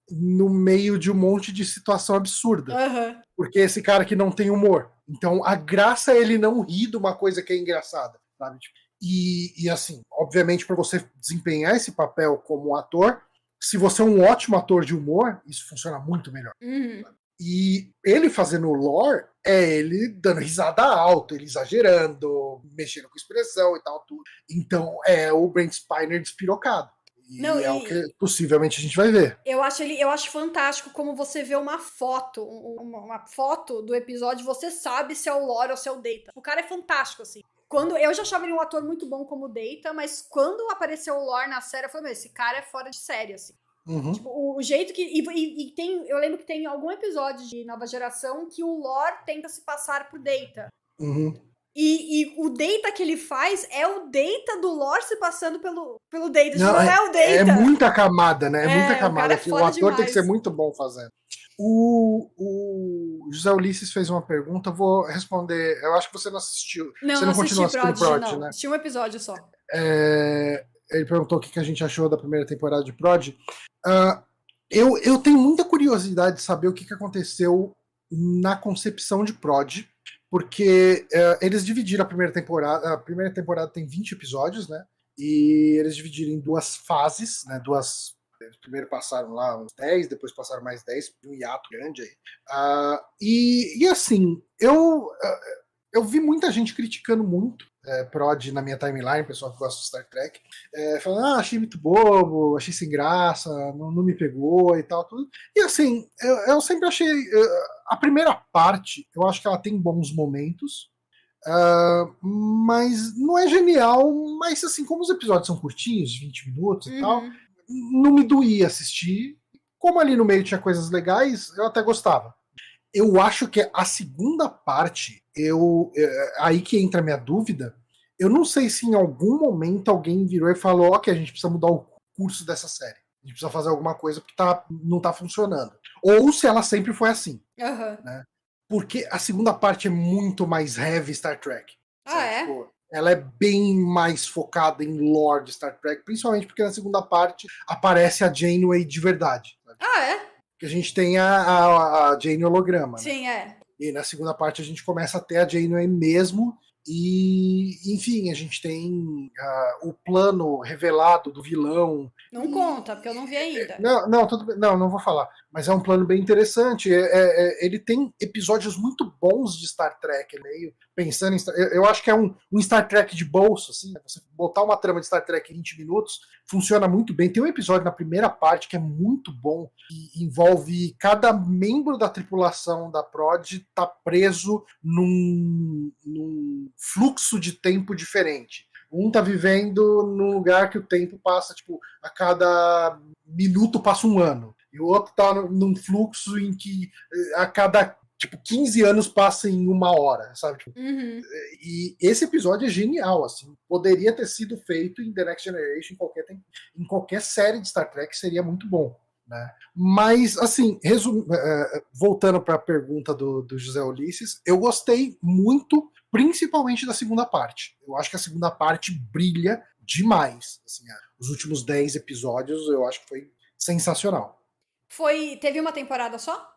no meio de um monte de situação absurda. Aham. Porque esse cara que não tem humor. Então a graça é ele não rir de uma coisa que é engraçada, sabe? Tipo, E, e assim, obviamente, para você desempenhar esse papel como ator, se você é um ótimo ator de humor, isso funciona muito melhor. Uhum. E ele fazendo o lore é ele dando risada alta, ele exagerando, mexendo com expressão e tal, tudo. Então é o Brent Spiner despirocado. E Não, é e- o que possivelmente a gente vai ver. Eu acho ele, eu acho fantástico como você vê uma foto, um- uma, uma foto do episódio, você sabe se é o Lore ou se é o Data. O cara é fantástico, assim. Quando eu já achava ele um ator muito bom como Data, mas quando apareceu o Lore na série, eu falei, meu, esse cara é fora de série, assim. Uhum. Tipo, o, o jeito que. E, e- e tem. Eu lembro que tem algum episódio de Nova Geração que o Lore tenta se passar por Data. Uhum. E, e o Data que ele faz é o Data do Lore se passando pelo, pelo Data. Não, Não, é, o Data. É muita camada, né? É, É, muita o camada. cara é o ator tem que demais. ser muito bom fazendo. O, o José Ulisses fez uma pergunta, eu vou responder. Eu acho que você não assistiu. Não, você não não assisti assistindo Prod, né? Assisti um episódio só. É, ele perguntou o que que a gente achou da primeira temporada de Prod. Ah, eu, eu tenho muita curiosidade de saber o que, que aconteceu na concepção de Prod, porque eh, eles dividiram a primeira temporada. A primeira temporada tem 20 episódios, né? E eles dividiram em duas fases, né? Duas. Primeiro passaram lá uns 10, depois passaram mais 10, um hiato grande aí. Ah, e, e assim, eu, ah, eu vi muita gente criticando muito é, Prod na minha timeline, pessoal que gosta de Star Trek, é, falando, ah, achei muito bobo, achei sem graça, não, não me pegou e tal, tudo. E assim, eu, eu sempre achei. eh, a primeira parte, eu acho que ela tem bons momentos, ah, mas não é genial, mas assim, como os episódios são curtinhos, 20 minutos e tal, Uhum. não me doía assistir. Como ali no meio tinha coisas legais, eu até gostava. Eu acho que a segunda parte, eu é, aí que entra a minha dúvida. Eu não sei se em algum momento alguém virou e falou: ok, a gente precisa mudar o curso dessa série. A gente precisa fazer alguma coisa porque tá, não tá funcionando. Ou se ela sempre foi assim. Aham. Né? Porque a segunda parte é muito mais heavy Star Trek. Ah, é? Tipo, ela é bem mais focada em lore de Star Trek, principalmente porque na segunda parte aparece a Janeway de verdade. sabe? Ah, é? Que a gente tem a, a, a Jane holograma. né? Sim, é. E na segunda parte a gente começa a ter a Janeway mesmo. E, enfim, a gente tem ah, o plano revelado do vilão. Não conta, porque eu não vi ainda. Não, não, tudo bem. Não, não vou falar. Mas é um plano bem interessante. É- é- é- ele tem episódios muito bons de Star Trek. Meio pensando em. Eu acho que é um, um Star Trek de bolso, assim. né? Você botar uma trama de Star Trek em 20 minutos funciona muito bem. Tem um episódio na primeira parte que é muito bom, que envolve cada membro da tripulação da Prod tá preso num, num fluxo de tempo diferente. Um tá vivendo num lugar que o tempo passa, tipo, a cada minuto passa um ano. E o outro tá num- fluxo em que eh, a cada tipo 15 anos passa em uma hora, sabe? Tipo, Uhum. e esse episódio é genial, assim. Poderia ter sido feito em The Next Generation, em qualquer, em qualquer série de Star Trek, seria muito bom. Né? Mas, assim, resum- eh, voltando para a pergunta do, do José Ulisses, eu gostei muito, principalmente da segunda parte. Eu acho que a segunda parte brilha demais. Assim, os últimos 10 episódios eu acho que foi sensacional. Foi. Teve uma temporada só?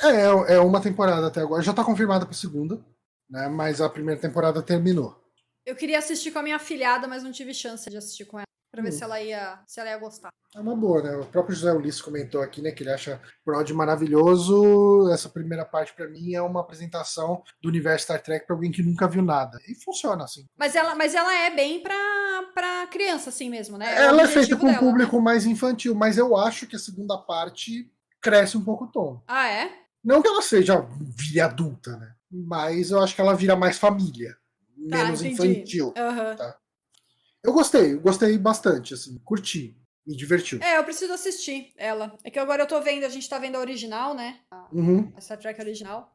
É, é uma temporada até agora. Já está confirmada para a segunda, né? mas a primeira temporada terminou. Eu queria assistir com a minha filhada, mas não tive chance de assistir com ela. Pra ver Hum. se ela ia, se ela ia gostar. É uma boa, né? O próprio José Ulisses comentou aqui, né, que ele acha Prod maravilhoso. Essa primeira parte, pra mim, é uma apresentação do universo Star Trek pra alguém que nunca viu nada. E funciona assim. Mas ela, mas ela é bem pra, pra criança, assim mesmo, né? o Ela é feita com um dela, público né? mais infantil, mas eu acho que a segunda parte cresce um pouco o tom. Ah, é? Não que ela seja vire adulta, né? Mas eu acho que ela vira mais família, Tá, menos infantil. Aham. Eu gostei, eu gostei bastante, assim, curti, me divertiu. É, eu preciso assistir ela. É que agora eu tô vendo, a gente tá vendo a original, né? Uhum. A Star Trek original.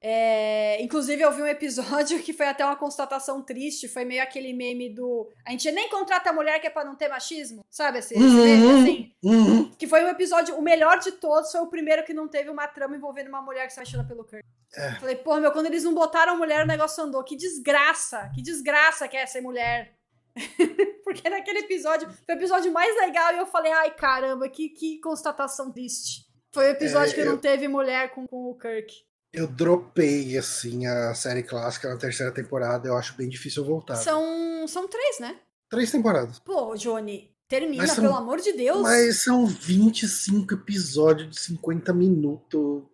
É, inclusive, eu vi um episódio que foi até uma constatação triste. Foi meio aquele meme do. A gente nem contrata mulher que é pra não ter machismo. Sabe esse, esse meme, Uhum. assim? Uhum. Que foi um episódio, o melhor de todos, foi o primeiro que não teve uma trama envolvendo uma mulher que se apaixona pelo Kirk. É. Falei, porra, meu, quando eles não botaram a mulher, o negócio andou. Que desgraça! Que desgraça que é ser mulher. Porque naquele episódio, foi o episódio mais legal e eu falei, ai caramba, que, que constatação triste. Foi o episódio É, que não eu- teve mulher com, com o Kirk. Eu dropei, assim, a série clássica na terceira temporada. Eu acho bem difícil voltar. São, são três, né? Três temporadas. Pô, Johnny, termina, são- pelo amor de Deus. Mas são 25 episódios de 50 minutos.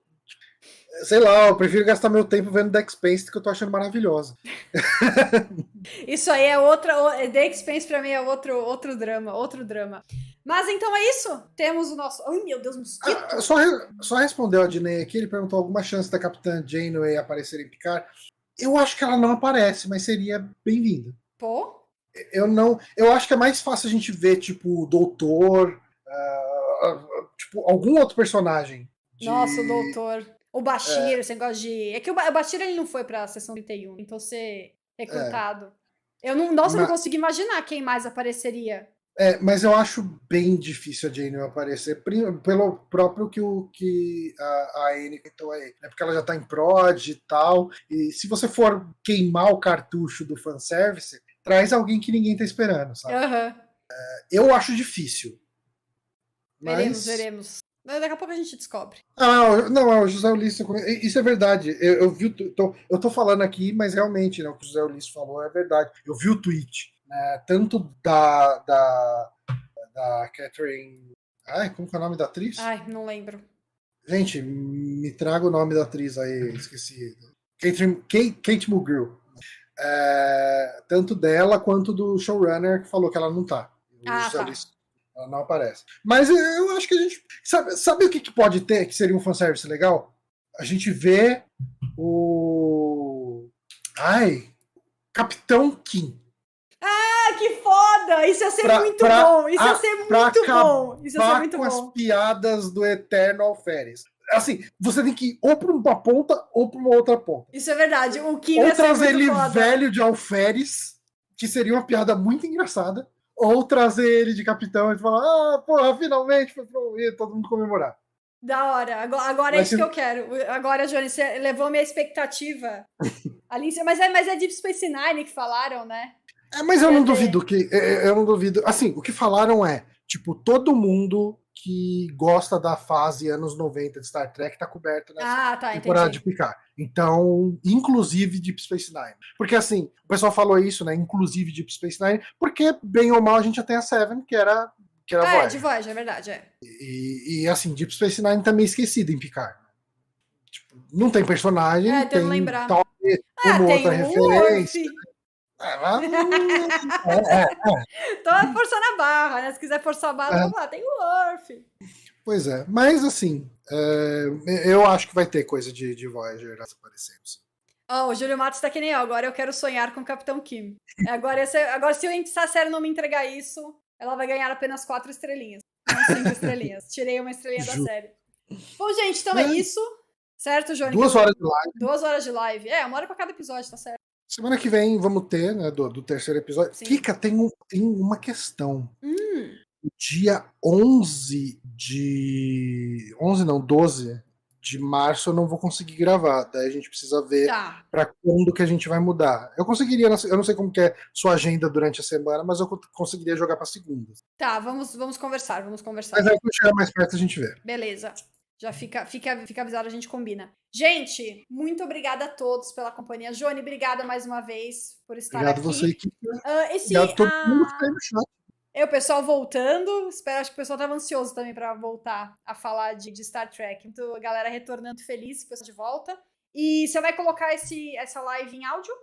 Sei lá, eu prefiro gastar meu tempo vendo Deck Space, que eu tô achando maravilhosa. Isso aí é outra. The Expense pra mim é outro, outro drama, outro drama. Mas então é isso. Temos o nosso. Ai, meu Deus, mosquito! Ah, só, re- só respondeu a Diney aqui, ele perguntou alguma chance da Capitã Janeway aparecer em Picard. Eu acho que ela não aparece, mas seria bem-vinda. Pô, Eu não. Eu acho que é mais fácil a gente ver, tipo, o Doutor, ah, tipo, algum outro personagem. de- nossa, o doutor. O Bashir, esse negócio de. É que o Ba- o Bashir ele não foi pra sessão 31, tentou ser recrutado. Eu não, nossa, eu não Mas- consigo imaginar quem mais apareceria. É, mas eu acho bem difícil a Janeway aparecer, pelo próprio que, o, que a, a Anne comentou aí. É porque ela já tá em prod e tal. E se você for queimar o cartucho do fanservice, traz alguém que ninguém tá esperando, sabe? Aham. Eu acho difícil. Veremos, veremos. Daqui a pouco a gente descobre. Ah, não, é o José Ulisses. Isso é verdade. Eu, eu vi, tô, eu tô falando aqui, mas realmente, né, o que o José Ulisses falou é verdade. Eu vi o tweet, né, tanto da, da, da Catherine. Ai, como que é o nome da atriz? Ai, não lembro. Gente, me traga o nome da atriz aí, esqueci. Kate, Kate, Kate Mulgrew. É, tanto dela quanto do showrunner que falou que ela não tá. O Ah, José tá. Ulisses, Ela não aparece. Mas eu acho que a gente. Sabe, sabe o que, que pode ter que seria um fanservice legal? A gente vê o. Ai! Capitão Kim. Ah, que foda! Isso ia ser Pra- muito pra- bom! Isso ia a- ser pra muito bom! Isso ia ser muito com as bom. piadas do Eterno Alferes. Assim, você tem que ir ou pra uma ponta ou pra uma outra ponta. Isso é verdade. O Kim Ou trazer ele foda. velho de alferes, que seria uma piada muito engraçada. Ou trazer ele de capitão e falar, ah, porra, finalmente foi promovido, todo mundo comemorar. Da hora. Agora, agora é isso ser- que eu quero. Agora, Johnny, você levou minha expectativa. Ali, mas, é, mas é Deep Space Nine que falaram, né? É, mas eu não duvido que. é, Eu não duvido. Assim, o que falaram é, tipo, todo mundo que gosta da fase anos 90 de Star Trek tá coberto nessa Ah, tá, temporada entendi. de Picard. Então, inclusive Deep Space Nine. Porque assim, o pessoal falou isso, né? Inclusive Deep Space Nine, porque, bem ou mal, a gente já tem a Seven, que era, que era Ah, é, Voyager. de Voyager, é verdade, é. E, e, assim, Deep Space Nine tá meio esquecido em Picard. Tipo, não tem personagem, É, tem lembrar. talvez Ah, uma outra o referência. Tô forçando a barra, né? Se quiser forçar a barra, É. vamos lá, tem o Worf. Pois é, mas assim, é, eu acho que vai ter coisa de, de Voyager aparecendo. Ó, o Júlio Matos tá que nem eu. Agora eu quero sonhar com o Capitão Kim. Agora, esse- agora se a série não me entregar isso, ela vai ganhar apenas quatro estrelinhas. Não cinco estrelinhas. Tirei uma estrelinha da Ju- série. Bom, gente, então é É. isso. Certo, Johnny? Duas horas de live. Duas horas de live. É, uma hora pra cada episódio, tá certo. Semana que vem vamos ter, né, do, do terceiro episódio. Sim. Kika, tem, um- tem uma questão. Hum, Dia 11 de. 11 não, 12 de março eu não vou conseguir gravar. Daí a gente precisa ver tá. pra quando que a gente vai mudar. Eu conseguiria, eu não sei como que é sua agenda durante a semana, mas eu co- conseguiria jogar pra segunda. Tá, vamos, vamos conversar, vamos conversar. Mas aí quando chegar mais perto a gente vê. Beleza. Já fica, fica, fica avisado, a gente combina. Gente, muito obrigada a todos pela companhia. Johnny, obrigada mais uma vez por estar Obrigado aqui. você, Kika. Ah, esse, Obrigado a todo mundo que tá aí no chat. O pessoal voltando. Espero, acho que o pessoal tava ansioso também pra voltar a falar de, de Star Trek. Então, a galera retornando feliz, pessoal de volta. E você vai colocar esse, essa live em áudio?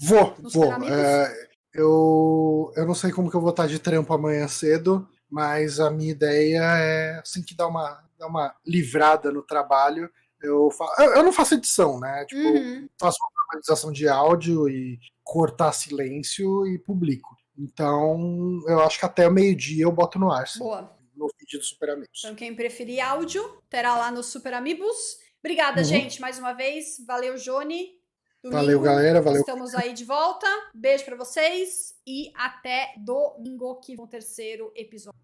Vou, Nos vou. É, eu, eu não sei como que eu vou estar de trampo amanhã cedo, mas a minha ideia é assim que dá uma, dá uma livrada no trabalho. Eu, fa eu, eu não faço edição, né? Tipo, Uhum. faço uma normalização de áudio e cortar silêncio e publico. Então, eu acho que até o meio-dia eu boto no ar, Boa. no vídeo do Super Amigos. Então, quem preferir áudio, terá lá no Super Amigos. Obrigada, Uhum. gente, mais uma vez. Valeu, Johnny. Domingo, Valeu, galera. Valeu. Estamos aí de volta. Beijo pra vocês e até domingo que vem o terceiro episódio.